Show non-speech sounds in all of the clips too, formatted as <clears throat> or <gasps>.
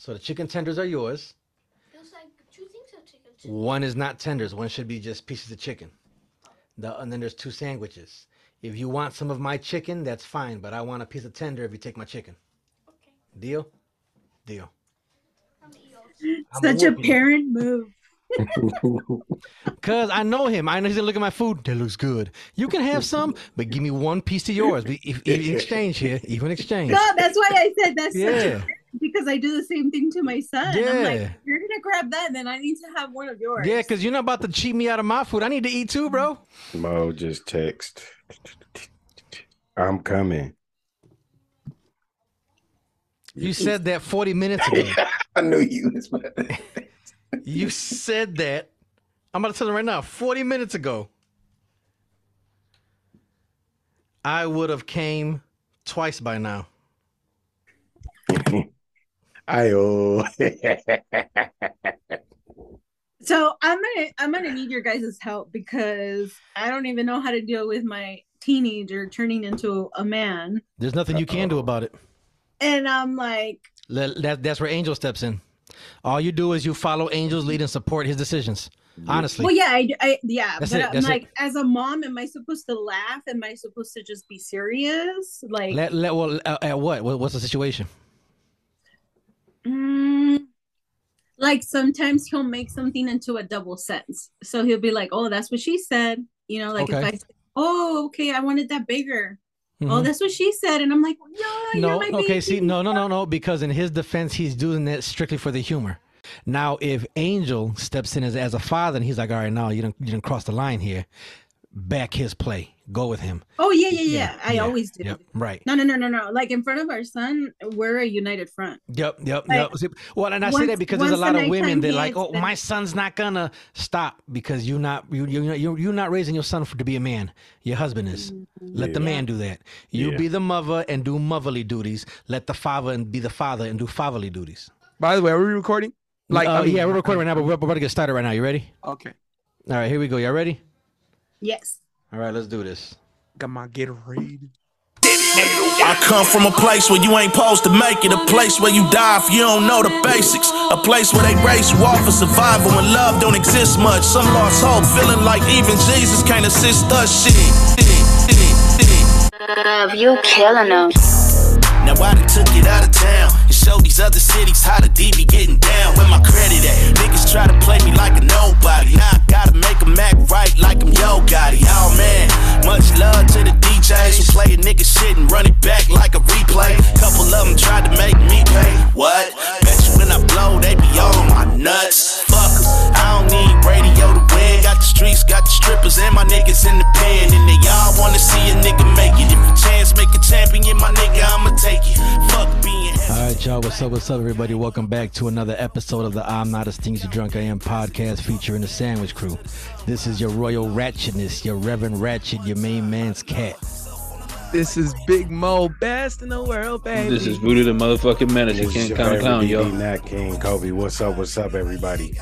So the chicken tenders are yours. There's like two things of chicken. too. One is not tenders. One should be just pieces of chicken. The, and then there's two sandwiches. If you want some of my chicken, that's fine. But I want a piece of tender if you take my chicken. Okay. Deal? Deal. I'm Such a whooping parent move. <laughs> Cause I know him. I know he's gonna look at my food. That looks good. You can have some, but give me one piece of yours. We- If, if in exchange here, even exchange. No, that's why I said that's such a Yeah. Parent because I do the same thing to my son. I'm like, Yeah. you're gonna grab that, and then I need to have one of yours. Yeah, cause you're not about to cheat me out of my food. I need to eat too, bro. Mo just text. I'm coming. You said that 40 minutes ago. <laughs> I knew you was <laughs> You said that. I'm about to tell you right now. 40 minutes ago, I would have came twice by now. <laughs> I oh So I'm gonna I'm gonna need your guys' help because I don't even know how to deal with my teenager turning into a man. There's nothing you can do about it. And I'm like, Le- That, that's where Angel steps in. All you do is you follow Angel's lead and support his decisions. Honestly. well, yeah, I, I yeah, That's but it, I'm that's it. like, as a mom, am I supposed to laugh? Am I supposed to just be serious? Like, Let, let, well, uh, at what? what? What's the situation? Mm, like sometimes he'll make something into a double sense. So he'll be like, "Oh, that's what she said." You know, like if I, "Oh, okay, I wanted that bigger." Oh, Mhm. that's what she said, and I'm like, "No, No, you're my okay, baby." see, no, no, no, no, because in his defense, he's doing that strictly for the humor. Now, if Angel steps in as, as a father and he's like, all right, now you don't you didn't cross the line here, back his play, go with him. Oh yeah, yeah, yeah. I yeah, always do. Yep, right. No, no, no, no, no. Like in front of our son, we're a united front. Yep, yep, Like, yep. See, Well, and I say that because there's a lot the of women nighttime that like, oh, my son's not gonna stop because you're not you you you you're not raising your son for, to be a man. Your husband is. Let the man do that. You Yeah. be the mother and do motherly duties. Let the father and be the father and do fatherly duties. By the way, are we recording? Like, uh, I mean- yeah, we're recording right now, but we're about to get started right now. You ready? Okay. All right, here we go. Y'all ready? Yes. All right, let's do this. Got my Gatorade. I come from a place where you ain't supposed to make it. A place where you die if you don't know the basics. A place where they race you off for survival and love don't exist much. Some lost hope, feeling like even Jesus can't assist us. Shit. Love, you killing them. Now I done took it out of town and showed these other cities how the D be getting down. Where my credit at? Niggas try to play me like a nobody. Now I gotta make 'em act right like I'm Yo Gotti. Oh man, much love to the DJs who play a nigga shit and run it back like a replay. Couple of them tried to make me pay. What? Bet you when I blow, they be on my nuts. Fuck 'em. I don't need radio to win. Got the streets, got the strippers, and my niggas in the pen. And they all wanna see a nigga make it. If a chance make a champion, my nigga, I'ma take it. Fuck being All right, y'all. What's up? What's up, everybody? Welcome back to another episode of the I'm Not as Things You Drunk I Am podcast featuring the Sandwich Crew. This is your Royal Ratchetness, your Reverend Ratchet, your main man's cat. This is Big Mo, best in the world, baby. This is Voodoo the motherfucking manager. It's Can't count clown, yo. Nat King Kobe. What's up? What's up, everybody?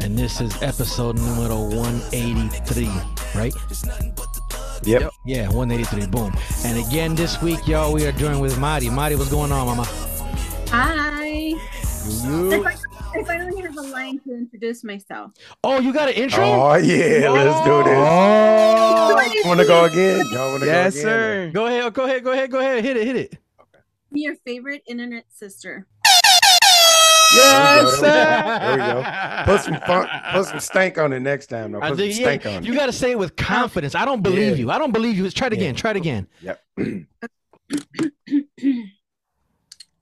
And this is episode number 183, right? Yep. Yeah, 183. Boom. And again, this week, y'all, we are joined with Marty. Marty, what's going on, mama? Hi. You- I finally, I finally have a line to introduce myself. Oh, you got an intro? Oh yeah, let's do this. Oh. Want to go again? Y'all want to yes, go again? sir. Go ahead, go ahead, go ahead, go ahead. Hit it, hit it. Be your favorite internet sister. Yes, There we sir. go. There we go. Put some fun, put some stank on it next time. Though. I Put think, some yeah, stank on you it. got to say it with confidence. I don't believe Yeah. you. I don't believe you. Let's try it again. Try it again. Yep. <clears throat>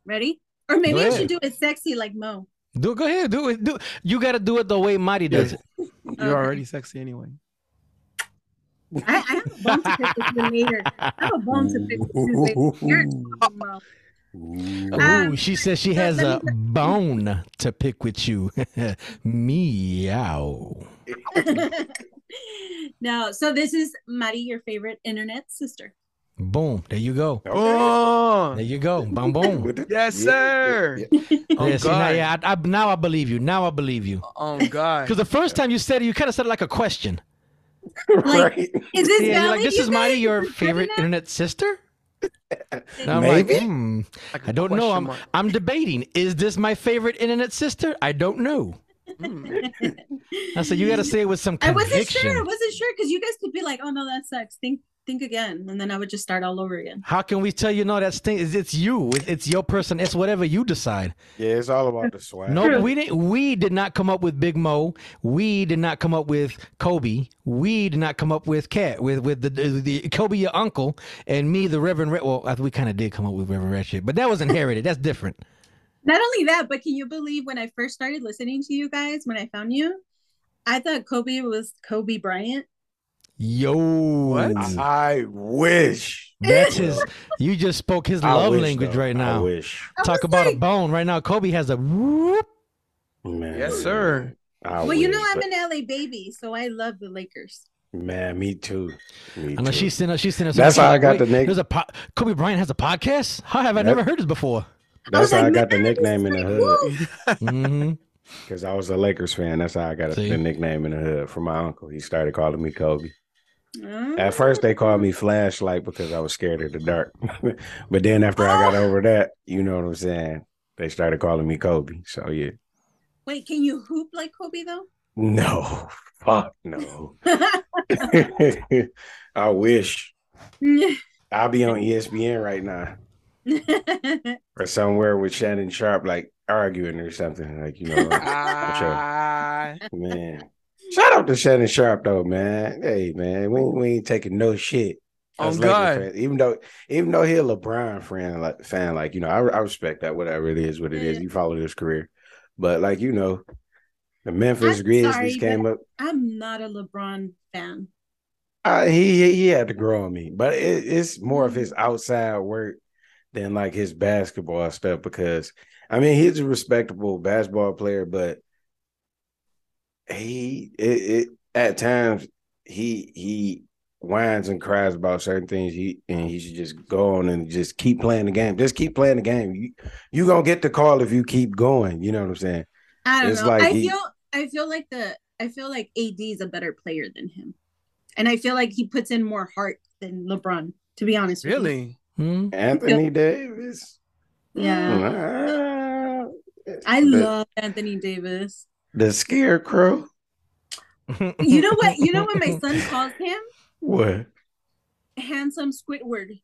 Ready? Or maybe Go I should do it sexy like Mo. Do it. Go ahead. Do it. Do. You got to do it the way Marty does it. <laughs> You're already sexy anyway. I, I have a bone to pick with you later. I have a bone to pick with you later. <laughs> You're Mo. Ooh. Um, she says she so has a me- bone to pick with you. <laughs> Meow. <laughs> no, so this is Mari, your favorite internet sister. Boom. There you go. Okay. Oh, There you go. Boom, <laughs> boom. Yes, sir. yeah, yeah. Oh, yeah, see, now, yeah, I, I, now I believe you. Now I believe you. Oh, God. Because the first time you said it, you kind of said it like a question. Like, right. Is this Yeah, like, this you is Marty, guys? your favorite internet sister? And I'm like, hmm, Like a I don't know. I'm mark. I'm debating. Is this my favorite internet sister? I don't know. Hmm. I said you got to say it with some Conviction. I wasn't sure. I wasn't sure because you guys could be like, "Oh no, that sucks." Think, think again, and then I would just start all over again. How can we tell you no? That's thing. It's, it's you. It's, it's your person. It's whatever you decide. Yeah, it's all about the swag. No, but we didn't. We did not come up with Big Mo. We did not come up with Kobe. We did not come up with Cat. With with the the, the Kobe, your uncle, and me, the Reverend. Red, well, we kind of did come up with Reverend Red shit, but that was inherited. That's different. Not only that, but can you believe when I first started listening to you guys, when I found you, I thought Kobe was Kobe Bryant. Yo, What? I wish. That's his. You just spoke his I love wish, language though. right I now. wish. Talk was about a bone right now. Kobe has a. whoop. Man. Yes, sir. I well, you know wish, I'm but- an LA baby, so I love the Lakers. Man, me too. Me I know too. she's sitting. She's sitting. That's how I got Wait, the nick- There's a po- Kobe Bryant has a podcast. How have I Yep. never heard this before? I was That's how I got the nickname in the like, hood. woo." <laughs> <laughs> hmm Because I was a Lakers fan. That's how I got a, the nickname in the hood from my uncle. He started calling me Kobe. Oh. At first, they called me Flashlight because I was scared of the dark. <laughs> but then after I got Oh. <gasps> over that, you know what I'm saying? They started calling me Kobe. So yeah. Wait, can you hoop like Kobe though? No, <laughs> fuck no. <laughs> I wish. I'll be on ESPN right now or somewhere with Shannon Sharpe, like arguing or something. Like, you know, Ah, man. Shout out to Shannon Sharpe though, man. Hey man, we, we ain't taking no shit. Oh, God. fans. Even though even though he a LeBron fan, like fan, like, you know, I, I respect that, whatever it is, what it is. Yeah. You follow his career. But like, you know, the Memphis I'm Grizzlies sorry, came up. I'm not a LeBron fan. Uh, he he had to grow on me, but it, it's more of Mm-hmm. his outside work than like his basketball stuff. Because I mean, he's a respectable basketball player, but he it, it at times he he whines and cries about certain things. He and he should just go on and just keep playing the game. Just keep playing the game. You you gonna get the call if you keep going. You know what I'm saying? I don't It's know. like I he- feel I feel like the I feel like AD is a better player than him. And I feel like he puts in more heart than LeBron, to be honest with you. really? Hmm? Anthony Davis. Yeah. Ah, I the- love Anthony Davis. The scarecrow. You know what? You know what my son calls him? <laughs> What? Handsome Squidward.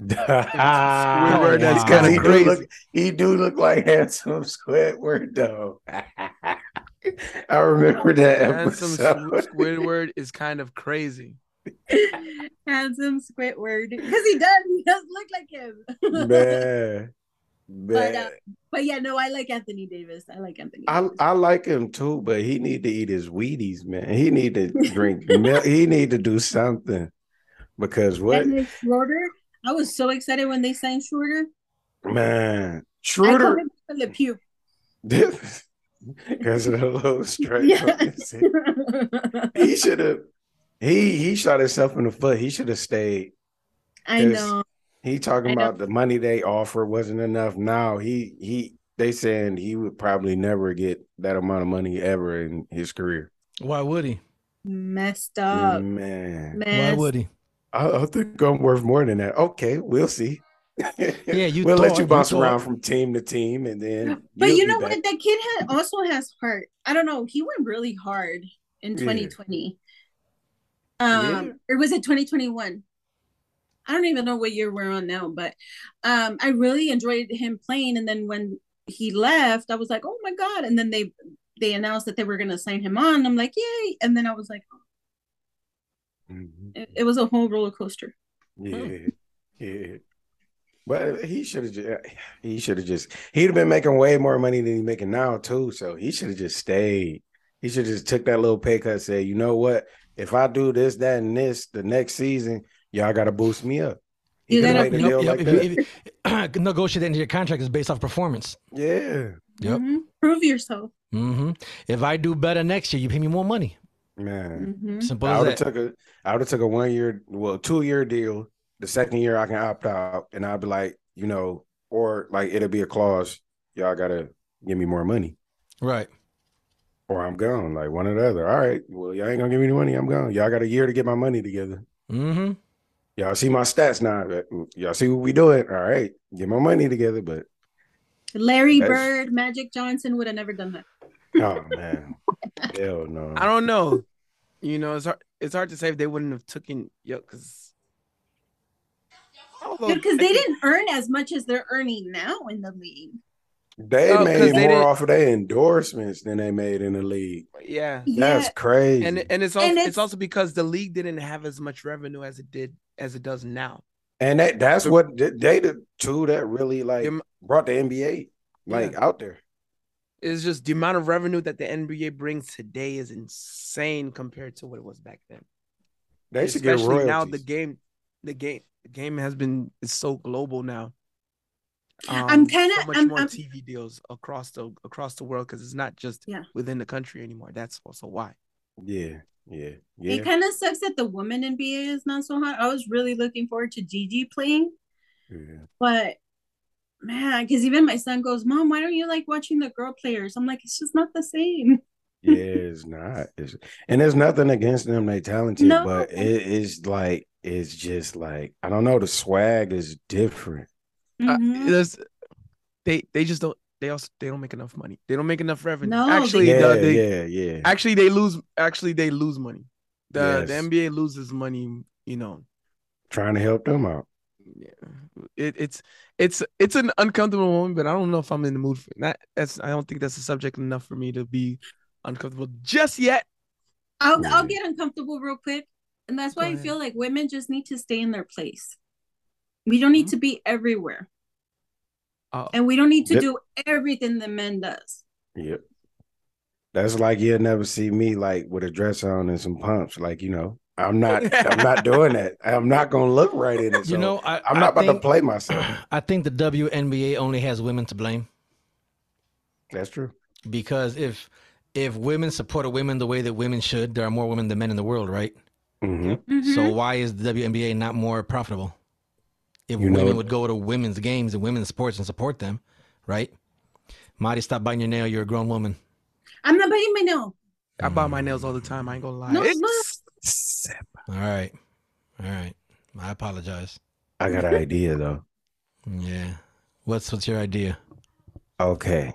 Squidward, oh, that's kinda he crazy. Do look, he do look like handsome Squidward though. <laughs> I remember that Handsome episode. Squidward is kind of crazy. <laughs> Handsome Squidward. Because he does. He does look like him. man, But, uh, but yeah, no, I like Anthony Davis. I like Anthony. I, Davis. I like him too, but he need to eat his Wheaties, man. He need to <laughs> drink milk. He need to do something because what Schroeder. I was so excited when they signed Schroeder. man I Schroeder him Le Pew. <laughs> because of the little straight. Yeah. he <laughs> should have. He he shot himself in the foot. He should have stayed. I know. He talking about the money they offer wasn't enough. Now he he they saying he would probably never get that amount of money ever in his career. Why would he? Messed up. Man, Why Messed would he? I, I think I'm worth more than that. Okay, we'll see. Yeah, you we'll let thought- you you bounce thought- around from team to team, and then. But you'll you be know what? That kid had also has heart. I don't know. He went really hard in Yeah. 2020. Um, or was it 2021? I don't even know what year we're on now, but um, I really enjoyed him playing. And then when he left, I was like, oh my god! And then they they announced that they were gonna sign him on. I'm like, yay! And then I was like, Mhm. it, it was a whole roller coaster. Yeah, yeah. But he should have just he should have just he'd have been making way more money than he's making now too. So he should have just stayed. He should have just took that little pay cut and said, you know what? If I do this, that, and this the next season, y'all gotta boost me up. He You gotta- made a Yep, yep, like if that. if <clears throat> negotiate into your contract is based off performance. yeah. Yep. Mhm. Prove yourself. hmm If I do better next year, you pay me more money. Man. Mhm. Simple I would as have that. took a I would have took a one year, well, two year deal. The second year I can opt out, and I'd be like, you know, or like it'll be a clause, y'all gotta give me more money. Right. or I'm gone. Like one or the other. All right. Well, y'all ain't gonna give me any money. I'm gone. Y'all got a year to get my money together. hmm Y'all see my stats now. but Y'all see what we doing. All right. Get my money together, but Larry That's- Bird, Magic Johnson would have never done that. oh man. <laughs> Hell no. I don't know. You know, it's hard. It's hard to say if they wouldn't have taken yo because Because they didn't earn as much as they're earning now in the league. They Oh, 'cause made they more didn't- off of their endorsements than they made in the league. Yeah, That's Yeah. crazy. and and it's also And it's, it's- also because the league didn't have as much revenue as it did as it does now. And that that's what they they the two that really like brought the NBA like Yeah. out there. It's just the amount of revenue that the NBA brings today is insane compared to what it was back then. They should get Especially royalties. now the game, the game, the game has been is so global now. Um, I'm kinda- so much I'm- more I'm- TV deals across the across the world because it's not just Yeah. within the country anymore. That's also why. Yeah, yeah, yeah. It kind of sucks that the women NBA is not so hot. I was really looking forward to Gigi playing, yeah. but man, because even my son goes, "Mom, why don't you like watching the girl players?" I'm like, it's just not the same. Yeah, it's not. It's, and there's nothing against them. They talented, No. but it is like it's just like I don't know. The swag is different. Uh, Mhm. there's- they they just don't. They also they don't make enough money. They don't make enough revenue. No, actually, they- Yeah, the, they, yeah, yeah. actually they lose. Actually, they lose money. The the NBA loses money. You know, Trying to help them out. yeah. It, it's it's it's an uncomfortable moment, but I don't know if I'm in the mood for that. That's I don't think that's a subject enough for me to be uncomfortable just yet. I'll I'll get uncomfortable real quick, and that's why I feel like women just need to stay in their place. We don't need Mhm. to be everywhere, Uh, and we don't need to Yep. do everything the men does. Yep. That's like you'll never see me like with a dress on and some pumps. Like you know, I'm not. I'm not <laughs> doing that. I'm not gonna look right in it. You so know, I, I'm I not about think, to play myself. <clears throat> I think the WNBA only has women to blame That's true. because if if women supported women the way that women should, there are more women than men in the world, right? hmm Mm-hmm. So why is the WNBA not more profitable? If You know- women would go to women's games and women's sports and support them, right? Marty, stop biting your nail. You're a grown woman. I'm not biting my nail. I buy my nails all the time. I ain't gonna lie. No, It's- All right, all right. I apologize. I got an idea though. Yeah. What's what's your idea? Okay.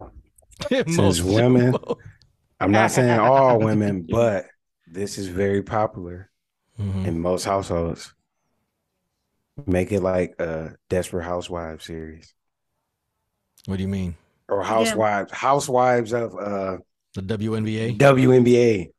<laughs> Most- women- <laughs> I'm not saying all women, but this is very popular Mhm. in most households. Make it like a Desperate Housewives series What do you mean? or Housewives, Housewives of uh The WNBA? WNBA.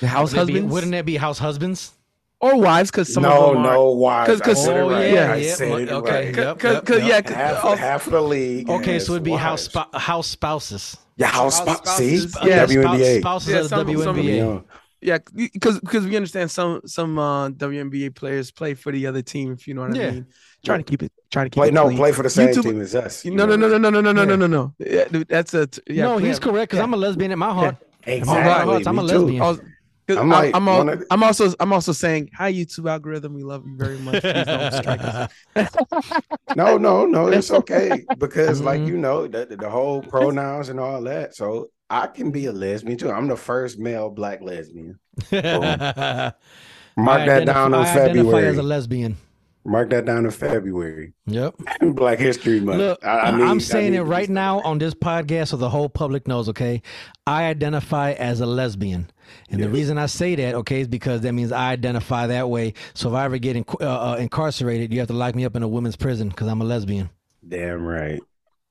the house Wouldn't that be- husbands wouldn't that be house husbands? or wives? Because some no, of them are. no, wives. 'Cause- 'cause- I Oh, right. yeah, I yeah. said it Okay, right. yep, Cause, yep, yep. yeah, Half, oh, half of the league. Okay, so it'd be house wives. spo- house spouses. Yeah, house, House spou- spouses. spouse- Yeah, WNBA. spouses Yeah, of the some- some- WNBA. Yeah. yeah, because because we understand some some uh, WNBA players play for the other team. If you know what Yeah. I mean, trying to keep it, trying to keep Play it no, clean. play for the same YouTube- team as us. No, no, no, no, no, no, no, no, no, no, no. Yeah, dude, that's a t- yeah. no, play he's correct because Yeah. I'm a lesbian at my heart. Exactly. hearts, I'm a me too. lesbian. I was- 'cause I'm like I'm, al- one of the- I'm also I'm also saying hi YouTube algorithm. We love you very much. Please don't strike us. <laughs> No, no, no, it's okay because, like Mhm. you know, the, the whole pronouns and all that. So I can be a lesbian too. I'm the first male black lesbian. I <laughs> Mark that down on I identify February. as a lesbian. Mark that down in February. Yep. <laughs> Black History Month. Look, I, I I, I am saying it right now on this podcast so the whole public knows, okay? I identify as a lesbian. And the reason I say that, okay, is because that means I identify that way. So if I ever get inc- uh, uh, incarcerated, you have to lock me up in a women's prison because I'm a lesbian. Damn right.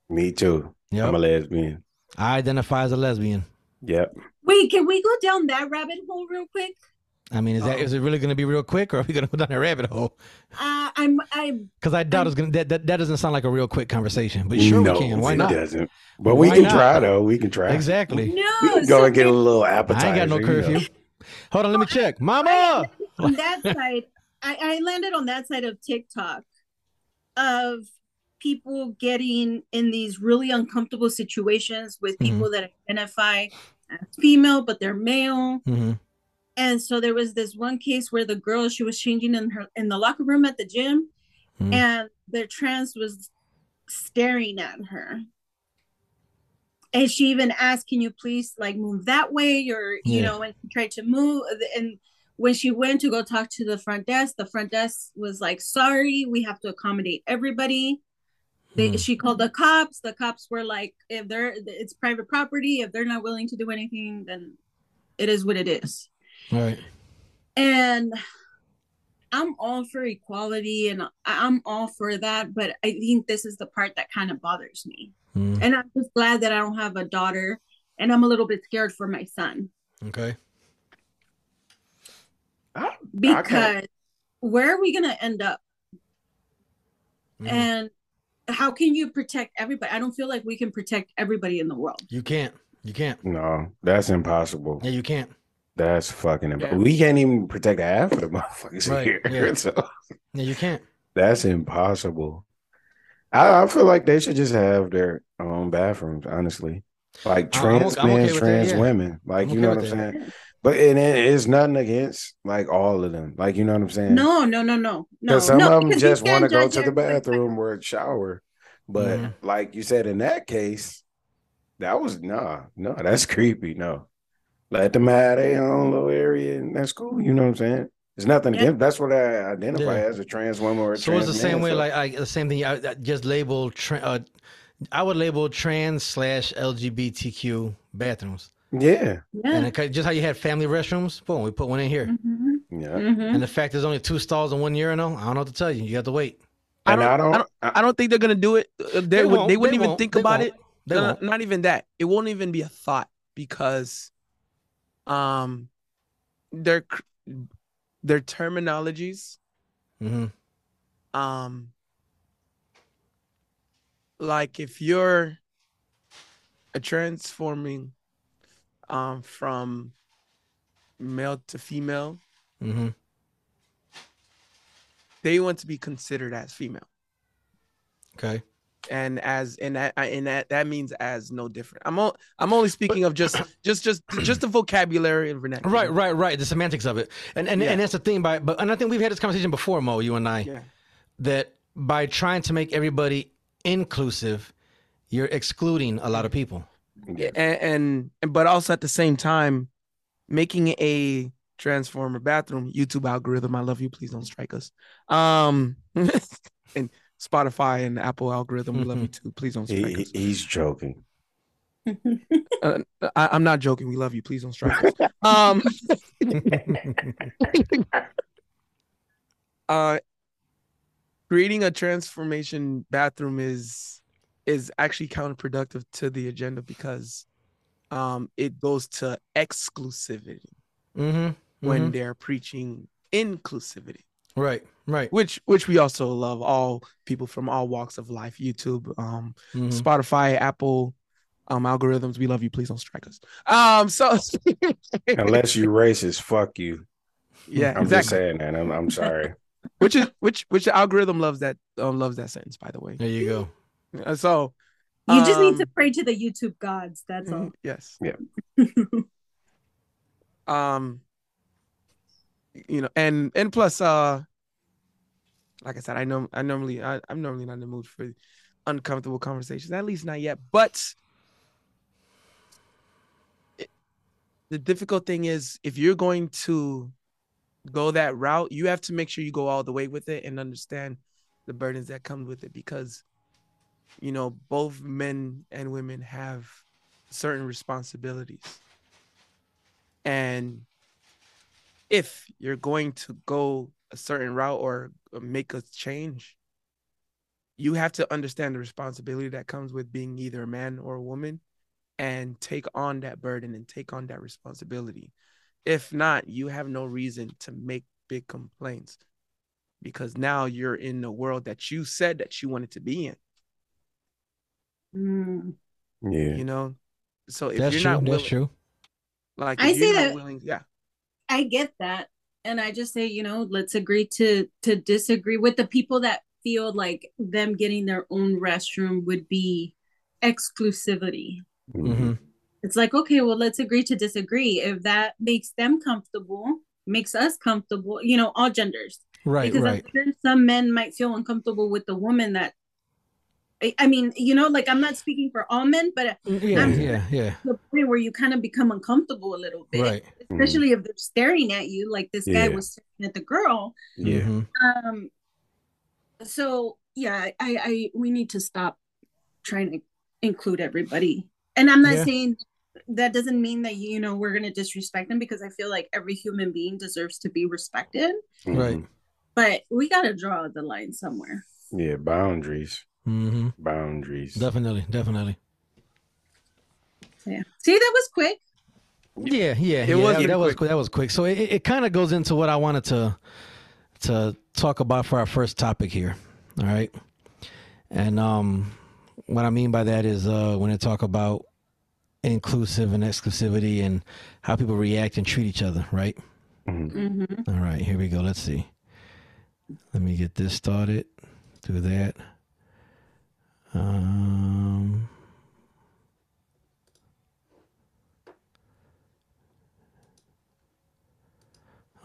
Me too. Yep. I'm a lesbian. I identify as a lesbian. Yep. Wait, can we go down that rabbit hole real quick? I mean, is that is it really going to be real quick, or are we going to go down a rabbit hole? Uh, I'm I'm Because I doubt it's going to. That, that that doesn't sound like a real quick conversation. But sure, no, we can. Why it not? doesn't. But we Why can not? try though. We can try. Exactly. no. We can go so and get a little little I appetizer. ain't got no you know. curfew. Hold on, let me check. Mama. on that side, I, I landed on that side of TikTok of people getting in these really uncomfortable situations with Mhm. people that identify as female but they're male. hmm And so there was this one case where the girl she was changing in her in the locker room at the gym, Mhm. and the trans was staring at her. And she even asked, "Can you please like move that way?" Or you know, and she tried to move. And when she went to go talk to the front desk, the front desk was like, "Sorry, we have to accommodate everybody." They, Hmm. She called the cops. The cops were like, "If they're it's private property, if they're not willing to do anything, then it is what it is." Right. And I'm all for equality, and I- I'm all for that. But I think this is the part that kind of bothers me. Mm. And I'm just glad that I don't have a daughter, and I'm a little bit scared for my son Okay. Because where are we gonna end up? Mhm. And how can you protect everybody? I don't feel like we can protect everybody in the world. You can't. You can't. no, that's impossible. Yeah, you can't. That's fucking impossible. Yeah. We can't even protect half of the <laughs> motherfuckers Right, here. yeah. <laughs> So Yeah, you can't. that's impossible. I, I feel like they should just have their own bathrooms, honestly. Like I- I'm trans I'm men, okay with that, trans yeah. women. Like I'm you okay know what I'm that. saying? But and it's nothing against like all of them. Like you know what I'm saying? No, no, no, no, no. Because some no, of them just want to go to the everybody by- bathroom or shower. But Mhm. like you said, in that case, that was nah, no, that's <laughs> creepy. No, let them have their own little area, and that's cool. You know what I'm saying? It's nothing Yeah. against. That's what I identify Yeah. as a trans woman or a So trans it's the same man, way, so- like I, the same thing. I, I just label. Tra- uh, I would label trans slash LGBTQ bathrooms, yeah, Yeah. and it, just how you had family restrooms. Boom, we put one in here. Mhm, yeah. mhm. And the fact there's only two stalls and one urinal, I don't know what to tell you. You have to wait. I don't, I don't, I don't, I don't think they're gonna do it. Uh, They, would, won't, they wouldn't even think they about won't, it. They No, won't. not even that. It won't even be a thought because, um, their their terminologies, hmm um, like if you're a transforming, um, from male to female, hmm they want to be considered as female. Okay. and as and that and that that means as no different. I'm o- I'm only speaking of just just just just the vocabulary and vernacular. Right, right, right. The semantics of it, and and, Yeah. and that's the thing. By but and I think we've had this conversation before, Mo, you and I, Yeah. that by trying to make everybody inclusive, you're excluding a lot of people. Yeah. And, and and but also at the same time, making a transformer bathroom YouTube algorithm. I love you. Please don't strike us. Um, <laughs> and Spotify and Apple algorithm. We love you <laughs> too. Please don't strike he- us. he's joking. Uh, I, I'm not joking. We love you. Please don't strike us. <laughs> Um. uh creating a transformation bathroom is is actually counterproductive to the agenda because um it goes to exclusivity hmm when they're preaching inclusivity right, right. which which we also love all people from all walks of life youtube um Mhm. spotify apple um algorithms we love you please don't strike us um so <laughs> Unless you racist, fuck you. yeah I'm just saying that. I'm, I'm sorry. <laughs> which is which which the algorithm loves that um, loves that sentence by the way There you go. Uh, so You just need to um, pray to the YouTube gods. That's all. mhm, yes Yeah. <laughs> um you know and and plus uh like i said i know i normally I, i'm normally not in the mood for uncomfortable conversations at least not yet but it- the difficult thing is if you're going to go that route you have to make sure you go all the way with it and understand the burdens that come with it because you know both men and women have certain responsibilities and if you're going to go a certain route or make a change, you have to understand the responsibility that comes with being either a man or a woman and take on that burden and take on that responsibility. If not, you have no reason to make big complaints because now you're in the world that you said that you wanted to be in, Mm. Yeah. you know? So if That's you're true. not willing, That's true. like I if you're say that- willing, yeah. I get that. And I just say, you know, let's agree to to disagree with the people that feel like them getting their own restroom would be exclusivity. hmm It's like, okay, well, let's agree to disagree. If that makes them comfortable, makes us comfortable, you know, all genders. Right, because right. I'm sure some men might feel uncomfortable with the woman that I, I mean, you know, like I'm not speaking for all men, but Yeah, I'm- yeah, yeah. the point where you kind of become uncomfortable a little bit, Right. especially if they're staring at you like this guy Yeah. was staring at the girl. Yeah. Mhm. Um, so yeah, I, I we need to stop trying to include everybody. And I'm not Yeah. saying that doesn't mean that you know we're gonna disrespect them because I feel like every human being deserves to be respected. Right. Mhm. But we gotta draw the line somewhere. Yeah. Boundaries. Hmm Boundaries. Definitely. Definitely. Yeah. See, that was quick. Yeah, yeah, It yeah. was that, even that was quick. quick. That was quick. So it, it kind of goes into what I wanted to to talk about for our first topic here. All right, and um, what I mean by that is uh, when I talk about inclusive and exclusivity and how people react and treat each other. Right. Mhm. Mm-hmm. All right. Here we go. Let's see. Let me get this started. Do that. Um,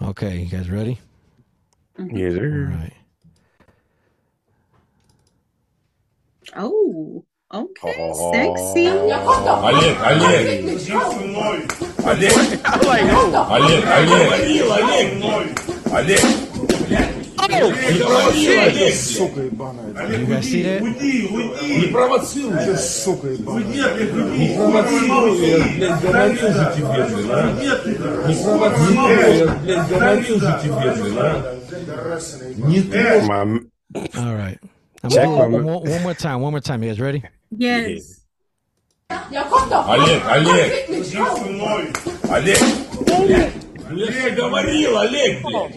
okay, you guys ready? Yes, sir. All right. Oh, okay. Oh. Sexy. Alec, Alec. Alec. Alec. Alec. Alec. Alec. Alec. Олег. Не провоцируй, Олег. Сука You guys see that? Не провоцируй. Сука Не провоцируй, я, блядь, говорил же тебе, блин, а. Не провоцируй, я, блядь, говорил же тебе, блин, а. Не трожь. My All right. I'm Check gonna, one one, one more time. One more time. You guys ready? Yes. Олег, Олег. Олег. Блядь, я говорил, Олег, блядь.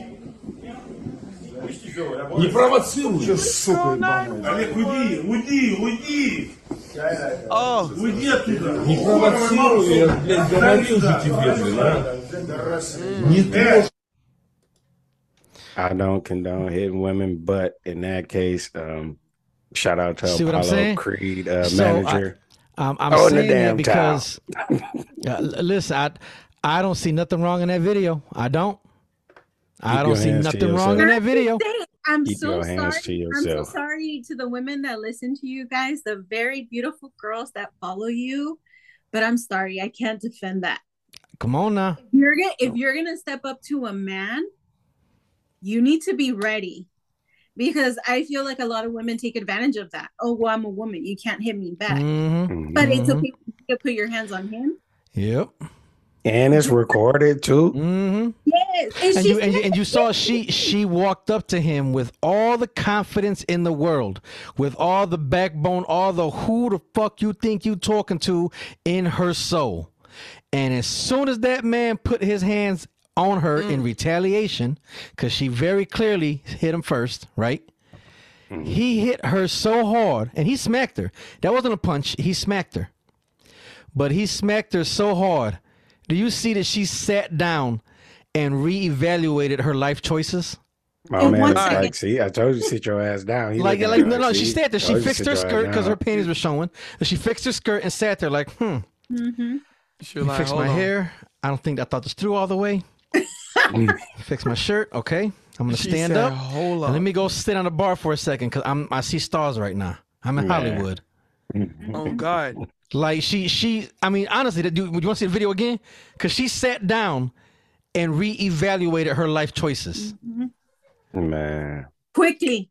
Не провоцируй. Сука Олег, уйди, уйди, уйди! oh, Уйди оттуда! Не провоцируй, я, блядь, говорил же тебе, блин, а. Не трожь. I don't condone hitting women, but in that case, um, shout out to See what I'm Apollo saying? Creed uh, So, I- manager. Um, I'm Oh, and the saying that damn because uh, l- listen, I I don't see nothing wrong in that video. I don't. I don't see nothing wrong in that video. I'm Keep so sorry. to I'm so sorry to the women that listen to you guys, the very beautiful girls that follow you. But I'm sorry, I can't defend that. Come on now. If you're gonna if you're gonna step up to a man, you need to be ready. Because I feel like a lot of women take advantage of that. Oh, well, I'm a woman. You can't hit me back. hmm Mhm. But it's Mhm. okay to put your hands on him. Yep. And it's recorded too. hmm Yes. And, And you, and and you saw she she walked up to him with all the confidence in the world, with all the backbone, all the who the fuck you think you talking to in her soul. And as soon as that man put his hands on her in retaliation, because she very clearly hit him first, right? He hit her so hard and he smacked her. That wasn't a punch, he smacked her. But he smacked her so hard. Do you see that she sat down and reevaluated her life choices? My And man one like, see, I told you to sit your ass down. He like, looking like at no, her, no, she sat there. She Told you to fixed her skirt because her panties were showing. And she fixed her skirt and sat there like, hmm, Mhm. she you like, fixed my on. hair. I don't think I thought this through all the way. <laughs> Fix my shirt. Okay, I'm gonna She stand said, up. Hold on. let me go sit on the bar for a second because I'm I see stars right now. I'm in Man. Hollywood. Oh God. Like she she I mean honestly, that dude, would you want to see the video again? Because she sat down and reevaluated her life choices. Mm-hmm. Man, Quickly.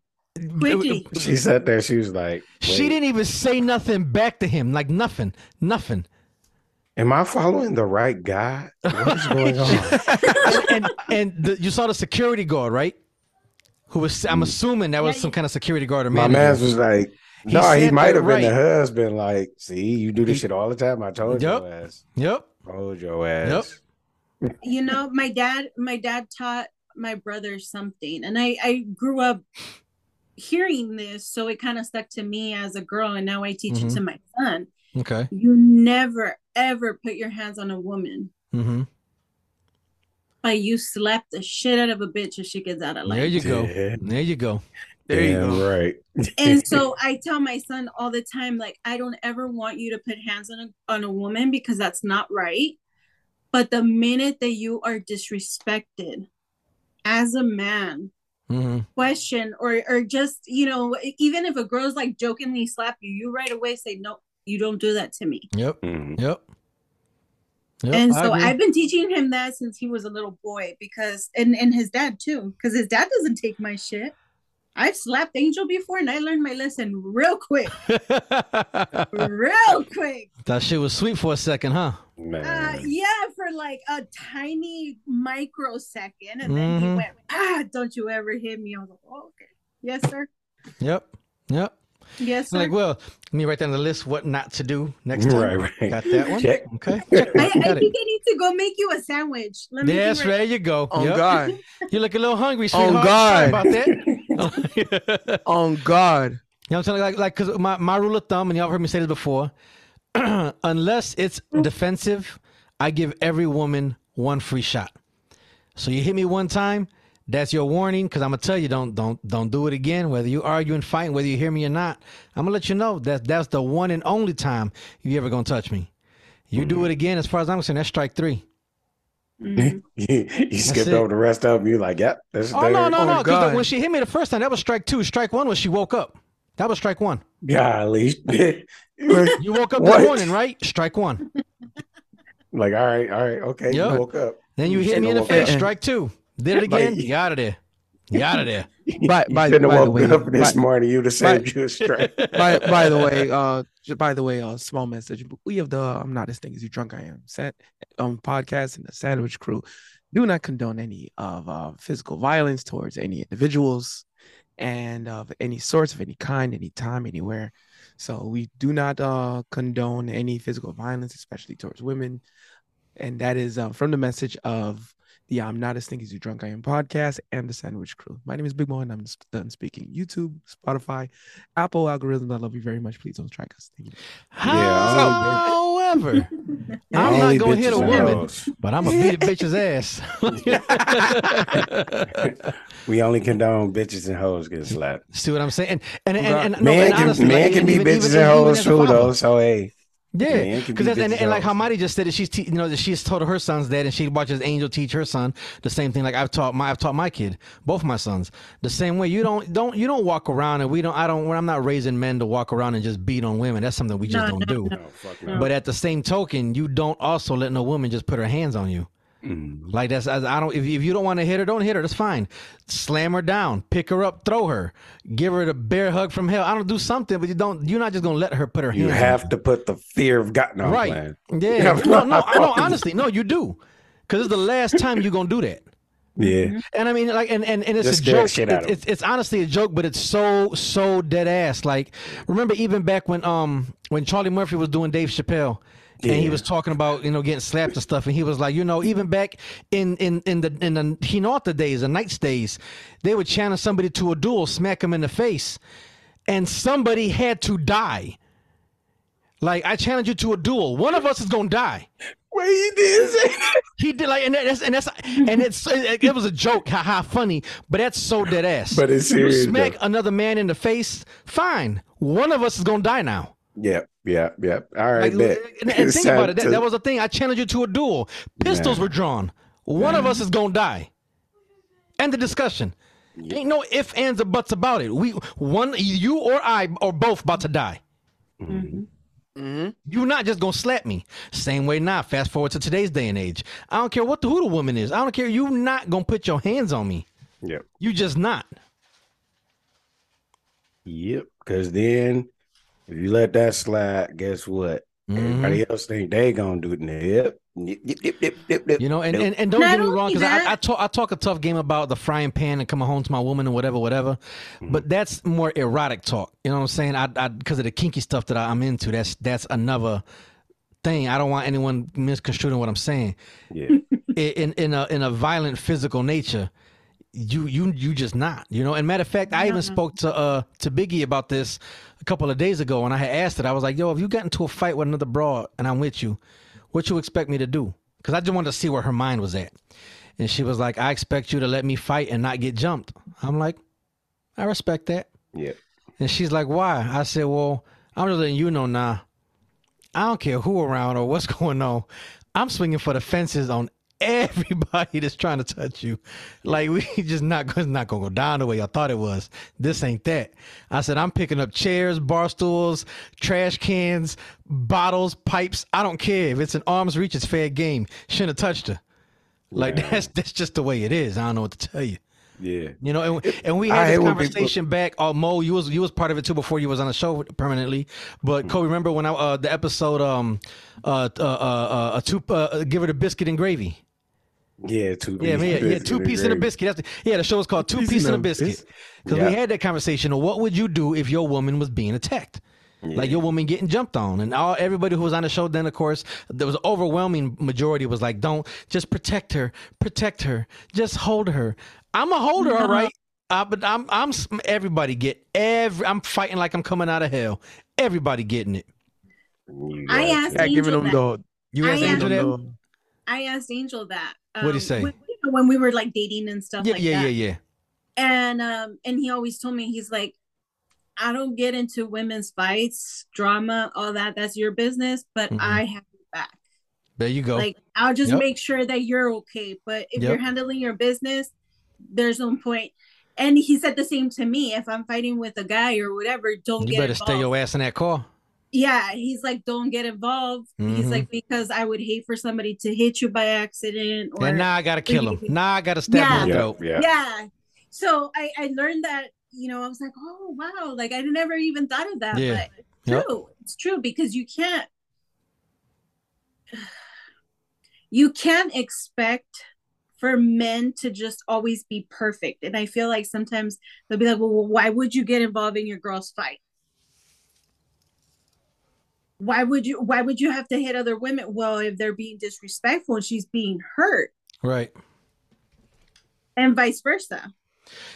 Quickly. she sat there. She was like, She didn't even say nothing back to him, like nothing, nothing. Am I following the right guy? What is going on? <laughs> and and the, you saw the security guard, right? Who was I'm mm. assuming that was some kind of security guard or man. My manager. man's was like, He no, he might that have been the husband. Like, see, you do this shit all the time. I told Yep. your ass. Yep. Told your ass. Yep. you know my dad my dad taught my brother something and i i grew up hearing this so it kind of stuck to me as a girl and now i teach Mhm. it to my son Okay. you never ever put your hands on a woman Mm-hmm. like you slap the shit out of a bitch if she gets out of line. There you go. Yeah. There you go. There you go. right. and <laughs> so i tell my son all the time like i don't ever want you to put hands on a, on a woman because that's not right but the minute that you are disrespected as a man Mm-hmm. question or or just you know even if a girl's like jokingly slap you you right away say no you don't do that to me Mm-hmm. Yep. Yep. Yep, and so. I've been teaching him that since he was a little boy because and and his dad too because his dad doesn't take my shit. I've slapped Angel before and I learned my lesson real quick, <laughs> real quick. that shit was sweet for a second, huh? Man. Uh, yeah, for like a tiny microsecond, and then he Mhm. went, "Ah, don't you ever hit me?" I was like, oh, "Okay, yes, sir, Yep. Yep. yes, sir." Like, well, let me write down the list what not to do next time. Right, right. Got that one. Check. Okay. <laughs> I, I Got think I need to go make you a sandwich. Let me. Yes, be right- there you go. On Yep. God. <laughs> You look a little hungry, On sweetheart. God. Sorry about that. <laughs> On God. You know what I'm saying? Like, like, cause my, my rule of thumb, and y'all heard me say this before, <clears throat> unless it's defensive, I give every woman one free shot. So you hit me one time, that's your warning, because I'm gonna tell you don't don't don't do it again. Whether you argue and fighting, whether you hear me or not, I'm gonna let you know that that's the one and only time you ever gonna touch me. You do mm-hmm. it again, as far as I'm concerned, that's strike three. Mhm. <laughs> you, you skipped it. over the rest of them. You're like, yep. That's Oh no, no, Oh, no! Because when she hit me the first time, that was strike two. Strike one was she woke up. That was strike one. Golly. <laughs> You woke up What? that morning, right? Strike one. like, all right, all right, okay. Yep. You woke up. Then you hit me in the face. Strike two. Did it <laughs> again. Like- You out of there. You out of there. By- <laughs> you by- shouldn't by have the woken way, up this by- morning. You'd have saved you a strike. <laughs> by by the way, <laughs> uh, by the way, uh, small message. We have the I'm not as thing as you drunk I am. Set um podcast and the Sandwich Crew do not condone any of uh, physical violence towards any individuals and of any sorts of any kind, any time, anywhere. So we do not uh, condone any physical violence, especially towards women. And that is uh, from the message of the I'm Not As Think As You Drunk I Am podcast and the Sandwich Crew. My name is Big Mo and I'm done speaking. YouTube, Spotify, Apple algorithms. I love you very much. Please don't strike us. Thank you. However, <laughs> I'm not gonna hit a woman, hoes. but I'm gonna beat a <laughs> bitch's ass. <laughs> We only condone bitches and hoes getting slapped. See what I'm saying? And and and, and, no, man and can, honestly, man like, can be even- bitches even- and hoes too, though. So hey, Yeah, Man can be because and, and like and how hoes. Just said it, she's te- you know that she's told her sons that, and she watches Angel teach her son the same thing. Like I've taught my I've taught my kid, both my sons, the same way. You don't don't you don't walk around and we don't I don't I'm not raising men to walk around and just beat on women. That's something we just No, don't no, do. no. no, no. But at the same token, you don't also let no woman just put her hands on you. Mm. Like that's I I don't if, if you don't want to hit her, don't hit her. That's fine. Slam her down, pick her up, throw her, give her the bear hug from hell. I don't do something, but you don't. You're not just gonna let her put her You have to put the fear of God. No, right. playing. Yeah. no, no, <laughs> I. Honestly, no, you do, because it's the last time you're gonna do that. Yeah. And I mean, like, and and, and it's Just a joke. it's it's honestly a joke, but it's so so dead ass. Like, remember even back when um when Charlie Murphy was doing Dave Chappelle. And he was talking about you know getting slapped and stuff, and he was like, you know, even back in in in the in the Hinata days, the Knights days, they would challenge somebody to a duel, smack him in the face, and somebody had to die. Like I challenge you to a duel, one of us is gonna die. Wait, he did say that? He did like, and that's and that's and it's it, it was a joke, ha ha, funny, but that's so dead ass. But it's you serious, smack though. another man in the face, fine. One of us is gonna die now. Yep, yep, yep. All right, Like, and, and <laughs> think about it. That, to- that was a thing. I challenged you to a duel. Pistols Man. were drawn. One of us is gonna die. End the discussion. Ain't no ifs, ands, or buts about it. We one, you or I, or both about to die. Mhm. Mm-hmm. You're not just gonna slap me. Same way now. Fast forward to today's day and age. I don't care what the who the woman is. I don't care. You're not gonna put your hands on me. Yep, You just not. yep. Because then, if you let that slide, guess what? Mhm. Everybody else think they gonna do it. Yep, yep, yep, yep, yep, yep, yep. You know, and, Nope. and, and don't Not get me wrong, because I, I talk I talk a tough game about the frying pan and coming home to my woman and whatever, whatever. Mm-hmm. But that's more erotic talk. You know what I'm saying? I, I because of the kinky stuff that I, I'm into. That's that's another thing. I don't want anyone misconstruing what I'm saying. yeah, <laughs> in in a in a violent physical nature you you you just not you know and matter of fact i even spoke to uh to biggie about this a couple of days ago and i had asked it i was like yo if you got into a fight with another broad and i'm with you what you expect me to do because i just wanted to see where her mind was at and she was like i expect you to let me fight and not get jumped i'm like i respect that yep. and she's like, why? I said, well, I'm just letting you know now. I don't care who around or what's <laughs> going on. I'm swinging for the fences on everybody <laughs> that's trying to touch you. Like we <laughs> just not gonna not gonna go down the way I thought it was. This ain't that. I said I'm picking up chairs, bar stools, trash cans, bottles, pipes. I don't care if it's an arm's reach. It's fair game. Shouldn't have touched her. Like <laughs> Yeah. that's that's just the way it is. I don't know what to tell you. Yeah. You know, and, and we had hate this conversation back. Uh, Mo, you was you was part of it too before you was on the show permanently. But Kobe, remember when I uh, the episode um uh uh uh, uh, uh two uh, give her the biscuit and gravy. Yeah, two Yeah, man, yeah, yeah, two pieces and a biscuit. That's the, yeah, the show is called Two Pieces and a Biscuit. Because Yeah. we had that conversation of what would you do if your woman was being attacked? Like your woman getting jumped on, and all everybody who was on the show then, of course, there was an overwhelming majority was like, "Don't just protect her, protect her, just hold her." I'm a holder, all right. Uh, but I'm, I'm, everybody get every. I'm fighting like I'm coming out of hell. Everybody getting it. I asked Yeah, giving Angel them that. the You I asked asked Angel that? I asked Angel that. What'd he say? When, you know, when we were like dating and stuff Yeah, like yeah, that. yeah, yeah. And um, and he always told me he's like, I don't get into women's fights, drama, all that. That's your business, but Mhm. I have your back. There you go. Like I'll just Yep. make sure that you're okay. But if you're handling your business, there's no point. And he said the same to me. If I'm fighting with a guy or whatever, don't get. you get better involved. stay your ass in that car. Yeah, he's like, don't get involved. He's Mhm. like, because I would hate for somebody to hit you by accident. Or and now I gotta kill him. Now I gotta stab Yeah. him in throat. Yeah. yeah. So I I learned that you know I was like, oh wow, like I never even thought of that. Yeah. But it's Yep. true. It's true because you can't <sighs> you can't expect for men to just always be perfect. And I feel like sometimes they'll be like, well, why would you get involved in your girl's fight? Why would you why would you have to hit other women? Well, if they're being disrespectful and she's being hurt, Right. and vice versa.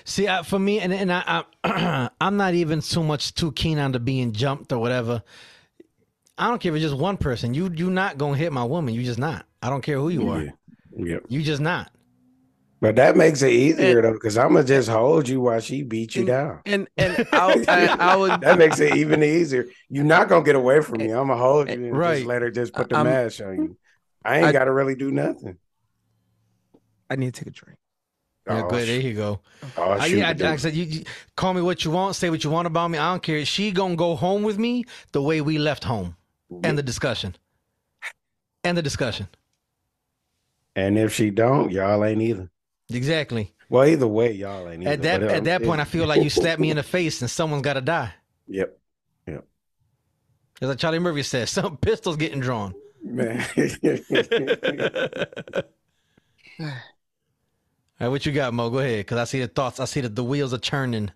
See, I, for me, and and I, I <clears throat> I'm not even so much too keen on the being jumped or whatever. I don't care if it's just one person. You you're not gonna hit my woman. You just not. I don't care who you are. Yeah. You just not. But that makes it easier though, because I'm gonna just hold you while she beat you down. and and I, <laughs> I, I would That makes it even easier. You're not gonna get away from me. I'm gonna hold you and Right. just let her just put the I'm- mash on you. I ain't I- gotta really do nothing. I need to take a drink. Oh, yeah, Oh, good. sh- There you go. Oh, uh, I, yeah, I, I said, you, you call me what you want, say what you want about me. I don't care. She gonna go home with me the way we left home, and the discussion, and the discussion. And if she don't, y'all ain't either. Exactly. Well, either way, y'all ain't either. At that um, at that point, I feel like you slapped me in the face, and someone's got to die. Yep. Yep. As like Charlie Murphy says, some pistols getting drawn. Man. <laughs> All right, what you got, Mo? Go ahead, because I see the thoughts. I see that the wheels are churning.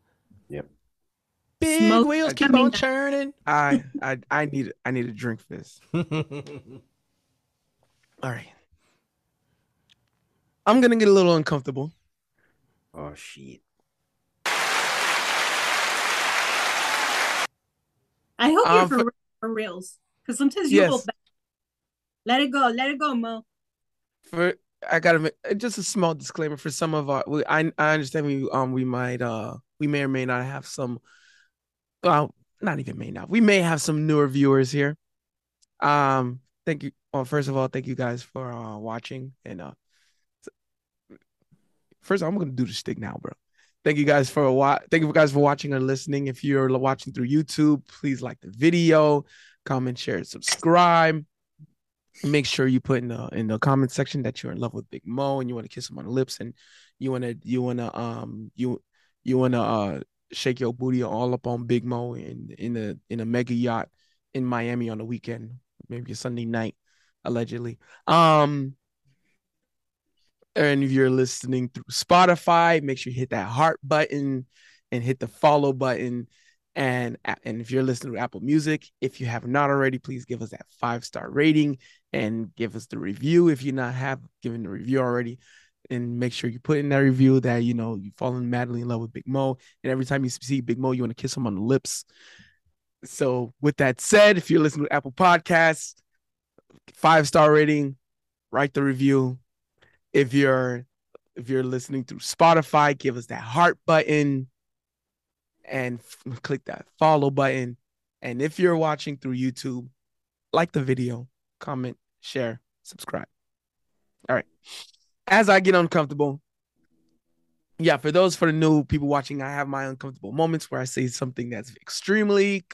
Yep. Big Smoke wheels keep coming on down. churning. I I I need I need a drink for this. <laughs> All right. I'm gonna get a little uncomfortable. oh shit. I hope Um, you're for, for- real- reals. Because sometimes you Yes. hold back. Let it go. Let it go, Mo. For I gotta make uh, just a small disclaimer for some of our. We, I I understand we um we might uh we may or may not have some. Well, not even may not. We may have some newer viewers here. Um, thank you. Well, first of all, thank you guys for uh watching and uh. First, I'm gonna do the stick now, bro. Thank you guys for a wa- Thank you guys for watching or listening. If you're watching through YouTube, please like the video, comment, share, subscribe. Make sure you put in the in the comment section that you're in love with Big Mo and you want to kiss him on the lips and you wanna you wanna um you you wanna uh shake your booty all up on Big Mo in in a in a mega yacht in Miami on the weekend, maybe a Sunday night, allegedly. Um and if you're listening through Spotify, make sure you hit that heart button and hit the follow button. And and if you're listening to Apple Music, if you have not already, please give us that five star rating and give us the review. If you not have given the review already, and make sure you put in that review that you know you've fallen madly in love with Big Mo, and every time you see Big Mo, you want to kiss him on the lips. So with that said, if you're listening to Apple Podcasts, five star rating, write the review. If you're if you're listening through Spotify, give us that heart button and f- click that follow button. And if you're watching through YouTube, like the video, comment, share, subscribe. All right. As I get uncomfortable, yeah, for those for the new people watching, I have my uncomfortable moments where I say something that's extremely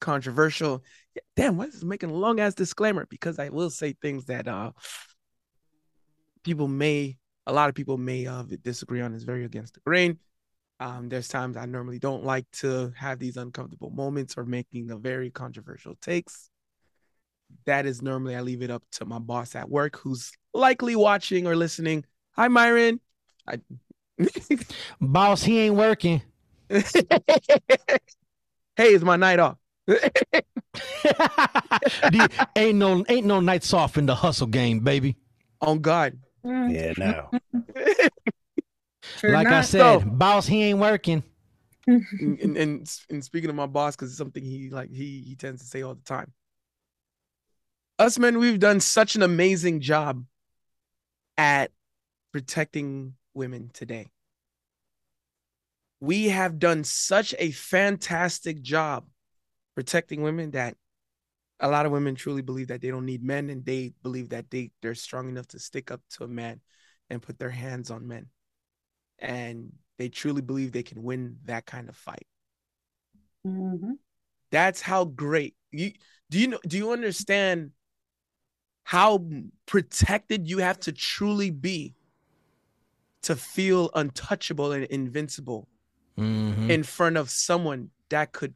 controversial. Damn, why is this making a long ass disclaimer? Because I will say things that uh people may a lot of people may uh disagree on is very against the grain. Um, there's times I normally don't like to have these uncomfortable moments or making a very controversial takes. That is normally I leave it up to my boss at work who's likely watching or listening. Hi, Myron. I <laughs> Boss, he ain't working. <laughs> hey, it's my night off. <laughs> The- ain't no ain't no nights off in the hustle game, baby. On God. Mm. Yeah, no. Mm-hmm. <laughs> Sure like I said, So- boss, he ain't working. and, and, and and speaking of my boss, because it's something he like he he tends to say all the time. Us men, we've done such an amazing job at protecting women today. We have done such a fantastic job protecting women that a lot of women truly believe that they don't need men and they believe that they they're strong enough to stick up to a man and put their hands on men. And they truly believe they can win that kind of fight. Mhm. That's how great you do you know do you understand how protected you have to truly be to feel untouchable and invincible Mhm. in front of someone that could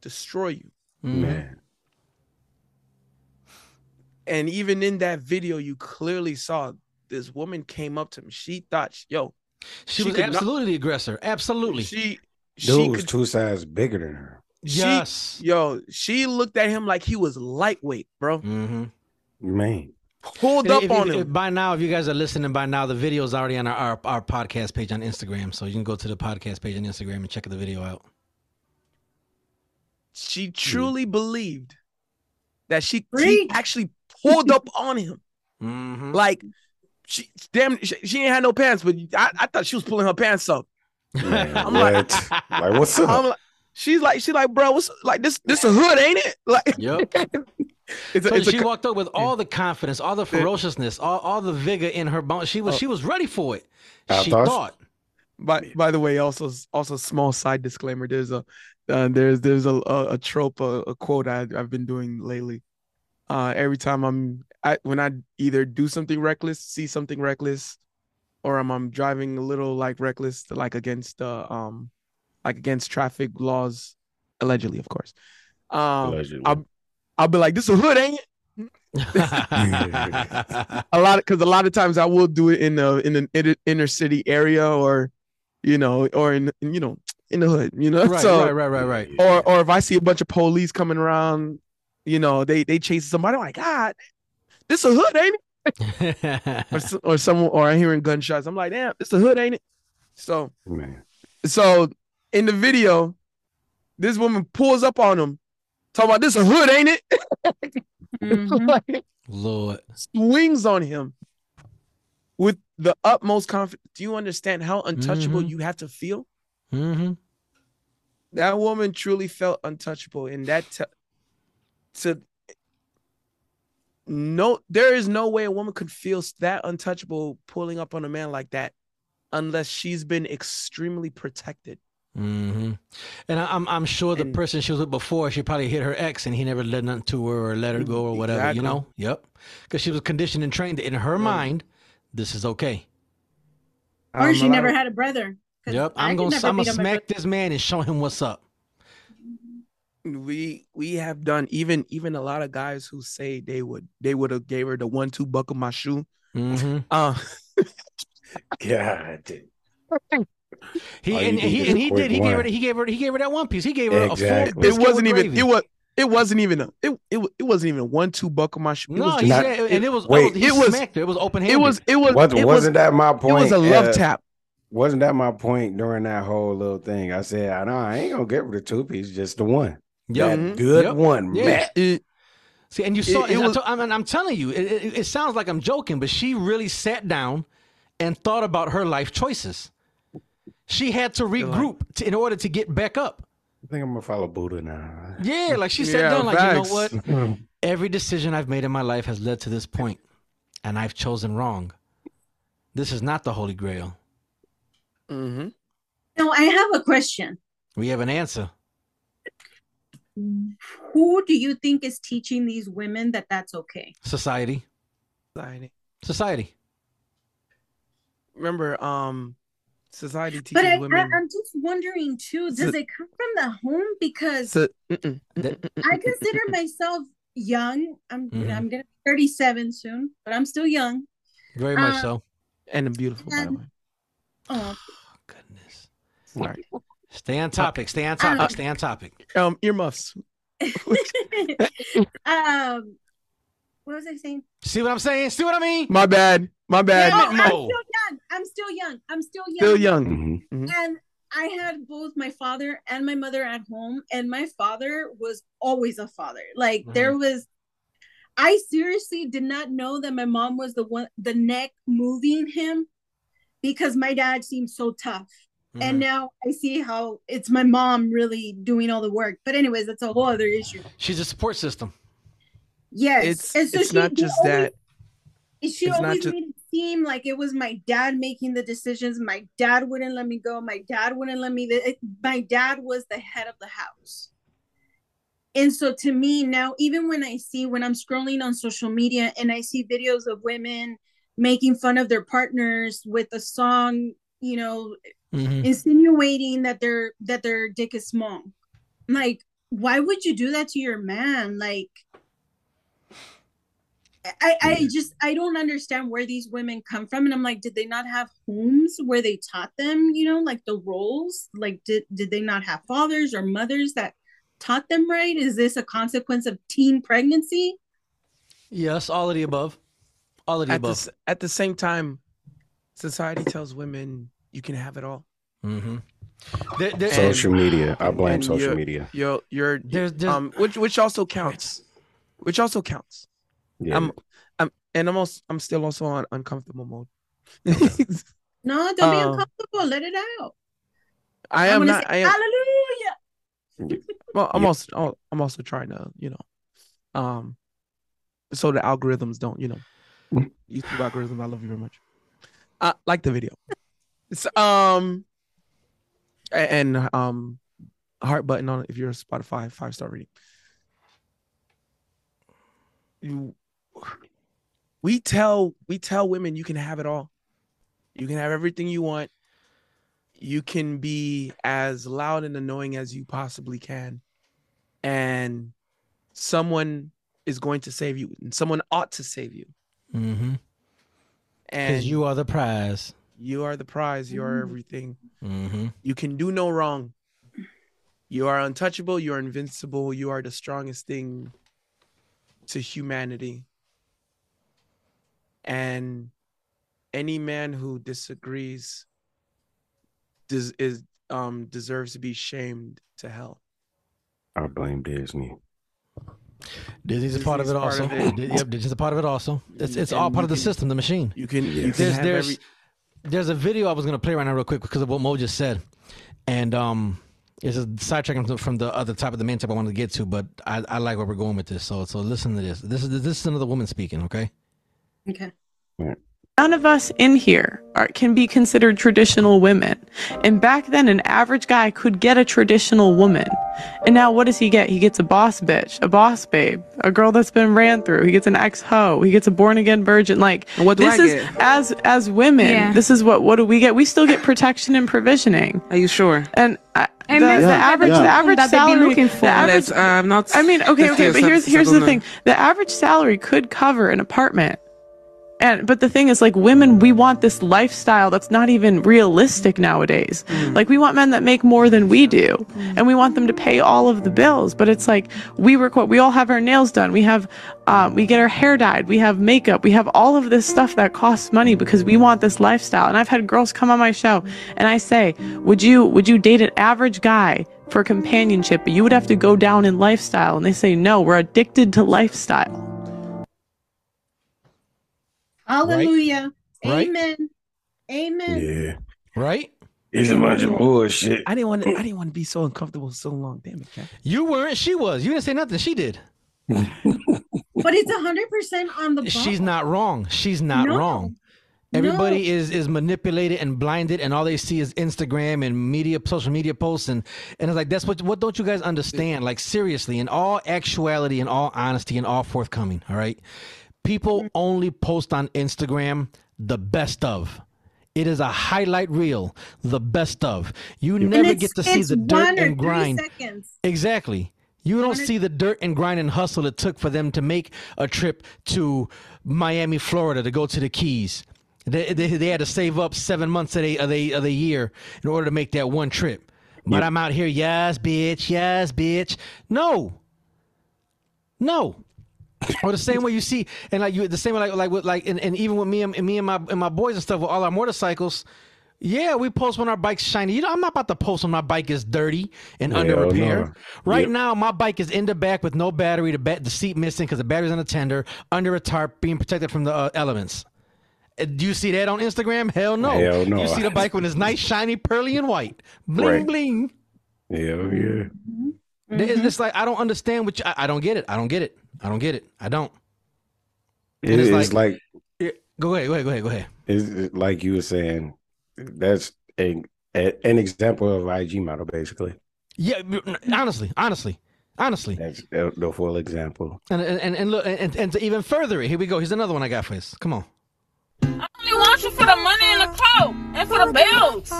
destroy you. Mhm. Man. And even in that video, you clearly saw this woman came up to me. She thought, yo, She, She was could not- absolutely the aggressor. Absolutely. she she Dude was could two sizes bigger than her. she, yes. yo, she looked at him like he was lightweight, bro. hmm Man. Pulled up if, on if- him. if by now, if you guys are listening by now, the video is already on our, our, our podcast page on Instagram. So you can go to the podcast page on Instagram and check the video out. she truly believed that she, she actually pulled up on him. Mm-hmm. Like she damn she, she ain't had no pants, but I, I thought she was pulling her pants up. Man, I'm like- what? like, what's up? I'm like, she's like, she's like, bro, what's like this this a hood, ain't it? Like Yep. <laughs> it's a, So it's a she co- walked up with all the confidence, all the ferociousness, all, all the vigor in her bones. She was Oh. she was ready for it. I she thought- thought. by by the way, also also small side disclaimer. There's a uh, there's there's a a, a trope, a, a quote I, I've been doing lately. Uh, every time I'm I when I either do something reckless, see something reckless, or I'm I'm driving a little like reckless, like against uh um like against traffic laws, allegedly, of course. Um, Allegedly. I'll I'll be like, this is a hood, ain't it? <laughs> a lot because a lot of times I will do it in the in an inner, inner city area or you know or in, in, you know in the hood you know right, so right, right, right, right. or or if I see a bunch of police coming around you know they they chase somebody I'm like God this a hood ain't it <laughs> or, s- or someone or I'm hearing gunshots I'm like damn this a hood ain't it so Man. so in the video this woman pulls up on him talking about this a hood ain't it <laughs> Mhm. like Lord. swings on him with the utmost confidence. Do you understand how untouchable Mhm. you have to feel? hmm That woman truly felt untouchable, and that t- to no, there is no way a woman could feel that untouchable pulling up on a man like that, unless she's been extremely protected. mm-hmm. And I, I'm I'm sure the And- person she was with before, she probably hit her ex, and he never let nothing to her or let her go or whatever. Exactly. You know? Yep. Because she was conditioned and trained in her mind. This is okay. Or Um, she never of- had a brother Yep. I I'm gonna I'm gonna smack this man and show him what's up. We we have done even even a lot of guys who say they would they would have gave her the one two buckle my shoe. hmm Uh <laughs> God. He All and he and he did. He gave her. He gave her. He gave her that one piece. He gave her a Exactly. full. it wasn't even gravy. it was it wasn't even a it it, it wasn't even one two buckle my shoe. It No, was he not- said, and it was. Wait, he it was- her. It was open handed. it was it was Wasn't, it was wasn't that my point? it was a love uh, tap. Wasn't that my point during that whole little thing? I said, I know I ain't gonna get rid of two piece, just the one. Yep. That good Yep. one, Yeah. man. It- See, and you saw. it and I was- I mean, I'm telling you, it, it, it sounds like I'm joking, but she really sat down and thought about her life choices. She had to regroup to, in order to get back up. I think I'm gonna follow Buddha now. Yeah, like she sat Yeah, down, like facts. you know what? <laughs> Every decision I've made in my life has led to this and I've chosen wrong. This is not the Holy Grail. Mm-hmm. No, I have a question. We have an answer. Who do you think is teaching these women that that's okay? Society. Society. Society. Remember, um, society teaches But I, I, women. I'm just wondering too. Does So- it come from the home? Because So, mm-mm, mm-mm, I consider myself young. I'm Mhm. I'm gonna be 37 soon, but I'm still young. Very much Uh, so. and a beautiful, by the and- way. Oh, <sighs> Goodness. Sorry. Stay on topic. Stay on Uh, topic. Stay on topic. <laughs> Um, earmuffs. <laughs> um, what was I saying? See what I'm saying? See what I mean? My bad. My bad. No, I'm still young. I'm still young. I'm still young. Still young. Mhm. And I had both my father and my mother at home, and my father was always a father. Like there was, I seriously did not know that my mom was the one, the neck moving him, because my dad seemed so tough. Mm-hmm. And now I see how it's my mom really doing all the work. But anyways, that's a whole other issue. She's a support system. Yes, It's and so it's she not just always- that. she It's always just- made it seem like it was my dad making the decisions. My dad wouldn't let me go. My dad wouldn't let me. it- my dad was the head of the house. And so to me now, even when I see when I'm scrolling on social media and I see videos of women making fun of their partners with a song, you know, Mhm. insinuating that their that their dick is small. Like, why would you do that to your man? Like, I I just I don't understand where these women come from, and I'm like, did they not have homes where they taught them, you know, like the roles? Like, did did they not have fathers or mothers that taught them right? Is this a consequence of teen pregnancy? Yes, all of the above. All of the At above. s- at the same time, society tells women you can have it all. Mm-hmm. There, there, Social media. I blame social you're- media. You're you're There's- there's- um which which also counts. Which also counts. Yeah. I'm I'm and I'm also I'm still also on uncomfortable mode. <laughs> No, don't be Um, uncomfortable. Let it out. I I'm am not. say, I am. Hallelujah. <laughs> Well, I'm Yeah. also oh, I'm also trying to you know, um, so the algorithms don't you know, <laughs> YouTube algorithm. I love you very much. Like the video. Um, and um, heart button on if you're a Spotify five star rating. You, we tell we tell women you can have it all. You can have everything you want. You can be as loud and annoying as you possibly can. And someone is going to save you. And someone ought to save you. Mm-hmm. And Because you are the prize. you are the prize. You are everything. Mm-hmm. You can do no wrong. You are untouchable. You are invincible. You are the strongest thing to humanity. And any man who disagrees des- is um deserves to be shamed to hell. I blame Disney. Disney's a part of it part also. of it. Yep, Disney's a part of it also. It's it's And all part of the can- system, the machine. You can you Yes. can There's have there's every there's a video I was gonna play right now real quick because of what Mo just said, and um, it's a sidetracking from- from the other type of the main type I wanted to get to, but I, I like where we're going with this. So so listen to this. This is this is another woman speaking. Okay. Okay. None of us in here are, can be considered traditional women. And back then, an average guy could get a traditional woman. And now, what does he get? He gets a boss bitch, a boss babe, a girl that's been ran through. He gets an ex hoe. He gets a born again virgin. Like what do this I is get? as as women. Yeah. This is what what do we get? We still get protection and provisioning. Are you sure? And I, the, And that's the the average, type of the average that they be salary, looking the for. average, Let's, uh, not- I mean, okay, okay, but here's here's the down. thing: the average salary could cover an apartment. And but the thing is, like women, we want this lifestyle that's not even realistic nowadays. Like we want men that make more than we do, and we want them to pay all of the bills. But it's like we record, we all have our nails done, we have, um, we get our hair dyed, we have makeup, we have all of this stuff that costs money because we want this lifestyle. And I've had girls come on my show, and I say, would you would you date an average guy? For companionship, but you would have to go down in lifestyle. And they say, no, we're addicted to lifestyle. Hallelujah. Right? Amen. Amen. Yeah. Right. It's a bunch of bullshit. I didn't want to, I didn't want to be so uncomfortable so long. Damn it, Cat. You weren't. She was. You didn't say nothing. She did. <laughs> but it's hundred percent on the. Ball. She's not wrong. She's not No. wrong. Everybody is is manipulated and blinded, and all they see is Instagram and media, social media posts, and and it's like that's what what don't you guys understand? Like seriously, in all actuality, in all honesty, in all forthcoming, all right, people only post on Instagram the best of. It is a highlight reel, the best of. You And never get to see the dirt and grind. seconds. Exactly. You don't see the dirt and grind and hustle it took for them to make a trip to Miami, Florida to go to the Keys. They, they, they had to save up seven months of the, of, the, of the year in order to make that one trip. But Yep. I'm out here, yes, bitch, yes, bitch. No. No. <laughs> or the same way you see, and like you, the same way like like with like, and, and even with me and me and my and my boys and stuff with all our motorcycles, yeah, we post when our bike's shiny. You know, I'm not about to post when my bike is dirty and under repair. no. Right Yep. now, my bike is in the back with no battery, the ba- the seat missing because the battery's on the tender, under a tarp, being protected from the uh, elements. Uh, Do you see that on Instagram? Hell no. Hell no. You see the bike when it's nice, <laughs> shiny, pearly, and white. Bling Right. bling. Hell yeah. It's, it's like I don't understand what you, I, I don't get it. I don't get it. I don't get it. I don't. It it's like- like, Yeah, Go ahead. Go ahead. Go ahead. Go ahead. it's like you were saying. That's a, a an example of IG model, basically. Yeah. Honestly. Honestly. Honestly. That's the the full example. And and and, and look and, and to even further it, here we go. Here's another one I got for us. Come on. Only want you for the money and the clothes and for the bills.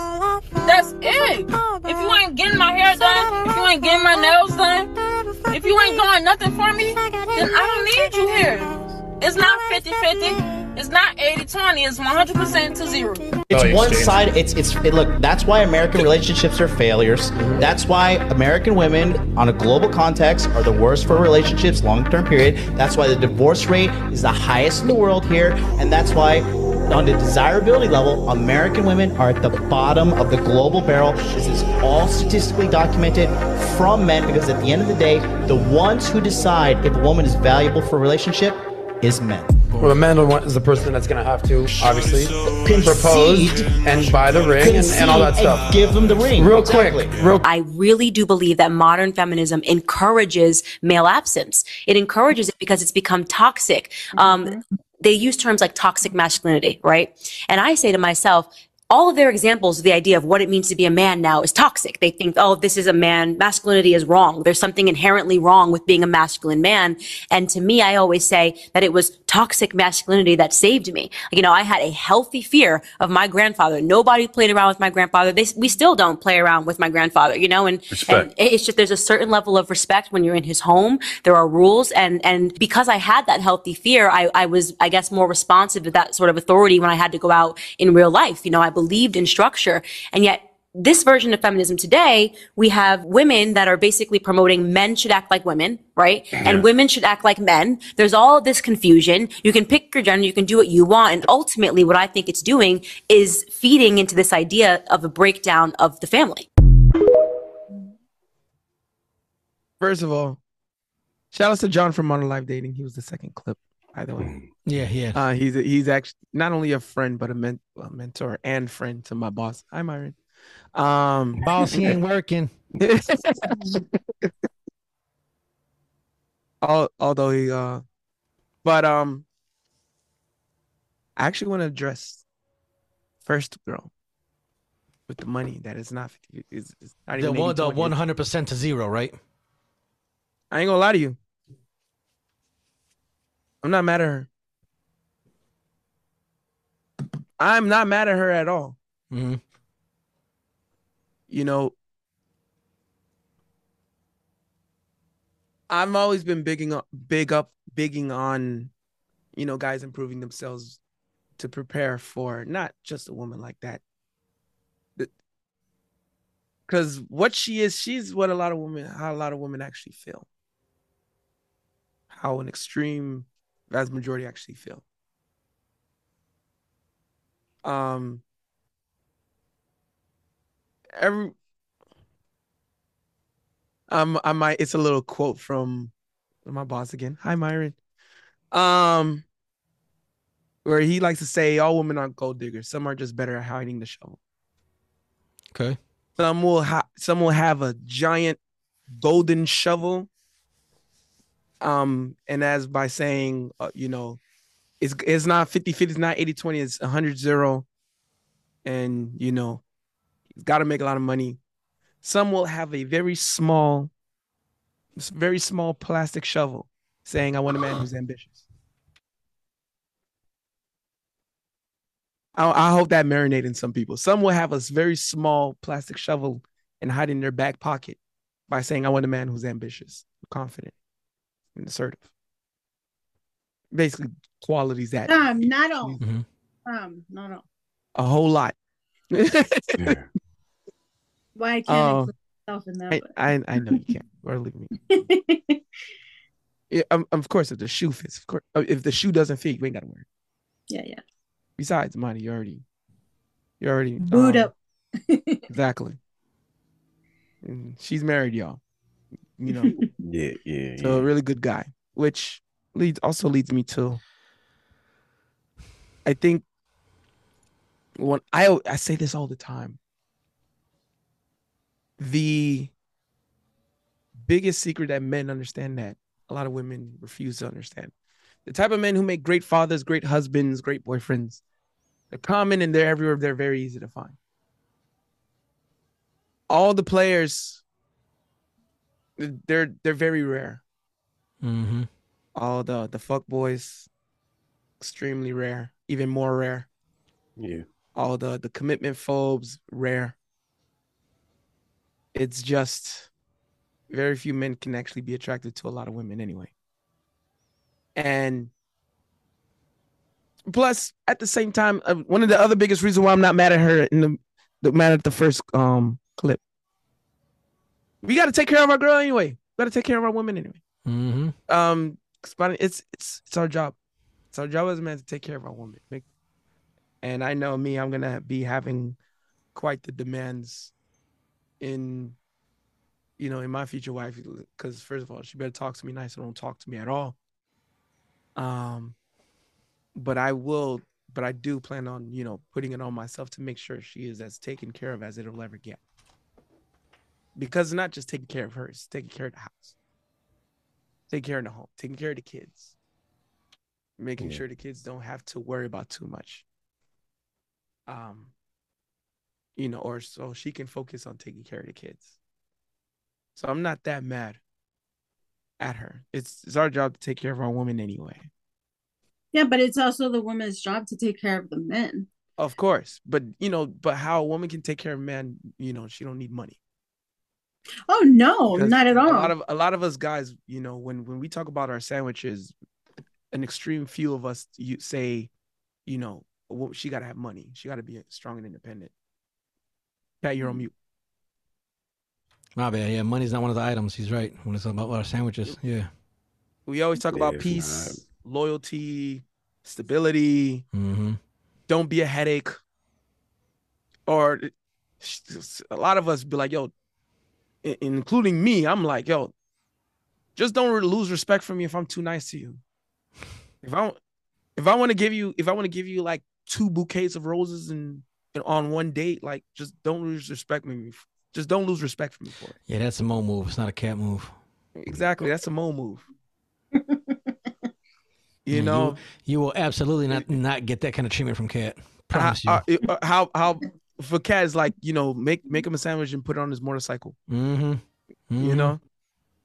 That's it. If you ain't getting my hair done, if you ain't getting my nails done, if you ain't doing nothing for me, then I don't need you here. It's not 50 50. It's not 80 20. It's 100% to zero. It's oh, one side. It's it's it, look. That's why American relationships are failures. That's why American women, on a global context, are the worst for relationships, long term period. That's why the divorce rate is the highest in the world here, and that's why, on the desirability level, American women are at the bottom of the global barrel. This is all statistically documented from men because at the end of the day, the ones who decide if a woman is valuable for a relationship is men. Well, the man is the person that's going to have to obviously Concede. propose and buy the ring and, and all that Concede and stuff. give them the ring. Real Exactly. quick, real I really do believe that modern feminism encourages male absence. It encourages it because it's become toxic. Um, they use terms like toxic masculinity, right? And I say to myself, all of their examples of the idea of what it means to be a man now is toxic. They think, oh, this is a man. Masculinity is wrong. There's something inherently wrong with being a masculine man. And to me, I always say that it was toxic masculinity that saved me. You know, I had a healthy fear of my grandfather. Nobody played around with my grandfather. They, we still don't play around with my grandfather, you know, and, and it's just, there's a certain level of respect when you're in his home. There are rules. And, and because I had that healthy fear, I, I was, I guess, more responsive to that sort of authority when I had to go out in real life. You know, I believed in structure and yet this version of feminism today, we have women that are basically promoting men should act like women, right? And women should act like men. There's all this confusion. You can pick your gender, you can do what you want. And ultimately, what I think it's doing is feeding into this idea of a breakdown of the family. First of all, shout out to John from Modern Live Dating. He was the second clip, by the way. Yeah, yeah. Uh, he's he's actually not only a friend but a, men- a mentor and friend to my boss. Hi, Myron. Um, Boss, he ain't working. <laughs> Although he uh, but um, I actually want to address first girl with the money that is not is, The one, the one hundred percent to zero, right? I ain't gonna lie to you. I'm not mad at her. I'm not mad at her at all. Mm-hmm. You know, I've always been bigging up, big up, bigging on, you know, guys improving themselves to prepare for not just a woman like that. Because what she is, she's what a lot of women, how a lot of women actually feel. How an extreme vast majority actually feel. Um, every um I might it's a little quote from my boss again. Hi Myron. Um where he likes to say all women aren't gold diggers. Some are just better at hiding the shovel. Okay. Some will ha- some will have a giant golden shovel Um, and as by saying, uh, you know, it's it's not 50 50, it's not 80 20, it's 100 0. And, you know, he's got to make a lot of money. Some will have a very small, very small plastic shovel saying, I want a man who's ambitious. I, I hope that marinated in some people. Some will have a very small plastic shovel and hide in their back pocket by saying, I want a man who's ambitious, confident, and assertive. Basically, qualities that Um, not all. Mhm. Um, not all. a whole lot. <laughs> Why can't Oh. include myself in I, that? I I know you can't. <laughs> Or leave me. <laughs> Yeah, um, of course, if the shoe fits, of course, uh, if the shoe doesn't fit, you ain't got to wear it. yeah, yeah. Besides money, you already, you already Boot um, up. <laughs> Exactly. And she's married, y'all. You know, Yeah, yeah, so a really good guy, which leads also leads me to. I think. When I I say this all the time. The biggest secret that men understand that a lot of women refuse to understand. The type of men who make great fathers, great husbands, great boyfriends, they're common and they're everywhere. They're very easy to find. All the players, they're they're very rare. Mm-hmm. All the the fuck boys, extremely rare, even more rare. Yeah. All the the commitment phobes, rare. It's just very few men can actually be attracted to a lot of women anyway. And plus, at the same time, uh, one of the other biggest reasons why I'm not mad at her in the, the mad at the first um clip. We got to take care of our girl anyway. We Got to take care of our women anyway. Mm-hmm. Um, it's it's it's our job. It's our job as a man to take care of our woman. And I know me, I'm gonna be having quite the demands in, you know, in my future wife. Because first of all, she better talk to me nice or don't talk to me at all. Um, but I will. But I do plan on, you know, putting it on myself to make sure she is as taken care of as it'll ever get. Because it's not just taking care of her, it's taking care of the house taking care of the home, taking care of the kids, making Yeah. sure the kids don't have to worry about too much. Um, you know, or so she can focus on taking care of the kids. So I'm not that mad at her. It's it's our job to take care of our women anyway. Yeah, but it's also the woman's job to take care of the men. Of course, but you know, but how a woman can take care of men, you know, she don't need money. Oh no, Because not at all. A lot of a lot of us guys, you know, when when we talk about our sandwiches, an extreme few of us you say, you know, wo- she got to have money. She got to be strong and independent. Pat, you're on mute. My bad. Yeah, money's not one of the items. He's right when it's about our sandwiches. Yeah. We always talk about it's peace, loyalty, stability. Mm-hmm. Don't be a headache. Or a lot of us be like, yo, including me, I'm like, yo, just don't lose respect for me if I'm too nice to you. If I if I want to give you if I want to give you like two bouquets of roses and, and on one date, like just don't lose respect for me. Just don't lose respect for me for it. Yeah, that's a mo move. It's not a cat move. Exactly. That's a mo move. <laughs> you Yeah, know, you, will absolutely not not get that kind of treatment from cat. Promise how, you. uh, how how for cat is like you know make make him a sandwich and put it on his motorcycle. Mm-hmm. You know,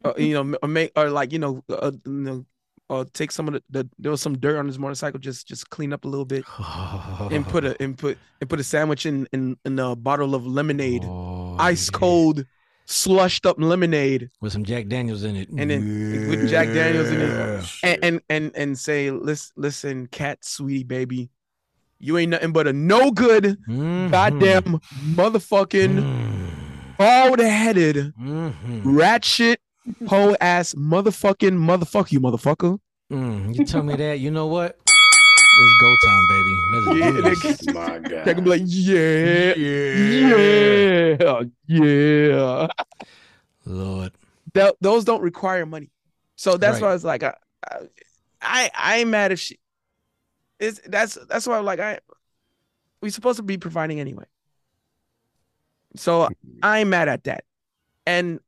uh, you know, or make or like you know, uh, you know, or take some of the, the there was some dirt on his motorcycle, just just clean up a little bit and put a <laughs> and put and put a sandwich in in, in a bottle of lemonade, Oh, ice cold, slushed up lemonade, with some Jack Daniels in it. and then with Jack Daniels in it, and and and, and say, listen, listen, cat, sweetie, baby. You ain't nothing but a no good, Mm-hmm. goddamn motherfucking bald headed, Mm-hmm. rat shit, <laughs> hoe ass motherfucking motherfuck you, motherfucker. Mm, you tell me that. You know what? It's go time, baby. Let's Yeah, do this. <laughs> My God. They can be like, yeah, yeah, yeah. Lord. Th- those don't require money, so that's Right. why I was like, I, I, I ain't mad if she. It's that's that's why I'm like I. We supposed to be providing anyway. So I'm mad at that, and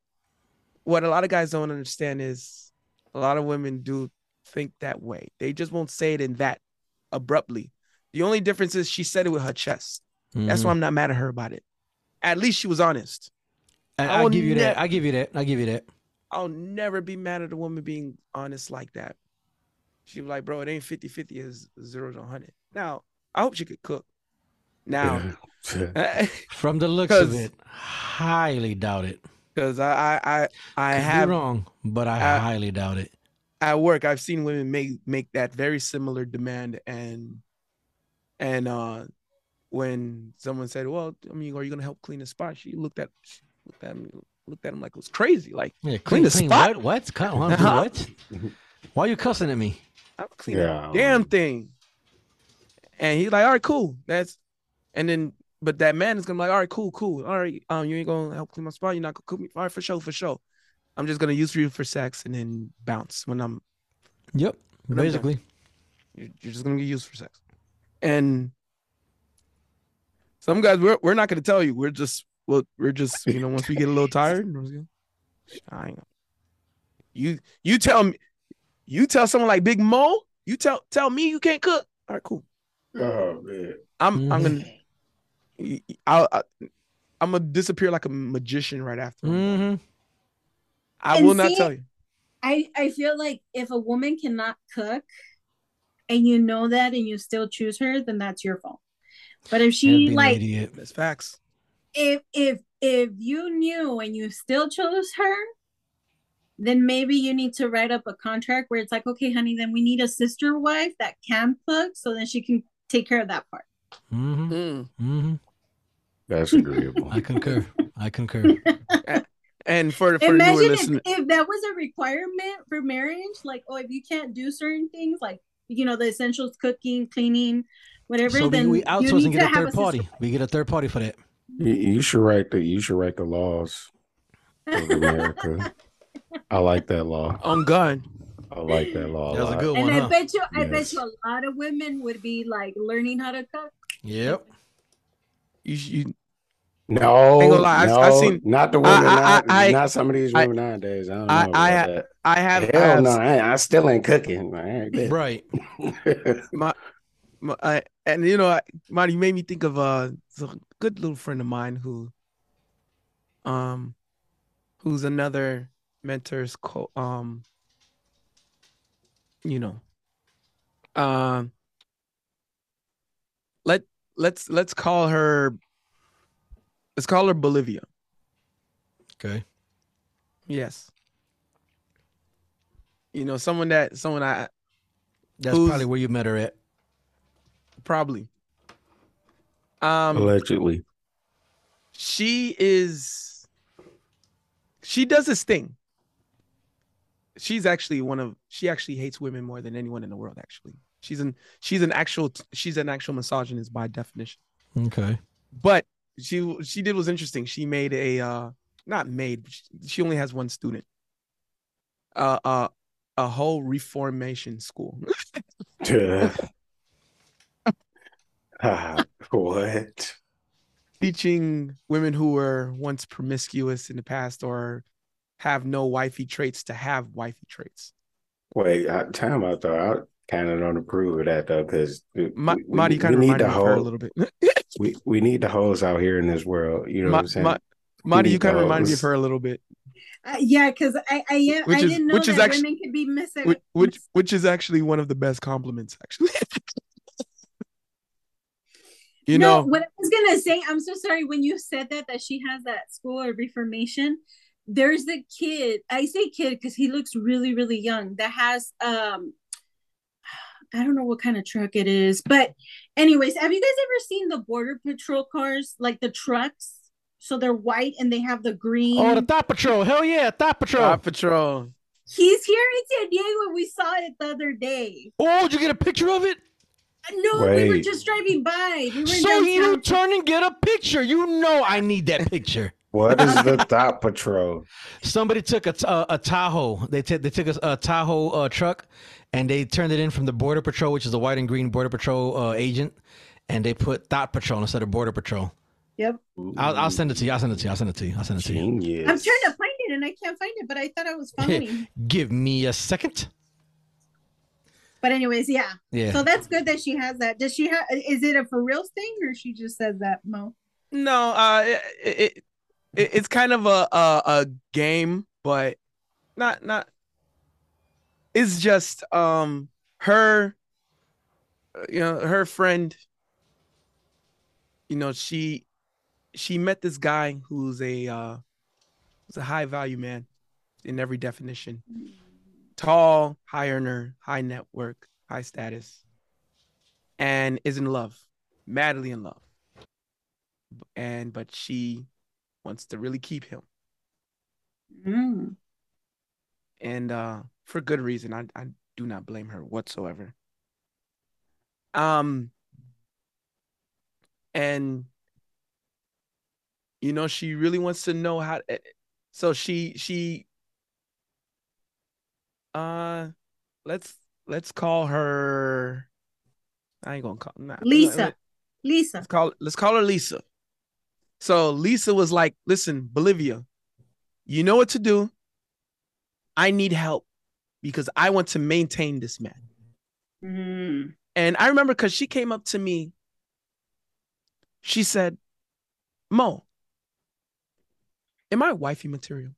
what a lot of guys don't understand is, A lot of women do think that way. They just won't say it in that abruptly. The only difference is she said it with her chest. That's why Mhm. I'm not mad at her about it. At least she was honest. I, will give you that. ne- I give you that. I give you that. I'll never be mad at a woman being honest like that. She was like, bro, it ain't 50 50, it's zero to 100. Now, I hope she could cook. Now, <laughs> From the looks of <laughs> it, highly doubt it. Because I, I, I, I Could be have wrong, but I I- highly doubt it. at work i've seen women make make that very similar demand and and uh when someone said well i mean are you gonna help clean the spot she looked at she looked at me looked at him like it was crazy like Yeah, clean, clean, the clean spot what? What? Cut- huh? <laughs> What? Why are you cussing at me? i'm clean Yeah, damn thing and he's like all right cool that's and then but that man is gonna be like all right cool cool all right um you ain't gonna help clean my spot you're not gonna cook me all right for sure for sure i'm just gonna use you for sex and then bounce when i'm Yep, When I'm basically. You're, you're just gonna get used for sex. And some guys, we're we're not gonna tell you. We're just well, we're just you know, once we get a little <laughs> tired, we're gonna- I ain't- you you tell me, you tell someone like Big Mo, you tell tell me you can't cook. All right, cool. Oh man. I'm I'm gonna I'll, I, I'm gonna disappear like a magician right after. Mm-hmm. I And will not tell you. I I feel like if a woman cannot cook, and you know that, and you still choose her, then that's your fault. But if she like, That's facts. if if if you knew and you still chose her, then maybe you need to write up a contract where it's like, okay, honey, then we need a sister wife that can cook, so then she can take care of that part. Mm-hmm. Mm-hmm. That's <laughs> agreeable. I concur. I concur. <laughs> And for for the newer Imagine if, listener, if that was a requirement for marriage, like, oh, if you can't do certain things, like you know, the essentials, cooking, cleaning, whatever, so we, then we you outsource and get a third sister party. We get a third party for that. You, you should write the you should write the laws of <laughs> America. I like that law. On God. I like that law. That was a lot. good And one, I huh? bet you, I bet you, a lot of women would be like learning how to cook. Yep. You, you No, no, I've seen- not the I- women. I- not, I- not some of these I- women nowadays. I don't know I I. I have I Hell no, I, I still ain't cooking. I. Right. <laughs> my, my I, and you know, I- Marty, you made me think of uh, a good little friend of mine who, um, who's another mentor's co um, you know, um, let let's let's call her, let's call her Bolivia. Okay. Yes. You know, someone that someone I That's probably where you met her at. probably. Um, Allegedly. she is she does this thing she's actually one of she actually hates women more than anyone in the world actually she's an she's an actual she's an actual misogynist by definition Okay. but she she did was interesting she made a uh not made she, she only has one student uh uh a whole reformation school Ah, <laughs> <laughs> what? teaching women who were once promiscuous in the past or have no wifey traits to have wifey traits. Wait, I, time out though. I kind of don't approve of that though, because Ma- Marty, you kind of reminded me of her a little bit. <laughs> we we need the hoes out here in this world. You know Ma- what I'm saying? Ma- Marty, you kind of remind reminded me of her a little bit, Uh, yeah, because I I, am, Which I is- didn't know which is that women could be missing. which which, which is actually one of the best compliments, actually. <laughs> you no, know, what I was gonna say, I'm so sorry when you said that that she has that school of reformation. There's a kid. I say kid because he looks really, really young. That has um, I don't know what kind of truck it is, but anyways, have you guys ever seen the border patrol cars, like the trucks? So they're white and they have the green. Oh, the Thot Patrol. Hell yeah, Thot Patrol. Thot Patrol. He's here in San Diego. We saw it the other day. Oh, did you get a picture of it? No, we were just driving by. We So downtown. you turn and get a picture. You know I need that picture. <laughs> What is the Thot Patrol? Somebody took a, a, a Tahoe. They, took they took a, a Tahoe uh, truck and they turned it in from the Border Patrol, which is a white and green Border Patrol uh, agent, and they put Thot Patrol instead of Border Patrol. Yep. I'll, I'll send it to you. I'll send it to you. I'll send it to you. I'll send it to you. Genius. I'm trying to find it and I can't find it, but I thought I was funny. <laughs> Give me a second. but anyways, yeah. Yeah. So that's good that she has that. Does she have? Is it a for real thing or she just says that Mo? No, uh, it, it, it it's kind of a, a a game, but not not. It's just um her, uh, you know, her friend. You know, she she met this guy who's a uh, who's a high value man in every definition. Tall, high earner, high network, high status, and is in love, madly in love and but she wants to really keep him Mm. and uh for good reason i i do not blame her whatsoever um and you know she really wants to know how eh, so she she uh let's let's call her i ain't gonna call nah, Lisa. Lisa. Let's call let's call her Lisa. So Lisa was like, "Listen, Bolivia, you know what to do. I need help because I want to maintain this man." Mm. And I remember because she came up to me. She said, "Mo, am I wifey material?"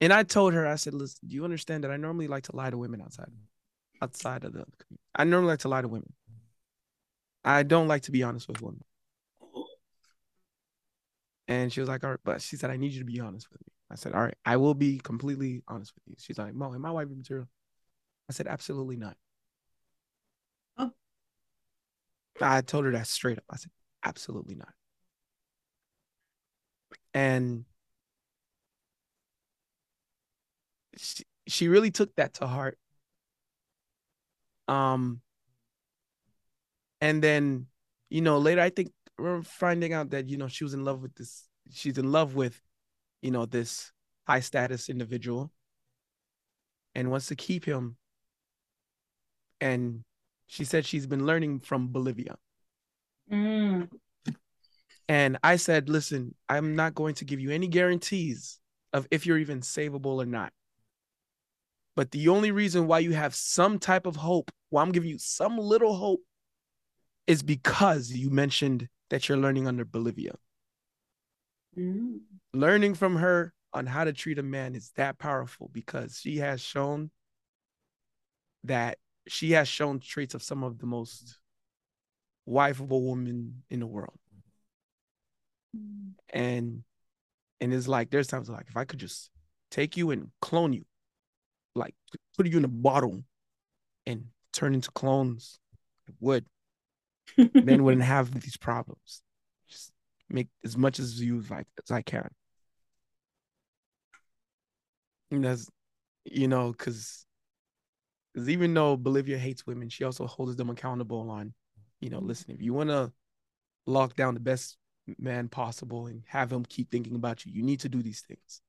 And I told her, I said, "Listen, do you understand that I normally like to lie to women outside, outside of the. I normally like to lie to women. I don't like to be honest with women." And she was like, all right, but she said, I need you to be honest with me. I said, all right, I will be completely honest with you. She's like, Mo, am I wifey material? I said, absolutely not. Oh. I told her that straight up. I said, absolutely not. And she, she really took that to heart. Um, and then, you know, later I think we're finding out that you know she was in love with this. She's in love with, you know, this high status individual, and wants to keep him. And she said she's been learning from Bolivia. Mm. And I said, listen, I'm not going to give you any guarantees of if you're even savable or not. But the only reason why you have some type of hope, why I'm giving you some little hope, is because you mentioned that you're learning under Bolivia. Mm. Learning from her on how to treat a man is that powerful because she has shown that she has shown traits of some of the most wifeable women in the world. And and it's like there's times like if I could just take you and clone you, like put you in a bottle and turn into clones, I would. <laughs> Men wouldn't have these problems. Just make as much as you like as I can. And that's you know, because because even though Bolivia hates women, she also holds them accountable on, you know, listen, if you want to lock down the best man possible and have him keep thinking about you, you need to do these things.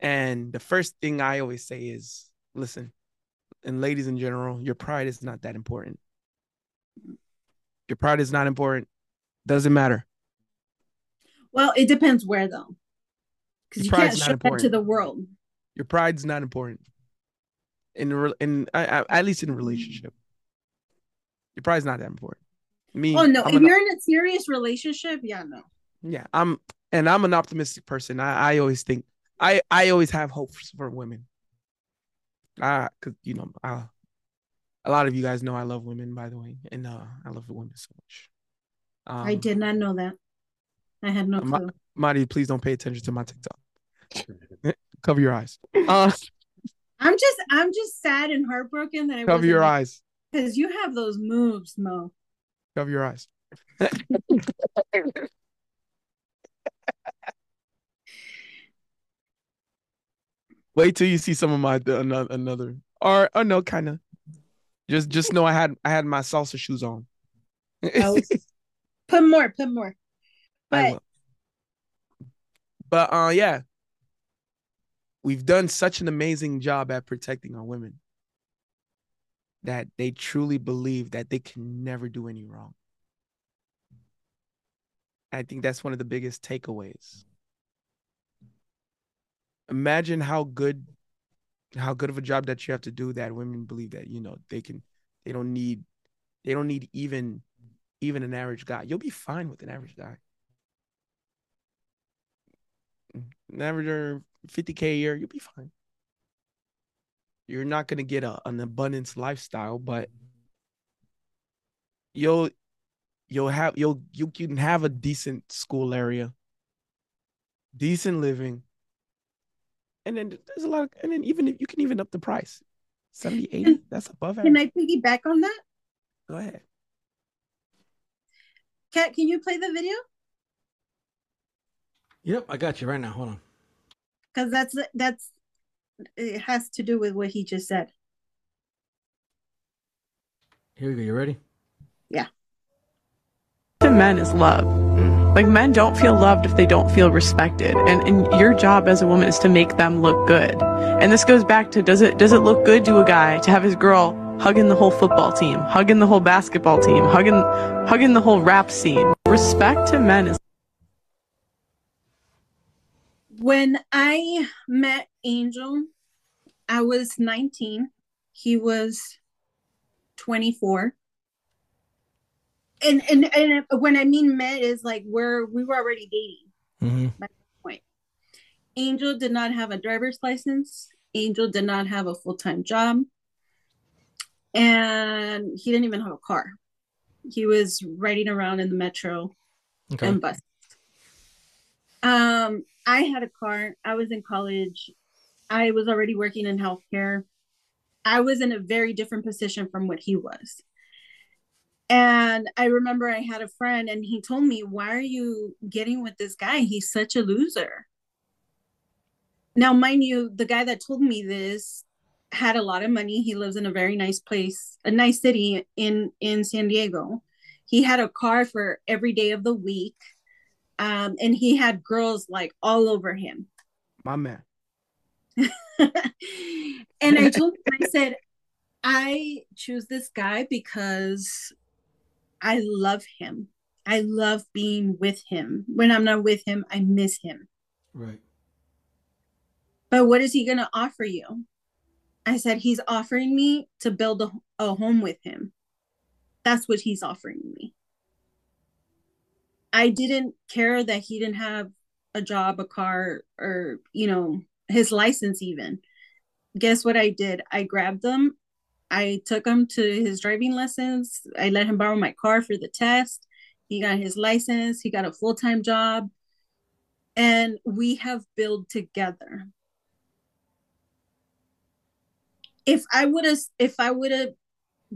And the first thing I always say is, listen, and ladies in general, your pride is not that important. Your pride is not important. Doesn't matter. Well, it depends where though, because you can't show that to the world. Your pride's not important. In in I, I, at least in a relationship, your pride's not that important. Me, Oh no, I'm if an- you're in a serious relationship, yeah, no. yeah, I'm and I'm an optimistic person. I, I always think I I always have hope for, for women. I cause you know I, a lot of you guys know I love women by the way, and uh, I love the women so much. Um, I did not know that. I had no Ma- clue. Marty, please don't pay attention to my TikTok. <laughs> Cover your eyes. Uh, <laughs> I'm just, I'm just sad and heartbroken that I cover your eyes. because you have those moves, Mo. Cover your eyes. <laughs> Wait till you see some of my another another or or no kind of. Just just know I had I had my salsa shoes on. Oh, <laughs> put more, put more. But. But uh yeah. We've done such an amazing job at protecting our women that they truly believe that they can never do any wrong. I think that's one of the biggest takeaways. imagine how good how good of a job that you have to do that women believe that you know they can they don't need they don't need even even an average guy you'll be fine with an average guy average earner 50k a year you'll be fine you're not going to get a, an abundance lifestyle but you'll you'll have you'll you can have a decent school area decent living and then there's a lot of, and then even if you can even up the price 70 80 that's above average. Can I piggyback on that? go ahead Kat, can you play the video? Yep, I got you right now. Hold on. Because that's that's it has to do with what he just said. Here we go. You ready? Yeah. to men is love. Mm. Like men don't feel loved if they don't feel respected. And and your job as a woman is to make them look good. And this goes back to does it does it look good to a guy to have his girl hugging the whole football team, hugging the whole basketball team, hugging hugging the whole rap scene. Respect to men is When I met Angel, I was 19. He was 24. And and and when I mean met is like we're we were already dating Mm-hmm. by that point. Angel did not have a driver's license. Angel did not have a full-time job. And he didn't even have a car. He was riding around in the metro Okay. and bus. Um, I had a car. I was in college. I was already working in healthcare. I was in a very different position from what he was. And I remember I had a friend and he told me, Why are you getting with this guy? He's such a loser. Now, mind you, the guy that told me this had a lot of money. He lives in a very nice place, a nice city in in San Diego. He had a car for every day of the week. Um, and he had girls like all over him. my man <laughs> And I told him, I said, I choose this guy because I love him. I love being with him. When I'm not with him, I miss him. Right. But what is he going to offer you? I said, he's offering me to build a, a home with him. That's what he's offering me. I didn't care that he didn't have a job, a car, or, you know, his license even. Guess what I did? I grabbed him. I took him to his driving lessons. I let him borrow my car for the test. He got his license. He got a full time job. And we have built together. If I would have, if I would have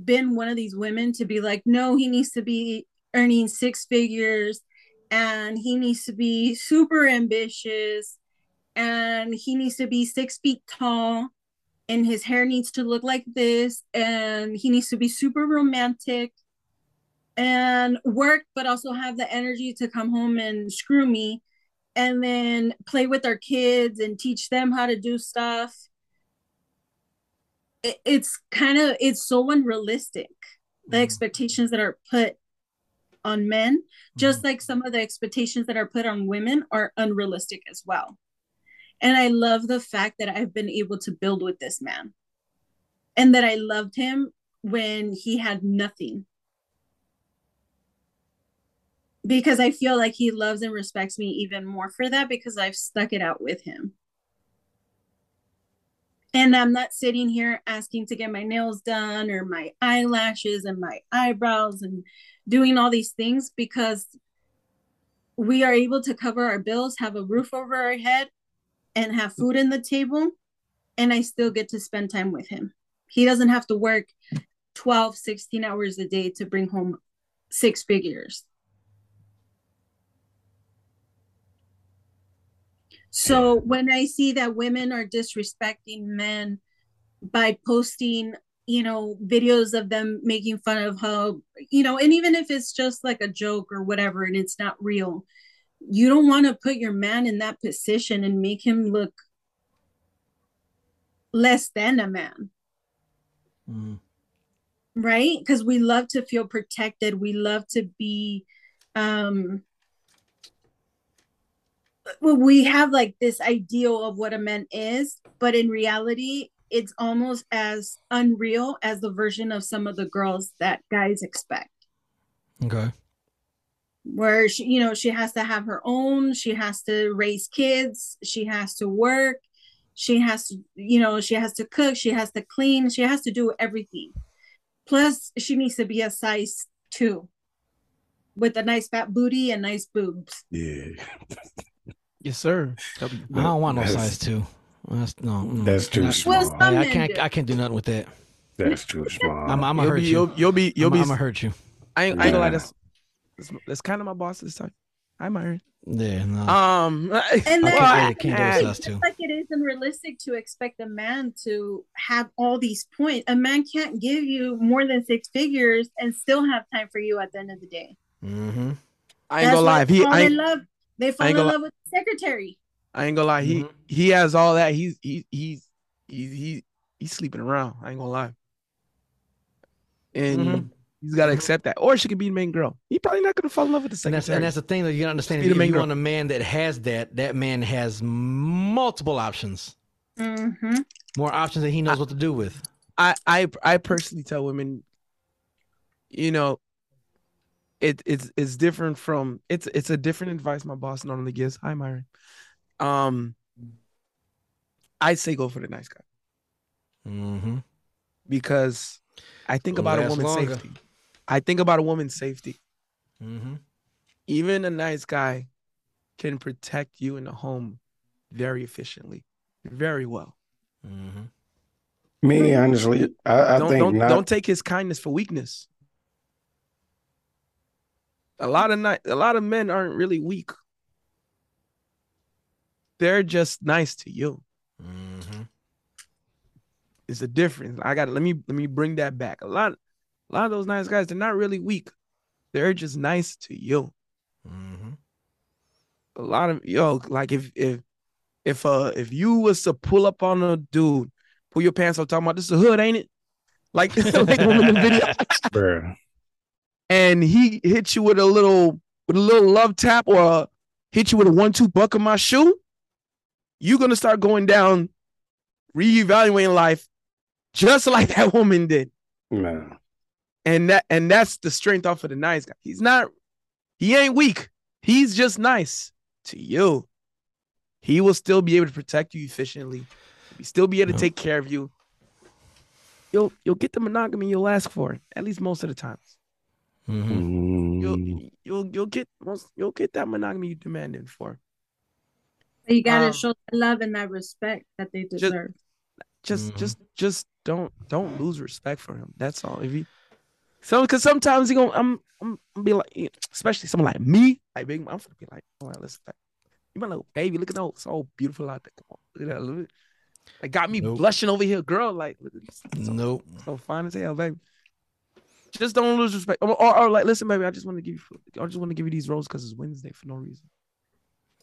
been one of these women to be like, no, he needs to be earning six figures and he needs to be super ambitious and he needs to be six feet tall and his hair needs to look like this and he needs to be super romantic and work but also have the energy to come home and screw me and then play with our kids and teach them how to do stuff. It, it's kind of it's so unrealistic the mm-hmm. expectations that are put on men mm-hmm. just like some of the expectations that are put on women are unrealistic as well and I love the fact that I've been able to build with this man and that I loved him when he had nothing. Because I feel like he loves and respects me even more for that because I've stuck it out with him. And I'm not sitting here asking to get my nails done or my eyelashes and my eyebrows and doing all these things because we are able to cover our bills, have a roof over our head, and have food in the table and i still get to spend time with him. He doesn't have to work 12 16 hours a day to bring home six figures so when i see that women are disrespecting men by posting you know videos of them making fun of how you know and even if it's just like a joke or whatever and it's not real you don't want to put your man in that position and make him look less than a man. Mm. right? Because we love to feel protected. We love to be um we have like this ideal of what a man is, but in reality, it's almost as unreal as the version of some of the girls that guys expect. Okay. Where she, you know, she has to have her own, she has to raise kids, she has to work, she has to, you know, she has to cook, she has to clean, she has to do everything. Plus, she needs to be a size two with a nice fat booty and nice boobs. Yeah. <laughs> Yes, sir. I don't want no That's- size two. That's no. mm, That's too not- small. Well, I, I can't. I can't do nothing with that. That's too small. I'm. I'm gonna You'll hurt be, you. you'll, you'll be, you'll I'm, be. I'm gonna hurt you. I ain't, I ain't gonna lie. Yeah. That's, that's, that's kind of my boss this time. Hi, Myron. Yeah. No. Um, And <laughs> I then can't, I can't do a I- size two. Just like it isn't realistic to expect a man to have all these points. A man can't give you more than six figures and still have time for you at the end of the day. Mm-hmm. I ain't That's gonna lie. If he, I ain't, love. They fall in gonna love with the secretary. I ain't gonna lie. He, Mhm. he has all that. He's, he, he's, he's, he, he's sleeping around. I ain't gonna lie. And Mhm. he's got to accept that. Or she could be the main girl. He probably not gonna fall in love with the And secretary. that's and that's the thing that you gotta understand. Be If you girl. want a man that has that, that man has multiple options, Mm-hmm. more options that he knows what to do with. I I I personally tell women, you know, it it's it's different from it's it's a different advice my boss normally gives. Hi, Myron. Um, I say go for the nice guy Mm-hmm. because I think Will about a woman's longer. safety. I think about a woman's safety. Mm-hmm. Even a nice guy can protect you in the home very efficiently, very well. Mm-hmm. Me, honestly, I, I don't think don't, not. don't take his kindness for weakness. A lot of ni- a lot of men aren't really weak. They're just nice to you. Mm-hmm. It's a difference. I got to let me let me bring that back. A lot a lot of those nice guys, they're not really weak. They're just nice to you. Mm-hmm. A lot of yo, like if if if uh if you was to pull up on a dude, pull your pants up, talking about this is a hood, ain't it? Like <laughs> like <laughs> women in the video. Bruh. And he hit you with a little with a little love tap or a, hit you with a one two buck of my shoe, you're gonna start going down, reevaluating life, just <laughs> like that woman did. Man. And that and that's the strength off of the nice guy. He's not, he ain't weak. He's just nice to you. He will still be able to protect you efficiently. He'll still be able to Yeah. take care of you. You'll you'll get the monogamy you'll ask for, at least most of the times. Mm-hmm. You'll you'll you'll get you'll get that monogamy you demanded for. So you gotta Um, show that love and that respect that they deserve. Just Mhm. just just don't don't lose respect for him. That's all. If you so because sometimes you gonna I'm I'm gonna be like especially someone like me, like big I'm gonna be like, oh listen, like, you my little baby, look at that, it's all beautiful out there. Come on, look at that. Look. Like got me Nope. blushing over here, girl. Like look. So, Nope. so fine as hell, baby. Just don't lose respect. Or, or, or, like, listen, baby, I just want to give you I just want to give you these roses because it's Wednesday for no reason.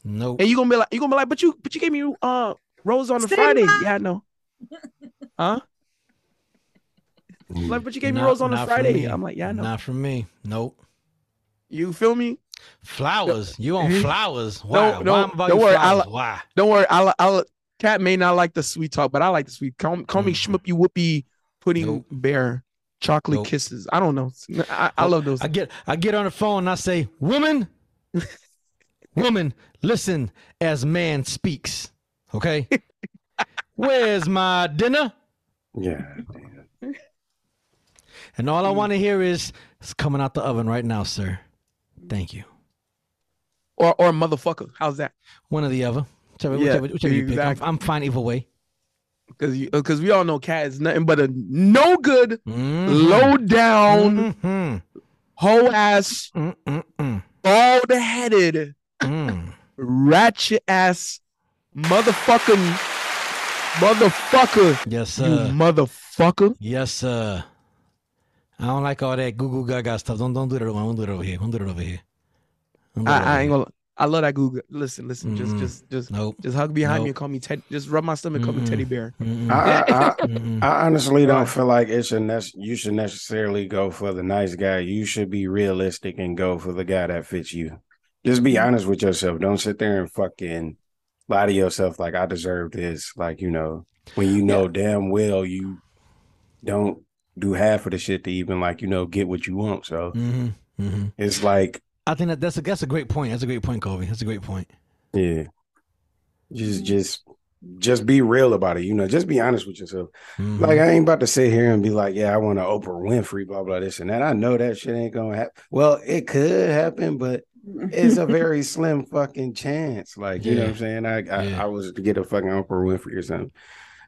Nope. And you gonna be like, you gonna be like, but you, but you gave me uh rose on a Say Friday. what? Yeah, I know. <laughs> Huh? mm. Like, but you gave me Not- rose on a Friday. I'm like, yeah, I know. Not from me. Nope. You feel me? Flowers. You on Mhm. <laughs> flowers? Why? No, Why no, I'm about don't you worry, I flowers? li- Why? Don't worry. I'll, I'll. Cat may not like the sweet talk, but I like the sweet. Call, call me Mhm. Schmuppy Whoopie Pudding Nope. Bear Chocolate Nope. Kisses. I don't know. I, I oh, love those. I get I get on the phone and I say, "Woman, <laughs> woman, listen as man speaks." Okay. Where's my dinner? Yeah. And all I want to hear is it's coming out the oven right now, sir. Thank you. Or or motherfucker. How's that? One or the other. Whichever, Yeah, whichever, whichever you pick. I'm. I'm fine either way. Because you because we all know Cat is nothing but a no good, Mhm. low down, Mhm. whole ass, bald headed, mm. ratchet ass, motherfucking, motherfucker. Yes, You sir. motherfucker. Yes, sir. I don't like all that Google Gaga stuff. Don't don't do that. Don't do it over here. Don't do it over here. Don't do it over I, I ain't here. gonna. I love that Google. Listen, listen. Just, Mm-mm. just, just, Nope. just hug behind me and call me Ted. Just rub my stomach, call me Teddy Bear. Mm-mm. I, I, I, <laughs> I honestly don't feel like it should nec- you should necessarily go for the nice guy. You should be realistic and go for the guy that fits you. Just be honest with yourself. Don't sit there and fucking lie to yourself like I deserve this. Like, you know, when you know damn well you don't do half of the shit to even like, you know, get what you want. So hmm hmm it's like, I think that that's a that's a great point. That's a great point, Kobe. That's a great point. yeah. Just just just be real about it. You know, just be honest with yourself. Mhm. Like I ain't about to sit here and be like, yeah, I want to Oprah Winfrey, blah blah this and that. I know that shit ain't gonna happen. Well, it could happen, but it's a very <laughs> slim fucking chance. Like, you know what I'm saying? I I, I was to get a fucking Oprah Winfrey or something.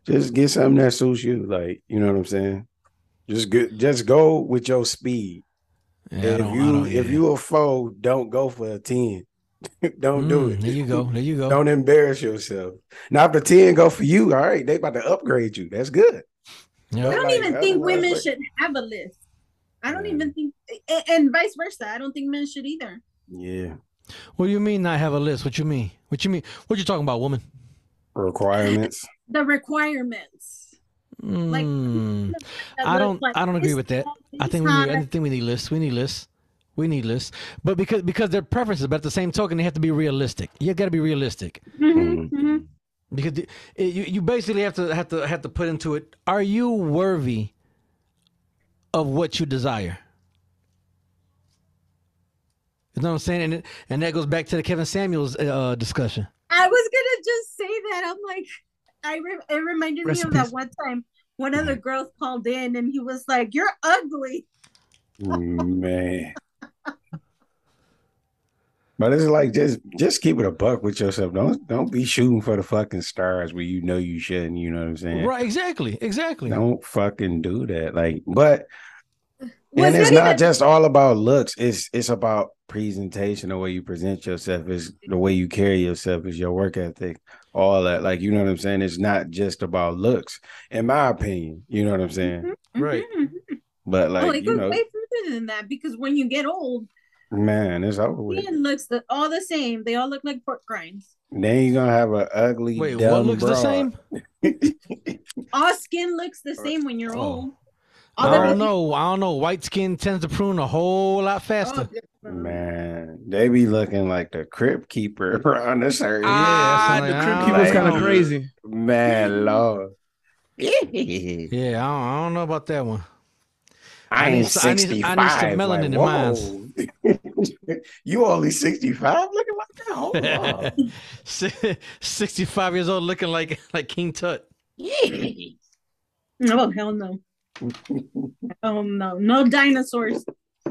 Just get something that suits you. Like, you know what I'm saying? Just good just go with your speed. Yeah, if you don't- if you a foe, don't go for a 10. <laughs> don't do Mm, it. There you go. There you go. Don't embarrass yourself. Now if the 10 go for you, all right, they about to upgrade you. That's good. I don't Like, even think women like- should have a list. I don't even think, a- and vice versa. I don't think men should either. Yeah. What do you mean not have a list? What you mean? What you mean? What you talking about, woman? Requirements. The requirements. Like, Mm, <laughs> that I don't. like I don't agree with that. I this think we need. I think we need lists. We need lists. We need lists. But because because they're preferences, but at the same token, they have to be realistic. You got to be realistic. Mhm, mhm. because the- it, you you basically have to have to have to put into it. Are you worthy of what you desire? You know what I'm saying? And it, and that goes back to the Kevin Samuels uh, discussion. I was gonna just say that. I'm like, I re- it reminded me of that one time one of the mm-hmm. girls called in and he was like, "You're ugly." Man. <laughs> But it's like just just keep it a buck with yourself. Don't don't be shooting for the fucking stars where you know you shouldn't. You know what I'm saying? Right? Exactly. Exactly. Don't fucking do that. Like, but Was and it's not even- just all about looks. It's it's about presentation, the way you present yourself, is the way you carry yourself, is your work ethic, all that. Like, you know what I'm saying? It's not just about looks, in my opinion. You know what I'm saying? Mm-hmm, right. Mm-hmm, mm-hmm. But oh, like, oh, it you goes know, way further than that because when you get old, man, it's over with. skin looks the, all the same. They all look like pork rinds. Then you're gonna have an ugly. Wait, what dumb looks the same? <laughs> All skin looks the same when you're oh. old. Oh. All I don't know. I don't know. White skin tends to prune a whole lot faster. Man, they be looking like the crypt keeper <laughs> around the certain. Ah, the Crypt Keeper's kinda crazy. Man, <laughs> Lord. Yeah, I don't, I don't know about that one. I need ain't s- I need- 65. I need some melanin in mine. mine. <laughs> you only 65 looking like that? Hold on. Sixty-five years old, looking like like King Tut. Oh hell no. oh no, no dinosaurs.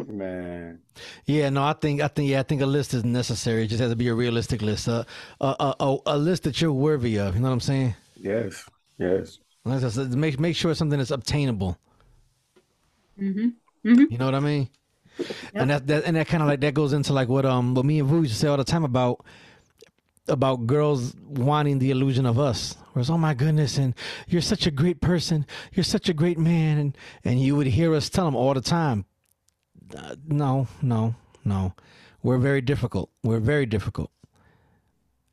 Man. Yeah, no, I think I think yeah, I think a list is necessary. It just has to be a realistic list, uh, a a, a, a list that you're worthy of. You know what I'm saying? Yes, yes. Like I said, Make make sure it's something that's obtainable. Mm-hmm. You know what I mean? And that, that and that kind of like that goes into like what um what me and Vu used to say all the time about about girls wanting the illusion of us. Whereas, oh my goodness, and you're such a great person, you're such a great man, and and you would hear us tell them all the time, uh, no, no, no, we're very difficult. We're very difficult.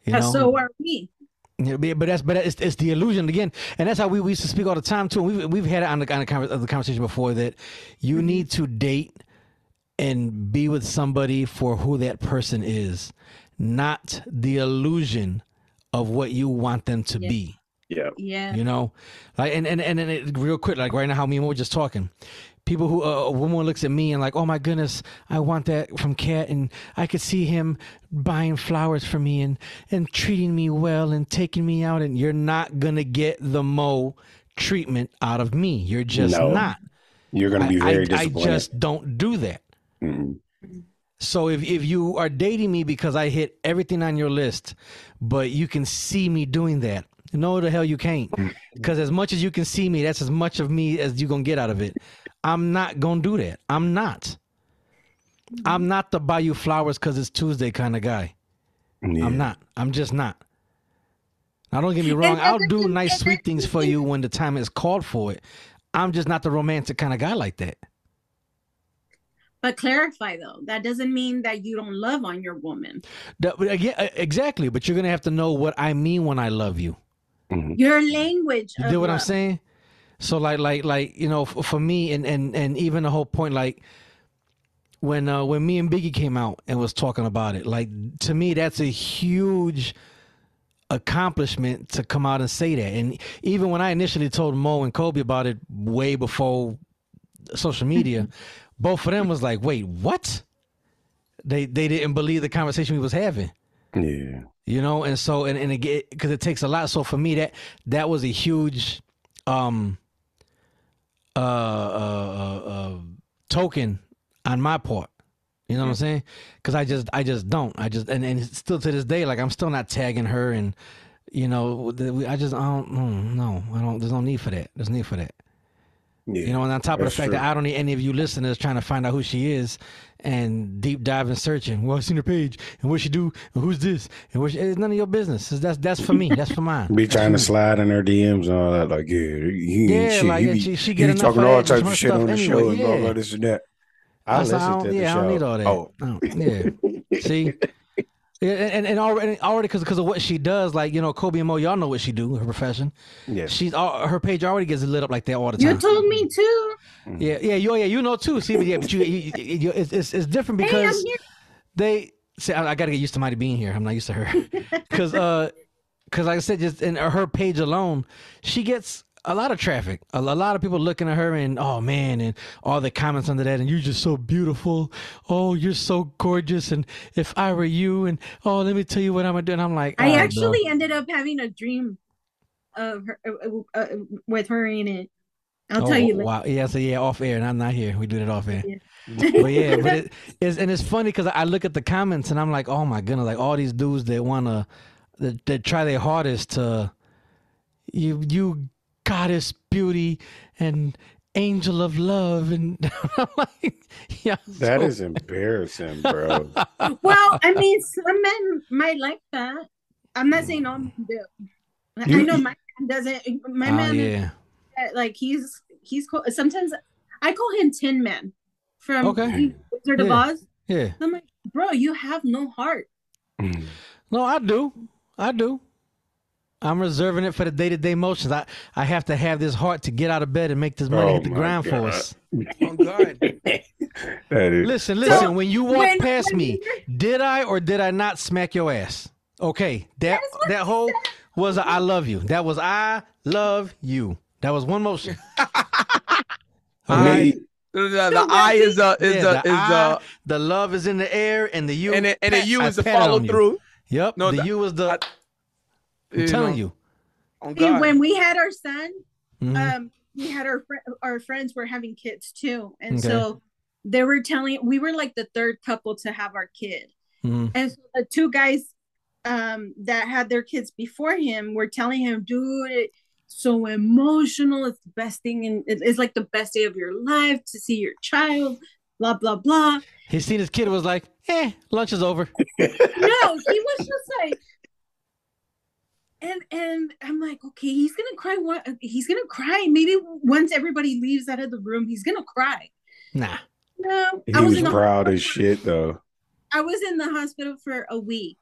You know? so are we. Yeah, but but that's but it's, it's the illusion again, and that's how we, we used to speak all the time too. We've we've had it on the on the, the conversation before that you need to date and be with somebody for who that person is, not the illusion of what you want them to Yeah. be. Yeah. Yeah. You know, like and and and, and it, real quick, like right now, how me and we were just talking. People who uh, a woman looks at me and like, oh my goodness, I want that from Cat, and I could see him buying flowers for me and and treating me well and taking me out, and you're not gonna get the Mo treatment out of me. You're just No. not. You're gonna be I- very I, I disappointed. just don't do that. Mhm. So if, if you are dating me because I hit everything on your list, but you can see me doing that, no the hell you can't. Because as much as you can see me, that's as much of me as you gonna get out of it. I'm not gonna do that. I'm not. I'm not the buy you flowers because it's Tuesday kind of guy. I'm not. I'm just not. Now don't get me wrong. I'll do nice sweet things for you when the time is called for it. I'm just not the romantic kind of guy like that. But clarify though, that doesn't mean that you don't love on your woman. That- but again, uh, exactly. But you're gonna have to know what I mean when I love you. Your language. You of get what I'm saying? So like like like you know f- for me and and and even the whole point like when uh, when me and Biggie came out and was talking about it. Like to me, that's a huge accomplishment to come out and say that. And even when I initially told Mo and Kobe about it way before social media, <laughs> both of them was like, "Wait, what?" They they didn't believe the conversation we was having. Yeah. You know, and so and and again because it takes a lot. So for me, that that was a huge um uh uh, uh, uh token on my part. You know what I'm saying? Because I just I just don't. I just and and still to this day, like I'm still not tagging her and. You know, I just I don't mm, no, I don't. There's no need for that. There's no need for that. Yeah. You know, and on top of the fact that. I don't need any of you listeners trying to find out who she is and deep diving searching. Well, I've seen her page and what she do and who's this and what she, it's none of your business. That's that's for me. That's for mine. Be trying to slide in her DMs and all that. Like, yeah, Yeah, shit. like, yeah, be, she- she get enough talking all types of shit on the anyway, show and yeah. blah this and that. I That's listen I to don't- the yeah, I show. don't need all that. Oh, yeah. See, Yeah, <laughs> and and already already because because of what she does, like you know, Kobe and Mo, y'all know what she do, her profession. Yeah, she's all, her page already gets lit up like that all the time. You told me too. Yeah, yeah, you, yeah, you know too. See, but yeah, but you, you, you, you it's, it's it's different because here. they see. I, I got to get used to Mighty being here. I'm not used to her because uh, because like I said, just in her page alone, she gets a lot of traffic. A, lot of people looking at her and oh man, and all the comments under that, and you're just so beautiful. Oh, you're so gorgeous, and if I were you, and oh, let me tell you what I'm gonna do. And I'm like, I all right, bro. actually ended up having a dream of her uh, uh, with her in it. I'll tell Oh, you. later. Wow. Yeah. So yeah, off air, and I'm not here. We do that off air. but yeah, <laughs> but it, it's and it's funny because I look at the comments and I'm like, oh my goodness, like all these dudes that wanna that, that try their hardest to you you goddess beauty and angel of love and <laughs> like, yeah, that so- is embarrassing, bro. <laughs> well, I mean, some men might like that. I'm not saying all men do. I- I know my man doesn't. My Oh, man, yeah. uh, like he's he's co- sometimes I call him Tin Man from Okay. Wizard of Yeah. Oz. Yeah. I'm like, bro, you have no heart. No, I do. I do. I'm reserving it for the day to day motions. I, I have to have this heart to get out of bed and make this money Oh hit the my ground for us. Oh God. <laughs> That is Listen, listen. when you walk when- past me, did I or did I not smack your ass? Okay, that that whole was a I love you. That was I love you. That was one motion. <laughs> Me, The, the, the I is uh is Yeah, the, the is I, uh the love is in the air, and the you and the, and the pat- U I is the follow through. Yep. No, the the- you was the. I'm you telling know. you. Oh God. when we had our son, Mhm. um, we had our fr- our friends were having kids too, and Okay. so they were telling we were like the third couple to have our kid, Mhm. and so the two guys um that had their kids before him were telling him, dude, it's so emotional. It's the best thing, and it's like the best day of your life to see your child. Blah blah blah. He seen his kid was like, eh, lunch is over. <laughs> no, he was just like, and and I'm like, okay, he's gonna cry. One, he's gonna cry. Maybe once everybody leaves out of the room, he's gonna cry. Nah. No, he I was, was in the proud as shit though. I was in the hospital for a week,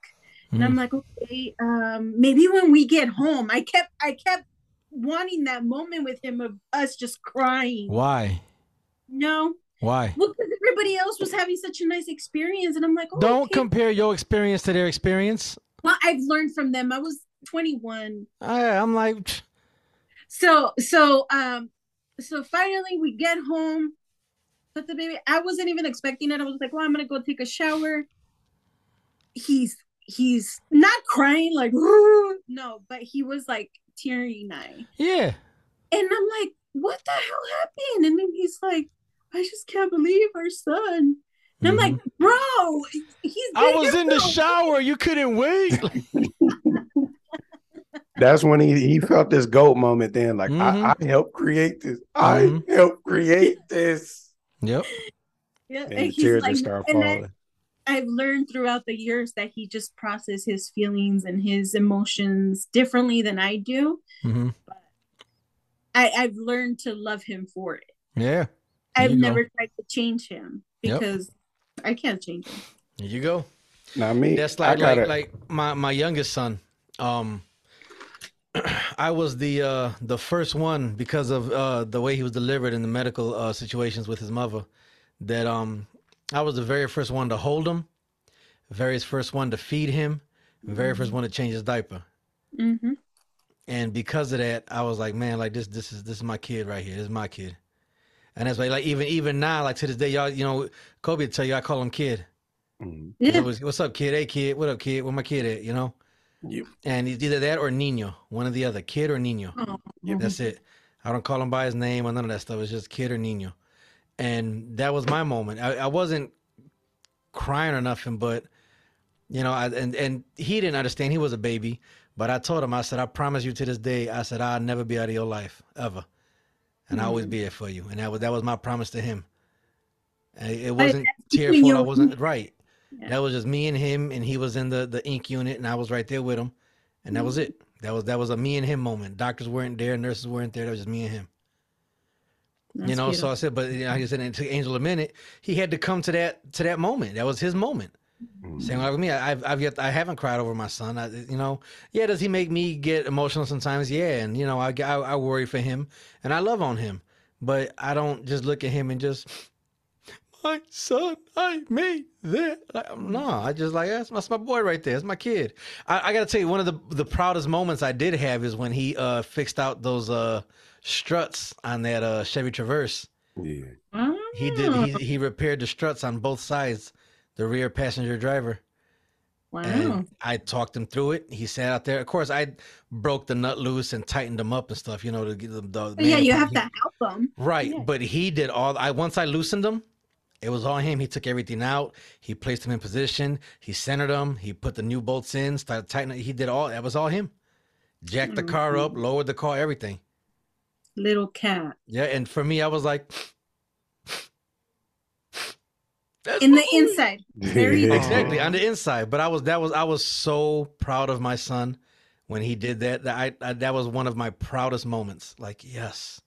and Mm. I'm like, okay, um, maybe when we get home, I kept I kept wanting that moment with him of us just crying. Why? No, Why? well, because everybody else was having such a nice experience, and I'm like, oh, Don't okay. compare your experience to their experience. Well, I've learned from them. I was 21. I, I'm like, so so um so finally we get home put the baby i wasn't even expecting it i was like well i'm gonna go take a shower he's he's not crying like <laughs> no but he was like teary eyed yeah. and i'm like what the hell happened and then he's like i just can't believe our son and i'm like bro he's Mm-hmm. I was in the shower. You couldn't wait. <laughs> That's when he, he felt this goat moment. Then, like Mm-hmm. I, I helped create this. I helped create this. Yep. Yeah, And and the tears like, just start I- falling. I've learned throughout the years that he just processes his feelings and his emotions differently than I do. hmm I, I've learned to love him for it. Yeah. I've you go. never tried to change him Yep. because I can't change him. There you go. Not me. That's like like like my my youngest son. Um, <clears throat> I was the uh the first one because of uh the way he was delivered in the medical uh situations with his mother. That um I was the very first one to hold him, very first one to feed him, very first one to change his diaper. Mm-hmm. And because of that, I was like, man, like this, this is this is my kid right here. This is my kid. And that's why, like, even even now, like to this day, y'all, you know, Kobe would tell you I call him kid. He's Yeah. always, What's up, kid? Hey, kid. What up, kid? Where my kid at? You know. Yep. And he's either that or Nino, one or the other, kid or Nino. That's it. I don't call him by his name or none of that stuff. It's just kid or Nino. And that was my moment. I, I wasn't crying or nothing, but you know, I, and and he didn't understand. He was a baby, but I told him, I said, I promise you to this day, I said I'll never be out of your life ever, and I'll always Mhm. be there for you. And that was that was my promise to him. And it wasn't tearful. I wasn't right. Yeah. That was just me and him, and he was in the the ink unit, and I was right there with him, and that was Mm-hmm. it. That was that was a me and him moment. Doctors weren't there, nurses weren't there. That was just me and him. you That's know, so I said, but you know, like I said, it took Angel a minute. He had to come to that to that moment. That was his moment. Same like with me. I- I've I've yet I haven't cried over my son. I, you know, yeah. Does he make me get emotional sometimes? Yeah, and you know, I, I I worry for him, and I love on him, but I don't just look at him and just my son. I made that. Like, no, I just like that's, that's my boy right there. That's my kid. I, I got to tell you, one of the the proudest moments I did have is when he uh fixed out those uh struts on that uh Chevy Traverse. Yeah. He did. He, he repaired the struts on both sides, the rear passenger driver. Wow. And I talked him through it. He sat out there. Of course, I broke the nut loose and tightened them up and stuff. You know, to get them. The yeah, you have he- to help them. Right, but he did all. I once I loosened them, it was all him. He took everything out. He placed them in position. He centered them. He put the new bolts in. Started tightening. He did all. That was all him. Jacked the car up, Mm-hmm. lowered the car, everything. Little cat. Yeah, and for me, I was like, In the inside. Very <laughs> exactly on the inside. But I was that was I was so proud of my son when he did that. That I, I that was one of my proudest moments. Like yes,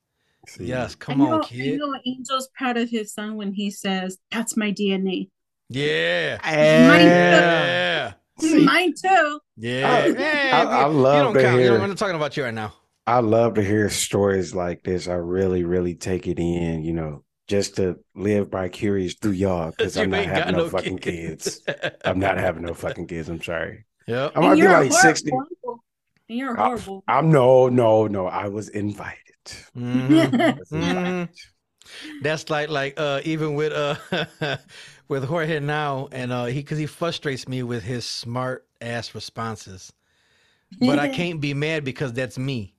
yes, come I know, on, I kid. know Angel's proud of his son when he says, That's my DNA. Yeah, Mine too. yeah, Mine too. yeah. I- Hey, I- you- I you love don't to count. Hear- know, we're not talking about you right now. I love to hear stories like this. I really, really take it in, you know, just to live vicarious through y'all because <laughs> I'm not having no, no fucking kids. kids. <laughs> I'm not having no fucking kids. I'm sorry. Yep. I might be like horrible. 60. And you're I- horrible. I'm no, no, no. I was invited. <laughs> Mhm. Mhm. That's like like uh even with uh <laughs> with Jorge now and uh he because he frustrates me with his smart ass responses. But I <laughs> can't be mad because that's me.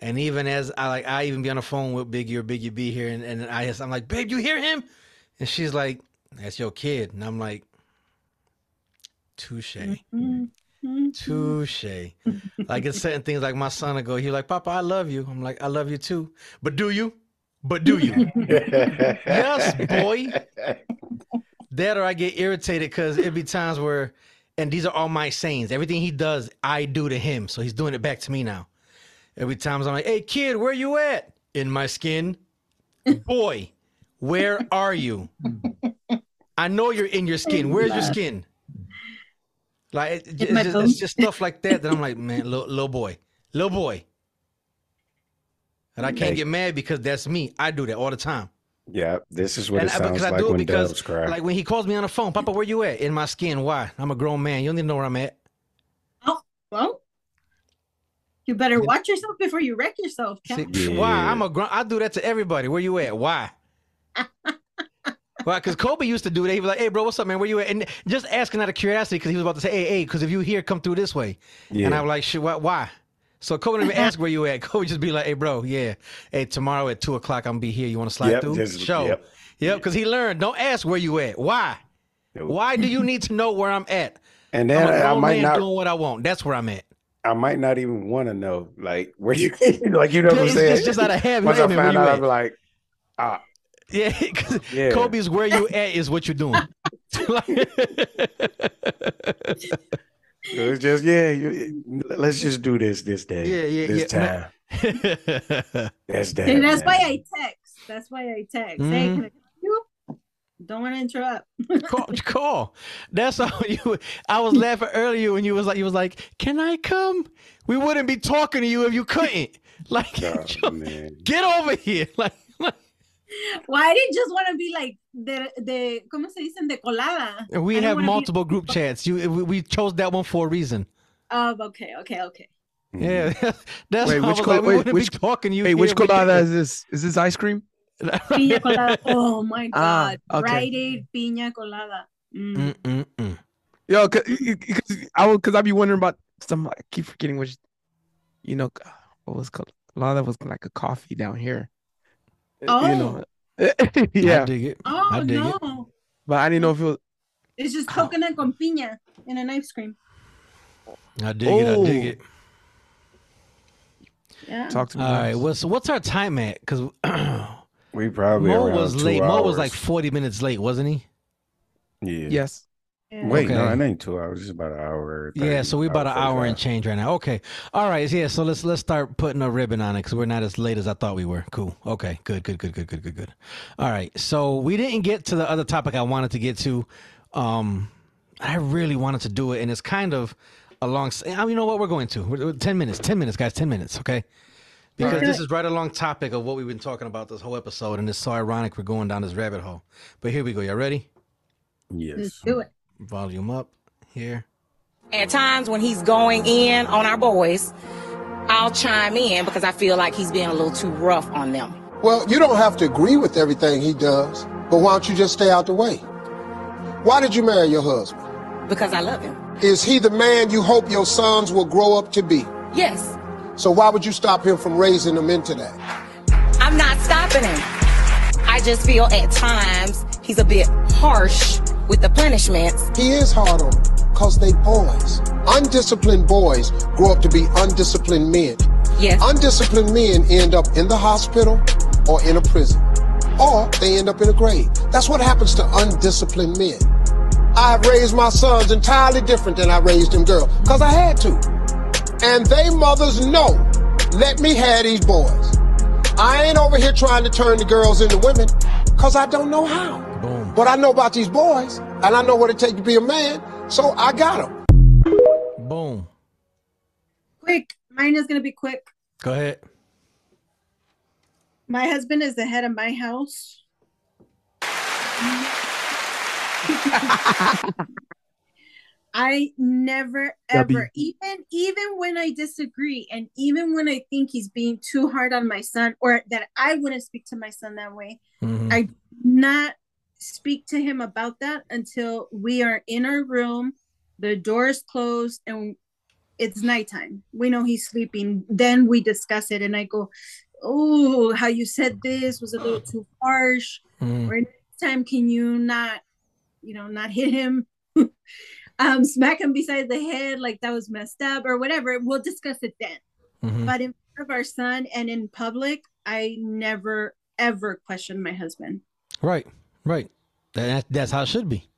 And even as I like I even be on the phone with Biggie or Biggie B here and, and I I'm like, babe, you hear him? And she's like, That's your kid. And I'm like, touche. Mm-hmm. Mm-hmm. Touche. <laughs> like it's certain things like my son will go, he like, Papa, I love you. I'm like, I love you too. But do you? But do you? <laughs> yes, boy. That or I get irritated because it'd be times where, and these are all my sayings. Everything he does, I do to him. So he's doing it back to me now. Every time I'm like, hey, kid, where you at? In my skin. Boy, where are you? <laughs> I know you're in your skin. Where's your skin? Like, it- it's, just, it's just <laughs> stuff like that that I'm like, man, little, little boy, little boy. And I can't Hey. get mad because that's me. I do that all the time. Yeah, this is what And it I- sounds because I like do it when because, doves cry. like, when he calls me on the phone, Papa, where you at? In my skin. Why? I'm a grown man. You don't need to know where I'm at. Oh, well, you better watch yourself before you wreck yourself. Cat. See, Why? I'm a grown. I do that to everybody. Where you at? Why? <laughs> Why? Because Kobe used to do that. He was like, "Hey, bro, what's up, man? Where you at?" And just asking out of curiosity because he was about to say, "Hey, hey," because if you here, come through this way. Yeah. And I was like, "Shit, why?" why? So Kobe didn't even ask where you at. <laughs> Kobe just be like, "Hey, bro, yeah, hey, tomorrow at two o'clock, I'm gonna be here. You want to slide Yep, through?" just- Show. yep. Yep. Because he learned. Don't ask where you at. Why? Why do you need to know where I'm at? And I'm then I might not- doing what I want. That's where I'm at. I might not even want to know, like where you, <laughs> like you know what I'm saying. it's just out of habit. Once I find out. Be like, ah, Yeah, <laughs> because Yeah. Kobe's where you at is what you're doing. it's just yeah. You, let's just do this this day. Yeah, yeah, this yeah. time. That's that. And that's why. I text. That's why I text. Hey, Mhm. can I you? Don't want to interrupt. call, call. That's how <laughs> you. I was laughing earlier when you was like, you was like, "Can I come?" We wouldn't be talking to you if you couldn't. <laughs> Like, Oh, man. get over here. Like, like Why did you just want to be like de, de ¿cómo se dicen? De colada. We I have wanna be- multiple group chats. You, we, we chose that one for a reason. Oh, okay, okay, okay. Yeah, <laughs> that's Wait, which col- like, wait, which- be talking you. Hey, which here. We colada is this? Is this ice cream? Piña colada. Oh my <laughs> Ah, god. okay. Friday piña colada. Mm. Yo, cause, cause I will, cause I be wondering about some. I keep forgetting which, you know, what was called. A lot of was like a coffee down here. Oh. You know, oh. <laughs> yeah, I dig it. Oh I dig it. no. but I didn't know if it was. It's just ah. coconut con piña in an ice cream. I dig it. I dig Oh. it. Yeah. Talk to me. All right. Miles. What's what's our time at? Because <clears throat> We probably Mo was two late. Mo was like forty minutes late, wasn't he? yeah. Yes. Wait, no, Okay. it ain't two hours. It's about an hour. Yeah, so we're about an hour and change right now. Okay, all right, yeah. So let's let's start putting a ribbon on it because we're not as late as I thought we were. Cool. Okay, good, good, good, good, good, good, good. All right, so we didn't get to the other topic I wanted to get to. Um, I really wanted to do it, and it's kind of along. I mean, you know what? We're going to We're- we're- ten minutes. Ten minutes, guys. Ten minutes. Okay. Because Okay. this is right along topic of what we've been talking about this whole episode, and it's so ironic we're going down this rabbit hole. But here we go. Y'all ready? Yes. Let's do it. Volume up here. At times when he's going in on our boys, I'll chime in because I feel like he's being a little too rough on them. Well, you don't have to agree with everything he does, but why don't you just stay out the way? Why did you marry your husband? Because I love him. Is he the man you hope your sons will grow up to be? Yes, So why would you stop him from raising them into that? I'm not stopping him. I just feel at times he's a bit harsh with the punishments. He is hard on them because they boys. Undisciplined boys grow up to be undisciplined men. Yes. Undisciplined men end up in the hospital or in a prison. Or they end up in a grave. That's what happens to undisciplined men. I've raised my sons entirely different than I raised them girls, because I had to. And they mothers know, let me have these boys. I ain't over here trying to turn the girls into women, because I don't know how. Boom. But I know about these boys, and I know what it takes to be a man, so I got them. Boom. Quick. Mine is gonna be quick. Go ahead. My husband is the head of my house. <laughs> I never W. ever even even when I disagree and even when I think he's being too hard on my son or that I wouldn't speak to my son that way, Mhm. I do not speak to him about that until we are in our room, the door is closed, and it's nighttime. We know he's sleeping. Then we discuss it, and I go, "Oh, how you said this was a little too harsh. Mhm. Or next time, can you not, you know, not hit him, <laughs> um, smack him beside the head like that was messed up, or whatever. We'll discuss it then." Mhm. But in front of our son and in public, I never ever question my husband. Right, right. That, that's how it should be.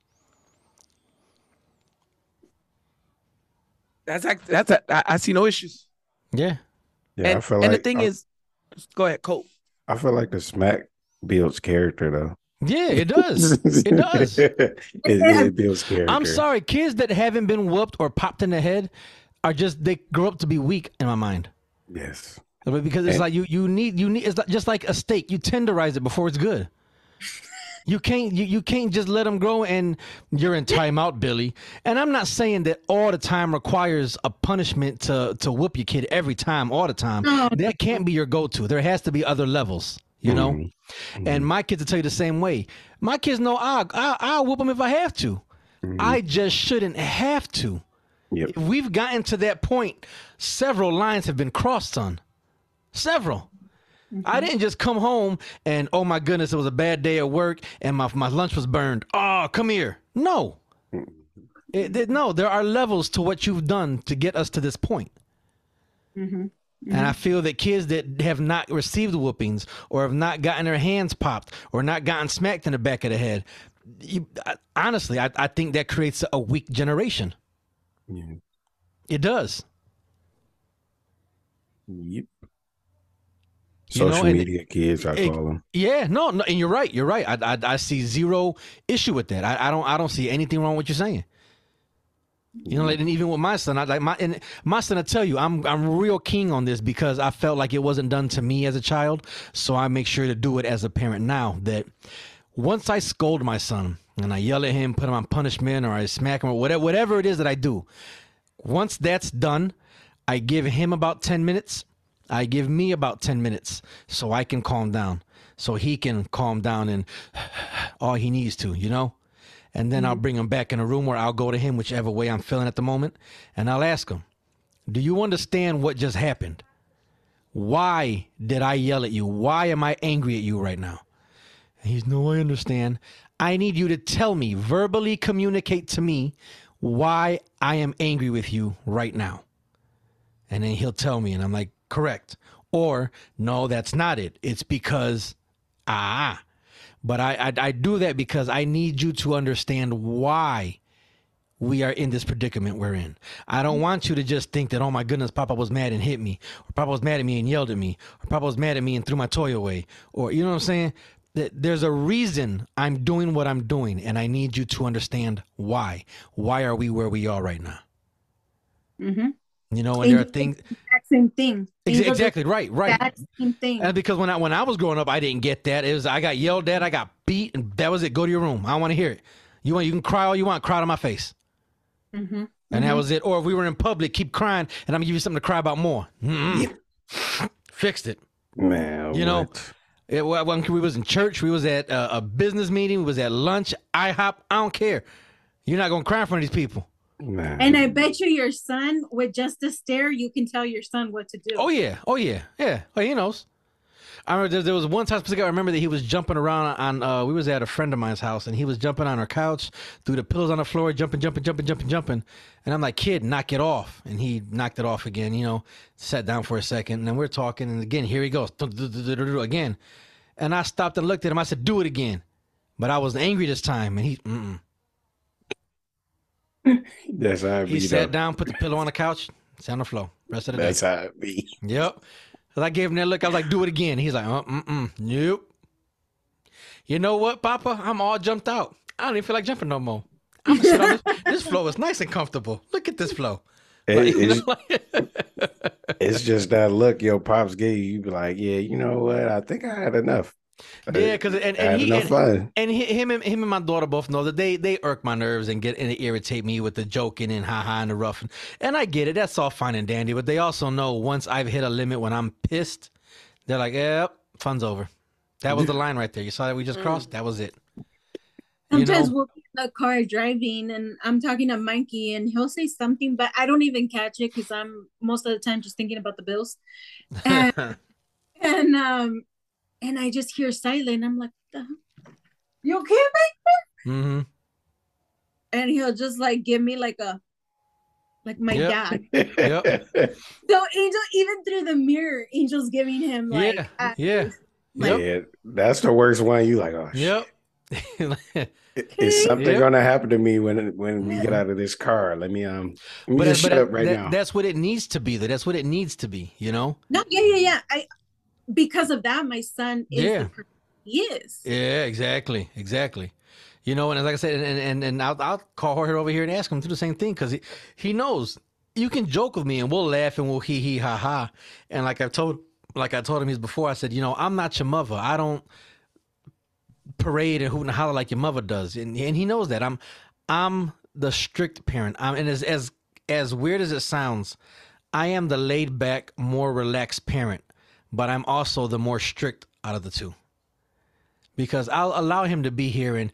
That's act- that's a, I, I see no issues. Yeah. Yeah, I and feel and like the thing I, is, go ahead, Colt. I feel like the smack builds character though. Yeah, it does. it does. <laughs> it, it builds character. I'm sorry, kids that haven't been whooped or popped in the head are just they grow up to be weak in my mind. Yes. Because it's And- like you you need you need it's like, just like a steak. You tenderize it before it's good. You can't you, you can't just let them grow and you're in timeout, Billy. And I'm not saying that all the time requires a punishment to to whoop your kid every time, all the time. No. That can't be your go-to. There has to be other levels, you know. Mm-hmm. And my kids will tell you the same way. My kids know I I I'll whoop them if I have to. I just shouldn't have to. Yep. We've gotten to that point, several lines have been crossed, son. Several. I didn't just come home and oh my goodness, it was a bad day at work and my my lunch was burned. Oh, come here. No. Mm-hmm. It- it- no, there are levels to what you've done to get us to this point. Mm-hmm. And I mm-hmm. feel that kids that have not received whoopings or have not gotten their hands popped or not gotten smacked in the back of the head, you, I, honestly, I, I think that creates a weak generation. Yeah. It does. Yep. You know, Social and- media kids, I it- call them. Yeah, no, no, and you're right. You're right. I, I, I see zero issue with that. I, I don't, I don't see anything wrong with what you're saying. You know, like, and even with my son, I like my and my son. I tell you, I'm I'm real keen on this because I felt like it wasn't done to me as a child, so I make sure to do it as a parent now. That once I scold my son and I yell at him, put him on punishment, or I smack him, or whatever whatever it is that I do, once that's done, I give him about ten minutes. I give me about ten minutes so I can calm down, so he can calm down and <sighs> all he needs to, you know and then I'll mm-hmm. bring him back in a room where I'll go to him whichever way I'm feeling at the moment, and I'll ask him, "Do you understand what just happened? Why did I yell at you? Why am I angry at you right now?" And he's, "No, I understand. I need you to tell me, verbally communicate to me why I am angry with you right now." And then he'll tell me, and I'm like, "Correct." Or, "No, that's not it. It's because ah." But I, I I do that because I need you to understand why we are in this predicament we're in. I don't want you to just think that, oh my goodness, Papa was mad and hit me, or Papa was mad at me and yelled at me, or Papa was mad at me and threw my toy away, or you know what I'm saying? That There's a reason I'm doing what I'm doing, and I need you to understand why. Why are we where we are right now? Mm-hmm. You know, and there are things. Exact same thing. Ex- exactly right, right. Exact same thing. And because when I when I was growing up, I didn't get that. It was I got yelled at, I got beat, and that was it. Go to your room. I don't want to hear it. You want you can cry all you want, cry to my face, Mm-hmm. and that was it. Or if we were in public, keep crying, and I'm gonna give you something to cry about more. Mm-mm. Fixed it. Man, You know, it, when we was in church, we was at a, a business meeting, we was at lunch, IHOP. I don't care. You're not gonna cry in front of these people. Man. And I bet you your son, with just a stare, you can tell your son what to do. Oh yeah, oh yeah, yeah. Well, he knows. I remember there, there was one time specific. I remember that he was jumping around on. Uh, we was at a friend of mine's house, and he was jumping on our couch, threw the pillows on the floor, jumping, jumping, jumping, jumping, jumping. And I'm like, "Kid, knock it off!" And he knocked it off again. You know, sat down for a second, and then we're talking, and again, here he goes again. And I stopped and looked at him. I said, "Do it again," but I was angry this time, and he. Mm-mm. <laughs> That's how it He sat though. down, put the pillow on the couch, sat on the floor. Rest of the day. That's how it be. Yep. 'Cause I gave him that look. I was like, do it again. He's like, uh, mm-mm, nope. You know what, Papa? I'm all jumped out. I don't even feel like jumping no more. I'm gonna sit on this. <laughs> This floor is nice and comfortable. Look at this flow. It- it's, <laughs> it's just that look your pops gave you. You be like, yeah, you know what? I think I had enough. Yeah, because and, and he enough and, fun. and him and him and my daughter both know that they they irk my nerves and get and they irritate me with the joking and ha ha and the rough and, and I get it. That's all fine and dandy, but they also know once I've hit a limit when I'm pissed, they're like, "Yep, fun's over." That was the line right there. You saw that we just crossed. That was it. You Sometimes know? we'll be in the car driving, and I'm talking to Mikey, and he'll say something, but I don't even catch it because I'm most of the time just thinking about the bills. <laughs> And, and um, and I just hear silent. I'm like, "The "You okay, Mike?" mm-hmm. And he'll just like give me like a, like my Yep. dad. Yep. <laughs> So Angel, even through the mirror, Angel's giving him like, yeah. uh, Yeah. Yeah, that's the worst one. You like, oh, Yep. is something Yep. gonna happen to me when when we get out of this car? Let me um, let me But, just but shut that- up right that- now. that's what it needs to be. Though. That's what it needs to be. You know. no, yeah, yeah, yeah. I because of that, my son is Yeah. he is. Yeah, exactly, exactly. You know, and like I said, and and, and I'll, I'll call Jorge over here and ask him to do the same thing because he he knows you can joke with me and we'll laugh and we'll hee hee ha ha. And like I've told like I told him he's before, I said, you know, I'm not your mother. I don't parade and hoot and holler like your mother does, and and he knows that. I'm I'm the strict parent. I'm and as as as weird as it sounds, I am the laid back, more relaxed parent, but I'm also the more strict out of the two because I'll allow him to be here and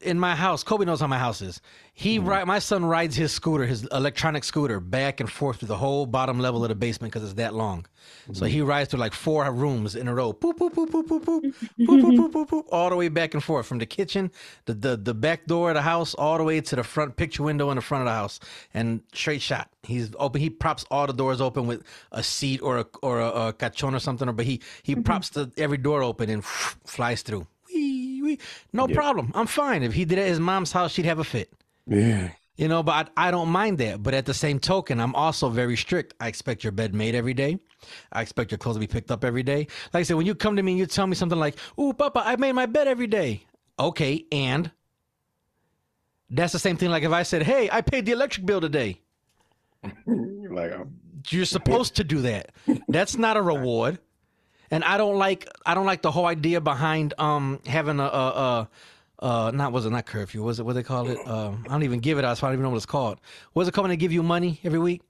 in my house. Kobe knows how my house is. He mm-hmm. ride my son rides his scooter, his electronic scooter, back and forth through the whole bottom level of the basement because it's that long. So mm-hmm. he rides through like four rooms in a row, boop boop boop boop boop boop, boop <laughs> boop boop boop boop, all the way back and forth from the kitchen, the the the back door of the house, all the way to the front picture window in the front of the house, and straight shot. He's open. He props all the doors open with a seat or a or a, a cachon or something, or but he he mm-hmm. props the every door open and flies through. Wee, wee. No Yeah. problem. I'm fine. If he did it at his mom's house, she'd have a fit. Yeah, You know, but I, I don't mind that. But at the same token, I'm also very strict. I expect your bed made every day. I expect your clothes to be picked up every day. Like I said, when you come to me and you tell me something like, "Ooh, Papa, I made my bed every day." Okay, and That's the same thing. Like if I said, "Hey, I paid the electric bill today," <laughs> like um, you're supposed to do that. That's not a reward. And I don't like I don't like the whole idea behind um having a a, a uh not was it not curfew was it what they call it um I don't even give it out so I don't even know what it's called. Was it coming to give you money every week?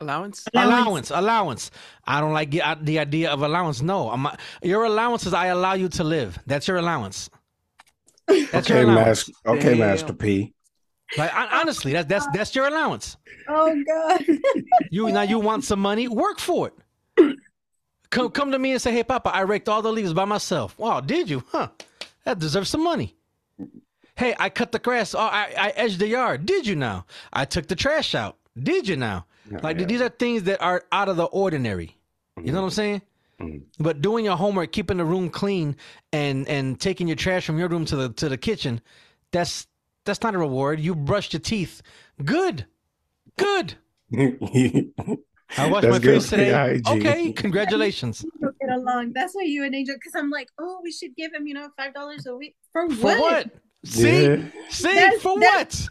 Allowance. Allowance, allowance. I don't like the, the idea of allowance. No, I'm, your allowance is I allow you to live. That's your allowance. That's your okay, allowance. Master. Okay, Damn. Master P. Like honestly, that's that's that's your allowance. Oh God. <laughs> You now you want some money? Work for it. Come come to me and say, "Hey, Papa, I raked all the leaves by myself." Wow, did you? Huh? That deserves some money. Hey, I cut the grass. Oh, I I edged the yard. Did you now? I took the trash out. Did you now? like these are things that are out of the ordinary. You know what I'm saying? But doing your homework, keeping the room clean, and and taking your trash from your room to the to the kitchen, that's that's not a reward. You brushed your teeth. Good, good. <laughs> I washed That's my face today. your. Okay, congratulations. Get along. That's why you and Angel, because I'm like, oh, we should give him, you know, five dollars a week for what? For what? See, Yeah. see, That's- for that's- what?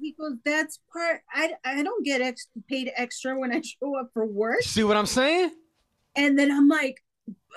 He goes, that's part. I I don't get ex- paid extra when I <laughs> show up for work. See what I'm saying? And then I'm like,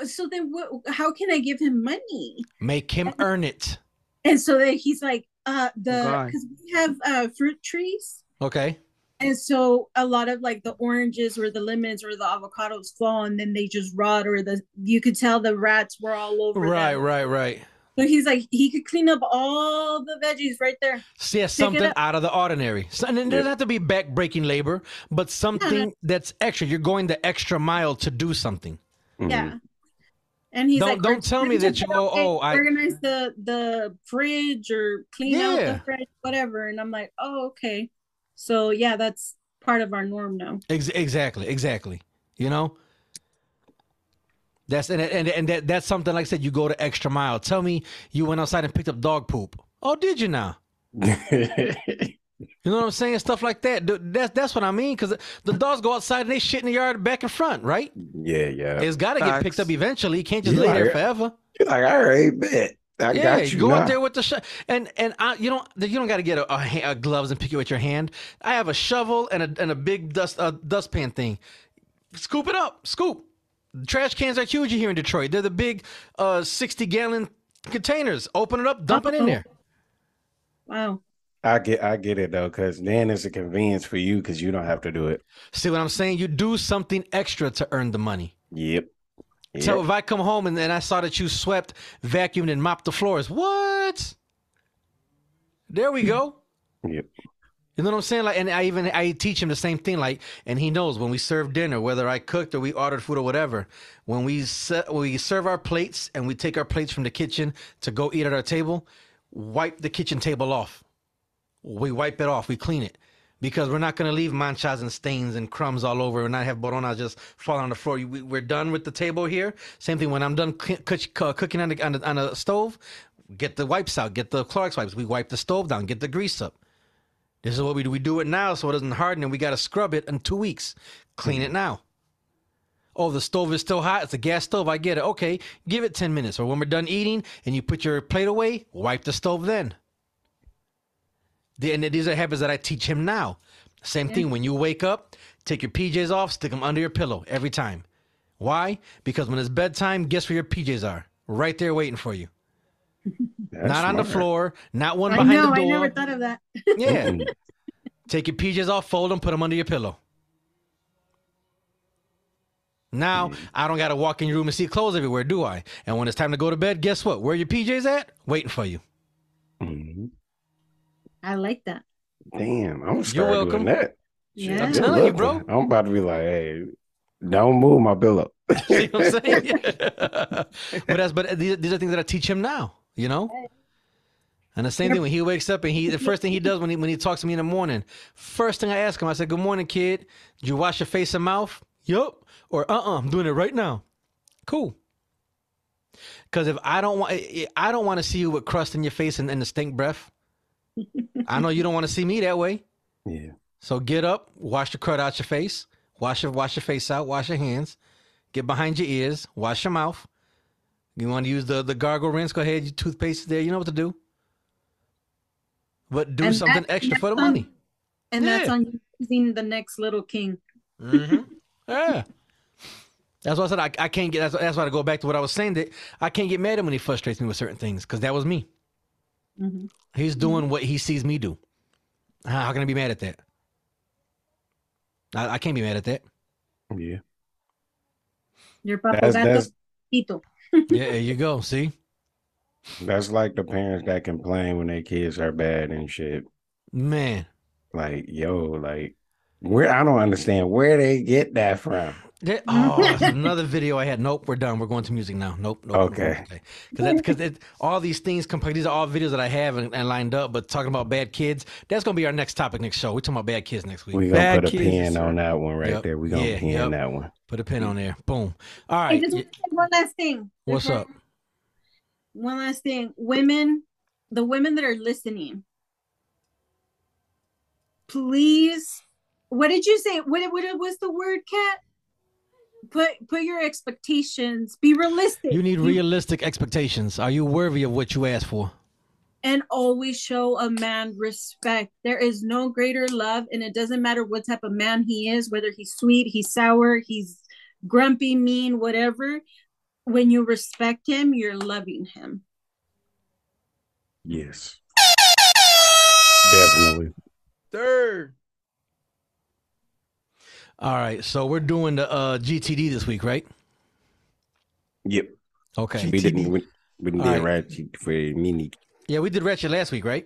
so then what? How can I give him money? Make him earn it. And so then he's like, uh, the God. because we have uh fruit trees. Okay. And so a lot of like the oranges or the lemons or the avocados fall and then they just rot or the you could tell the rats were all over Right, them. right, right. So he's like he could clean up all the veggies right there. See, it's Pick it something out of the ordinary. So, and it doesn't have to be back-breaking labor, but something that's extra. You're going the extra mile to do something. Mm-hmm. Yeah. And he's Don't- like, don't tell me that you- the- oh, I- organize the the fridge or clean out the fridge, whatever. And I'm like, oh, okay. So yeah, that's part of our norm now. Ex- exactly, exactly. You know, that's and and and that, that's something like I said. You go the extra mile. Tell me you went outside and picked up dog poop. Oh, did you now? <laughs> You know what I'm saying? Stuff like that. That's that's what I mean. Because the dogs go outside and they shit in the yard back and front, right? Yeah, yeah. It's got to get picked up eventually. You can't just You lay there forever. You're like, all right, bet. I yeah, got you. go now. out there with the sh- and and I, you don't you don't got to get a, a, a gloves and pick it with your hand. I have a shovel and a and a big dust uh, dustpan thing. Scoop it up, scoop. Trash cans are huge here in Detroit. They're the big uh, sixty gallon containers. Open it up, dump it in there. Wow. I get, I get it though, because then it's a convenience for you because you don't have to do it. See what I'm saying? You do something extra to earn the money. Yep. So if I come home and then I saw that you swept, vacuumed, and mopped the floors, what? There we go. Yep. You know what I'm saying? Like, and I even I teach him the same thing. Like, and he knows when we serve dinner, whether I cooked or we ordered food or whatever, when we set, when we serve our plates and we take our plates from the kitchen to go eat at our table, wipe the kitchen table off. We wipe it off. We clean it because we're not going to leave manchas and stains and crumbs all over and not have boronas just fall on the floor. We, we're done with the table here. Same thing when I'm done cook- uh, cooking on the, on the on the stove. Get the wipes out. Get the Clorox wipes. We wipe the stove down. Get the grease up. This is what we do. We do it now so it doesn't harden and we got to scrub it in two weeks. Clean it now. Oh, the stove is still hot. It's a gas stove. I get it. Okay, give it 10 minutes. Or when we're done eating and you put your plate away, wipe the stove then. The- And these are habits that I teach him now. Same thing. When you wake up, take your PJs off, stick them under your pillow every time. Why? Because when it's bedtime, guess where your PJs are? Right there waiting for you. Not on the floor, not one I behind know, the I door. never thought of that. <laughs> Yeah. Take your PJs off, fold them, put them under your pillow. Now mm. I don't got to walk in your room and see clothes everywhere, do I? And when it's time to go to bed, guess what? Where your PJs at? Waiting for you. Mm-hmm. I like that. Damn, I'm gonna You're welcome. doing that. Yeah. I'm telling you, bro. I'm about to be like, hey, don't move my pillow. <laughs> See what I'm saying? <laughs> but that's but these, these are things that I teach him now. You know. And the same thing when he wakes up and he the first thing he does when he when he talks to me in the morning, first thing I ask him, I said, "Good morning, kid. Did you wash your face and mouth?" Yup. Or uh uh-uh, I'm doing it right now. Cool. Because if I don't want, I don't want to see you with crust in your face and, and the stink breath. <laughs> I know you don't want to see me that way. Yeah. So get up, wash the crud out your face, wash your wash your face out, wash your hands, get behind your ears, wash your mouth. You want to use the the gargle rinse? Go ahead, your toothpaste is there. You know what to do. but do And something extra for the on- money. And that's on you choosing the next little king. Mm-hmm. <laughs> Yeah. That's why I said I, I can't get. That's, that's why I go back to what I was saying that I can't get mad at him when he frustrates me with certain things because that was me. Mhm. He's doing what he sees me do. How, how can I be mad at that? I, I can't be mad at that. Yeah. Your papa That's- gato, that's- Tito. Yeah, there you go. See, That's like the parents that complain when their kids are bad and shit. man. Like, yo, like, where I don't understand where they get that from. That, oh, mm-hmm. another video I had. Nope, we're done. We're going to music now. Nope. nope Okay. Because because all these things compare. These are all videos that I have and, and lined up. But talking about bad kids, that's going to be our next topic next show. We're talking about bad kids next week. We gonna Bad put a kids, pin on that one right Yep. there. We're gonna Yeah, pin yep. that one. Put a pin on there. Boom. All right. I right. just want to say one last thing. What's before- up? One last thing. Women, the women that are listening, please. What did you say? What what was the word, Cat? Put put your expectations. Be realistic. You need realistic expectations. Are you worthy of what you asked for? and always show a man respect. There is no greater love, and it doesn't matter what type of man he is, whether he's sweet, he's sour, he's grumpy, mean, whatever. When you respect him, you're loving him. Yes. Definitely. Third. All right. So we're doing the uh, GTD this week, right? Yep. Okay. We didn't we, we didn't All do right. right for mini Yeah, we did Ratchet last week, right?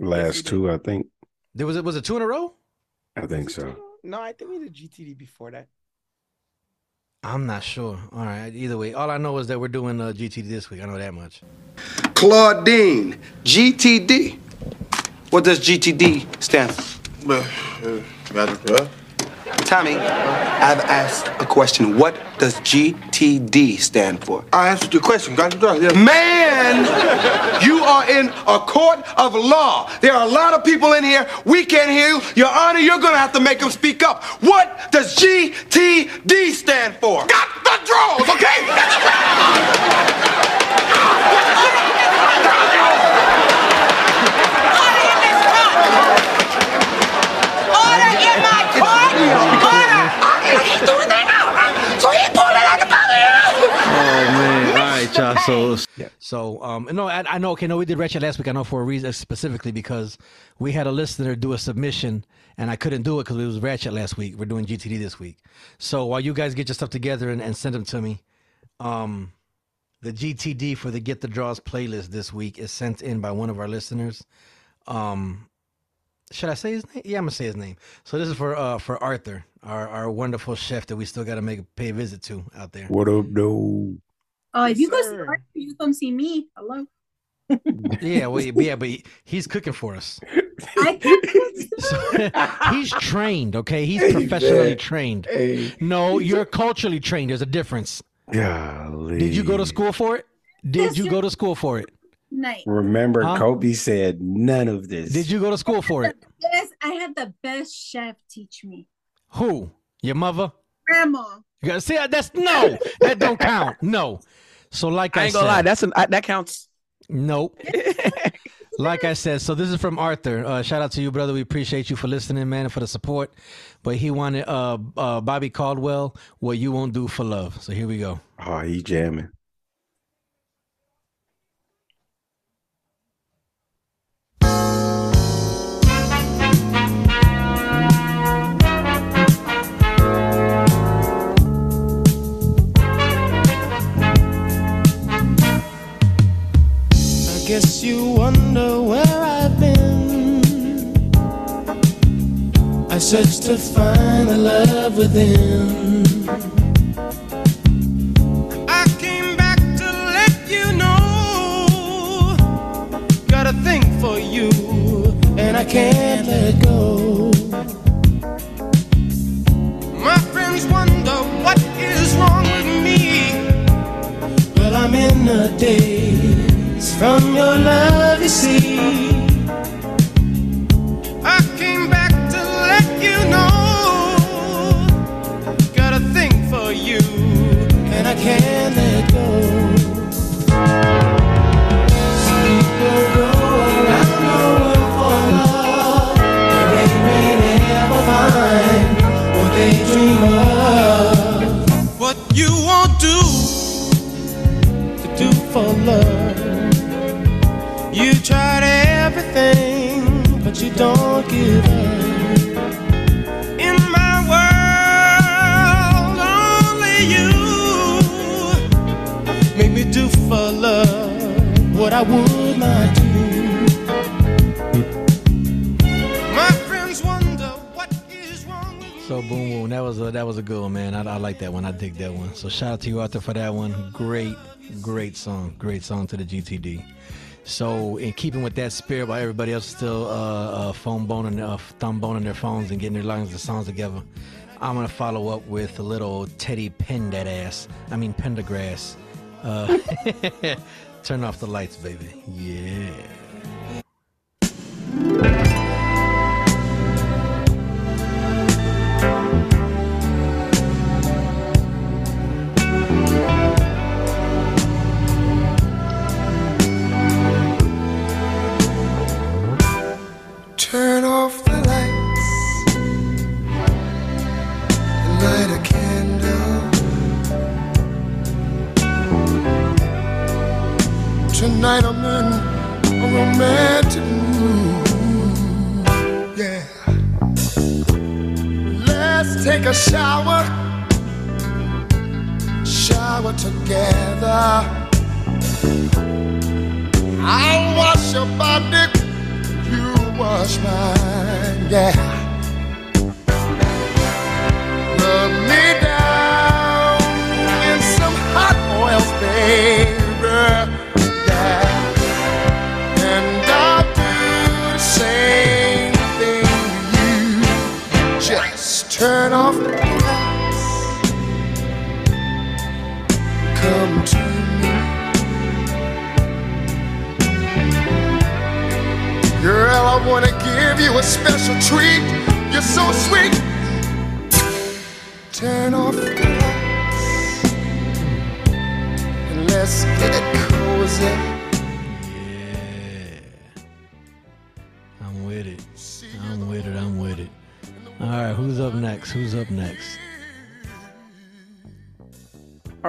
last two, I think. There was it was it two in a row? I think so. No, I think we did GTD before that. I'm not sure. All right. Either way, all I know is that we're doing uh, GTD this week. I know that much. Claudine, GTD. What does GTD stand for? Tommy, I've asked a question. What does GTD stand for? I answered your question. Man, you are in a court of law. There are a lot of people in here. We can't hear you. Your Honor, you're going to have to make them speak up. What does GTD stand for? Got the draws, okay? <laughs> Order in my court! Order! He's doing that now! So he pulled it out the Oh man! All right, y'all. So, so um, no, I, I know. Okay, no, we did Ratchet last week. I know for a reason specifically because we had a listener do a submission and I couldn't do it because it was Ratchet last week. We're doing GTD this week. So while you guys get your stuff together and, and send them to me, um, the GTD for the Get the Draws playlist this week is sent in by one of our listeners. Um, should I say his name? Yeah, I'm gonna say his name. So this is for uh for Arthur, our our wonderful chef that we still got to make a pay a visit to out there. What up, though? Oh, if you go see Arthur, you come see me. Hello. Yeah, well, yeah, but he- he's cooking for us. <laughs> I can <laughs> he's trained, okay? He's professionally man. trained. Hey. No, you're culturally trained. There's a difference. Golly. Did you go to school for it? Did you go to school for it? night. Remember, Huh? Kobe said none of this. Did you go to school for it? Yes, I had the best chef teach me. Who? Your mother? Grandma. You gotta see that's no, that don't count. No. So like I, I ain't gonna said, lie, that's an, I, that counts. Nope. <laughs> like I said, so this is from Arthur. Uh, shout out to you, brother. We appreciate you for listening, man, and for the support. But he wanted uh, uh, Bobby Caldwell, "What You Won't Do for Love." So here we go. Oh, he jamming. Guess you wonder where I've been. I searched to find the love within. I came back to let you know. Got a thing for you, and I can't let go. My friends wonder what is wrong with me. Well, I'm in a daze from your love, you see. I came back to let you know. Got a thing for you, and I can't let go. What you won't do to do for love but you don't give up. In my world, only you make me do for love what I would not do. My friends wonder what is wrong with So boom boom, that was a that was a good one, man. I, I like that one. I dig that one. So shout out to you out there for that one. Great, great song. Great song to the GTD. So in keeping with that spirit, while everybody else is still uh, uh, phone boning, uh, thumb boning their phones and getting their lines of songs together, I'm gonna follow up with a little Teddy Pen that ass. I mean Pendergrass. Uh, <laughs> turn off the lights, baby. Yeah.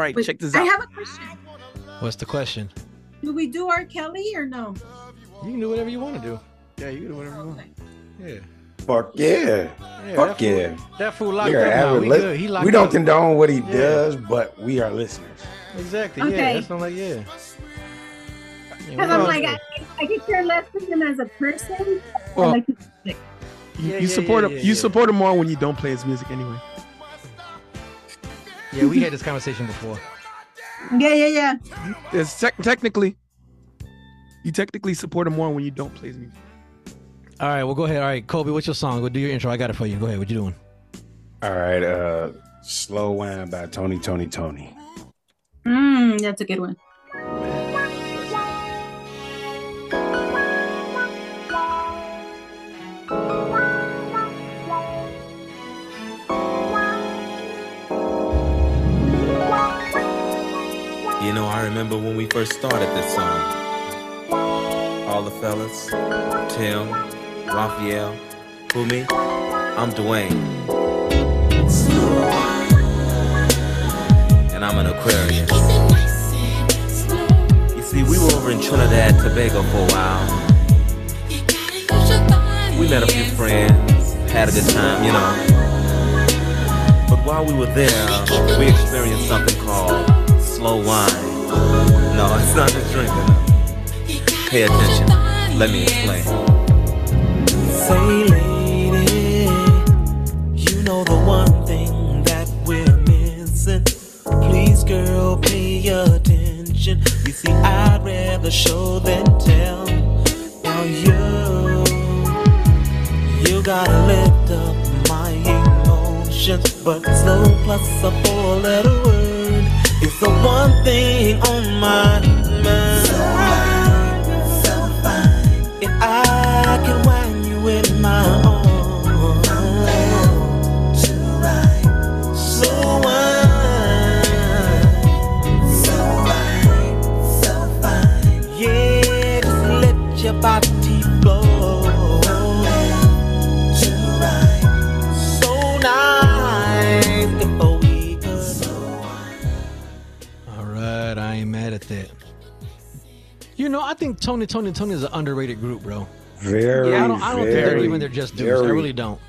Right, Wait, check this out. I have a question. What's the question? Do we do R. Kelly or no? You can do whatever you want to do. Yeah, you can do whatever you want. Oh, yeah. Fuck yeah. Yeah, Fuck that fool- yeah. that fool locked We are up now. We lis- He locked we don't up. condone what he Yeah. does, but we are listeners. Exactly. Yeah, Okay. that's what I'm like. Yeah. Because I'm like, I, I could care less for him as a person. I Well, like his. You, Yeah, you yeah, support yeah, him. yeah, you yeah. support him more when you don't play his music anyway. Yeah, we had this conversation before. Yeah, yeah, yeah. It's tec- technically, you technically support him more when you don't play his music. All right, well, go ahead. All right, Kobe, what's your song? Go do your intro. I got it for you. Go ahead. What you doing? All right, uh Slow Wine by Tony Toni Toné. Mm, that's a good one. You know, I remember when we first started this song. All the fellas, Tim, Raphael, who me? I'm Dwayne. And I'm an Aquarian. You see, we were over in Trinidad, Tobago for a while. We met a few friends, had a good time, you know. But while we were there, we experienced something called slow wine. No, it's not just drinking. Pay attention. Let me explain. Say, lady, you know the one thing that we're missing. Please, girl, pay attention. You see, I'd rather show than tell. Now you, you gotta lift up my emotions, but slow plus a four-letter word the one thing on my think Tony, Toni, Toné is an underrated group, bro. Very, Yeah, I don't, I don't think they're very, even they're just dudes. I really don't.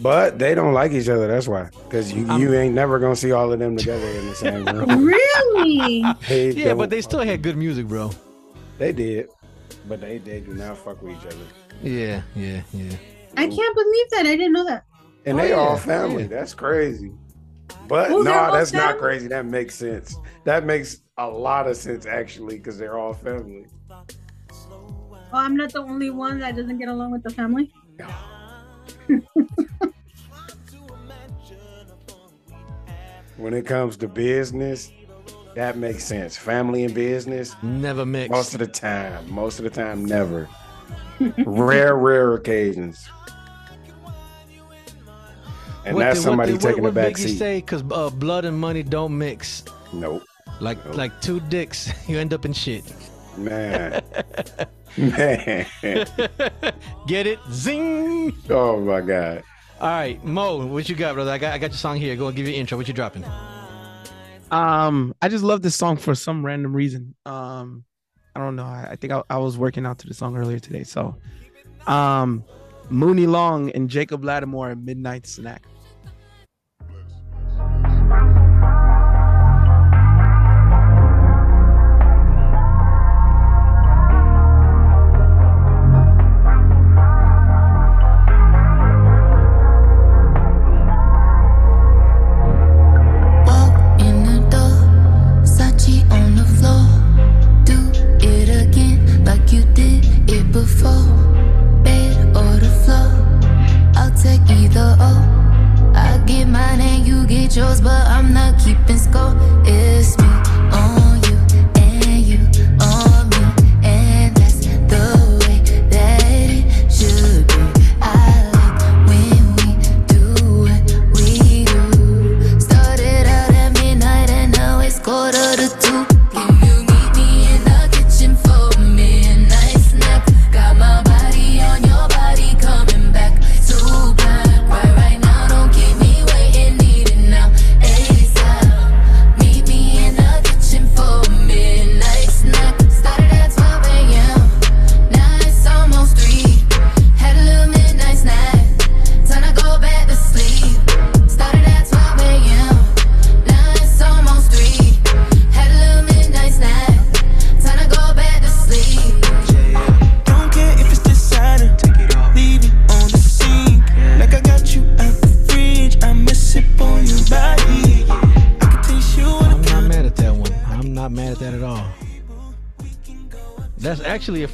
But they don't like each other. That's why. Because you, you ain't never gonna see all of them together in the same <laughs> room. Really? <laughs> They Yeah, don't- but they still had good music, bro. they did, but they they do not fuck with each other. Yeah, yeah, yeah. I can't believe that. I didn't know that. And Oh, they yeah, all family. yeah. That's crazy. But no, they're all that's not crazy. That makes sense. That makes a lot of sense actually, because they're all family. Oh, I'm not the only one that doesn't get along with the family. <laughs> When it comes to business, that makes sense. Family and business, Never mix. most of the time. Most of the time, never. <laughs> rare, rare occasions. And What that's did- somebody what taking what, the what back Biggie seat. say? Because uh, blood and money don't mix. Nope. Like Nope. like two dicks, <laughs> you end up in shit. Man. Man. <laughs> Get it? Zing. Oh my God. All right, Mo, what you got, brother? I got I got your song here. Go and give you an intro. What you dropping? Um, I just love this song for some random reason. Um, I don't know. I, I think I, I was working out to the song earlier today. So, um, Mooney Long and Jacob Latimore, Midnight Snack.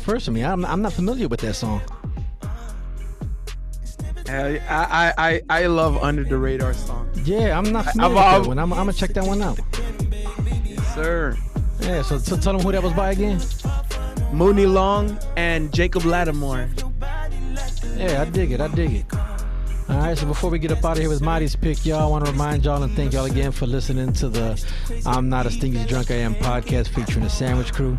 First for me. I'm I'm not familiar with that song. I, I I I love under the radar song. Yeah, I'm not I- familiar I've- with that one. I'm, I'm gonna check that one out. Yes, sir. Yeah, so, so tell them who that was by again. Mooney Long and Jacob Latimore. Yeah, I dig it. I dig it. All right, so before we get up out of here with Marty's pick, y'all, I want to remind y'all and thank y'all again for listening to the I'm Not a Stinky Drunk I Am podcast featuring the Sandwich Crew.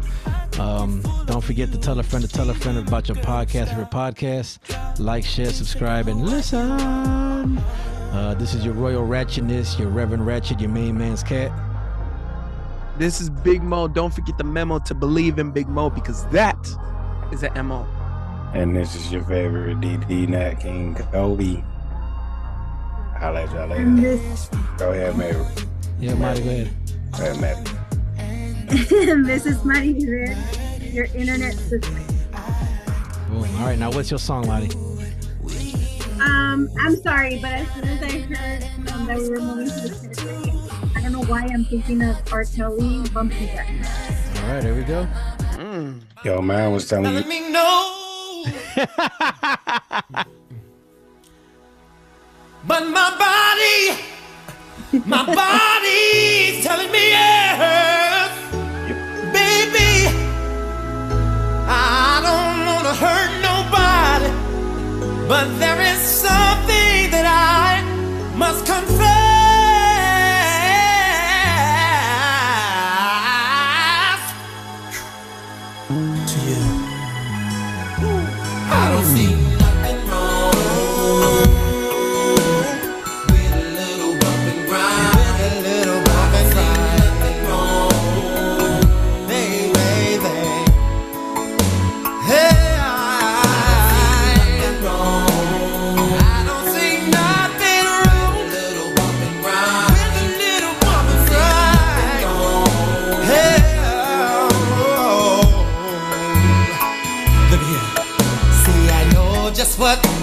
Um, don't forget to tell a friend to tell a friend about your podcast, favorite podcast. Like, share, subscribe, and listen. Uh, this is your Royal Ratchetness, your Reverend Ratchet, your main man's cat. This is Big Mo. Don't forget the memo to believe in Big Mo because that is an MO. And this is your favorite DD Nat King Kobe. I'll let y'all later. Go ahead, Mary. Yeah, Marty, go ahead. Go ahead, Mary. <laughs> this is Maddie here, your internet sister. Boom. All right, now what's your song, Marty? Um, I'm sorry, but as soon as I heard um, that we were moving to the Tennessee, I don't know why I'm thinking of R. Kelly, Bumpy Jack. All right, here we go. Yo, man was telling you. <laughs> but my body, my body's telling me yes, baby. I don't wanna hurt nobody, but there is something that I must confess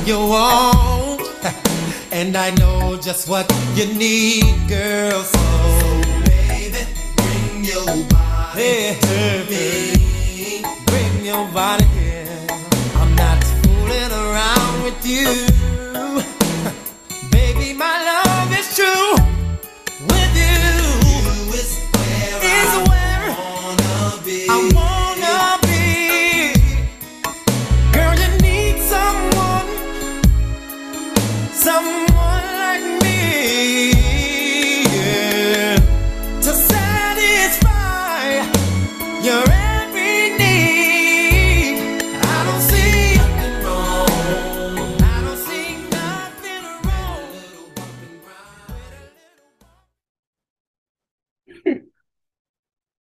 you want. <laughs> And I know just what you need, girl. So, baby, bring your body to me. Bring your body here. I'm not fooling around with you. <laughs> Baby, my love is true.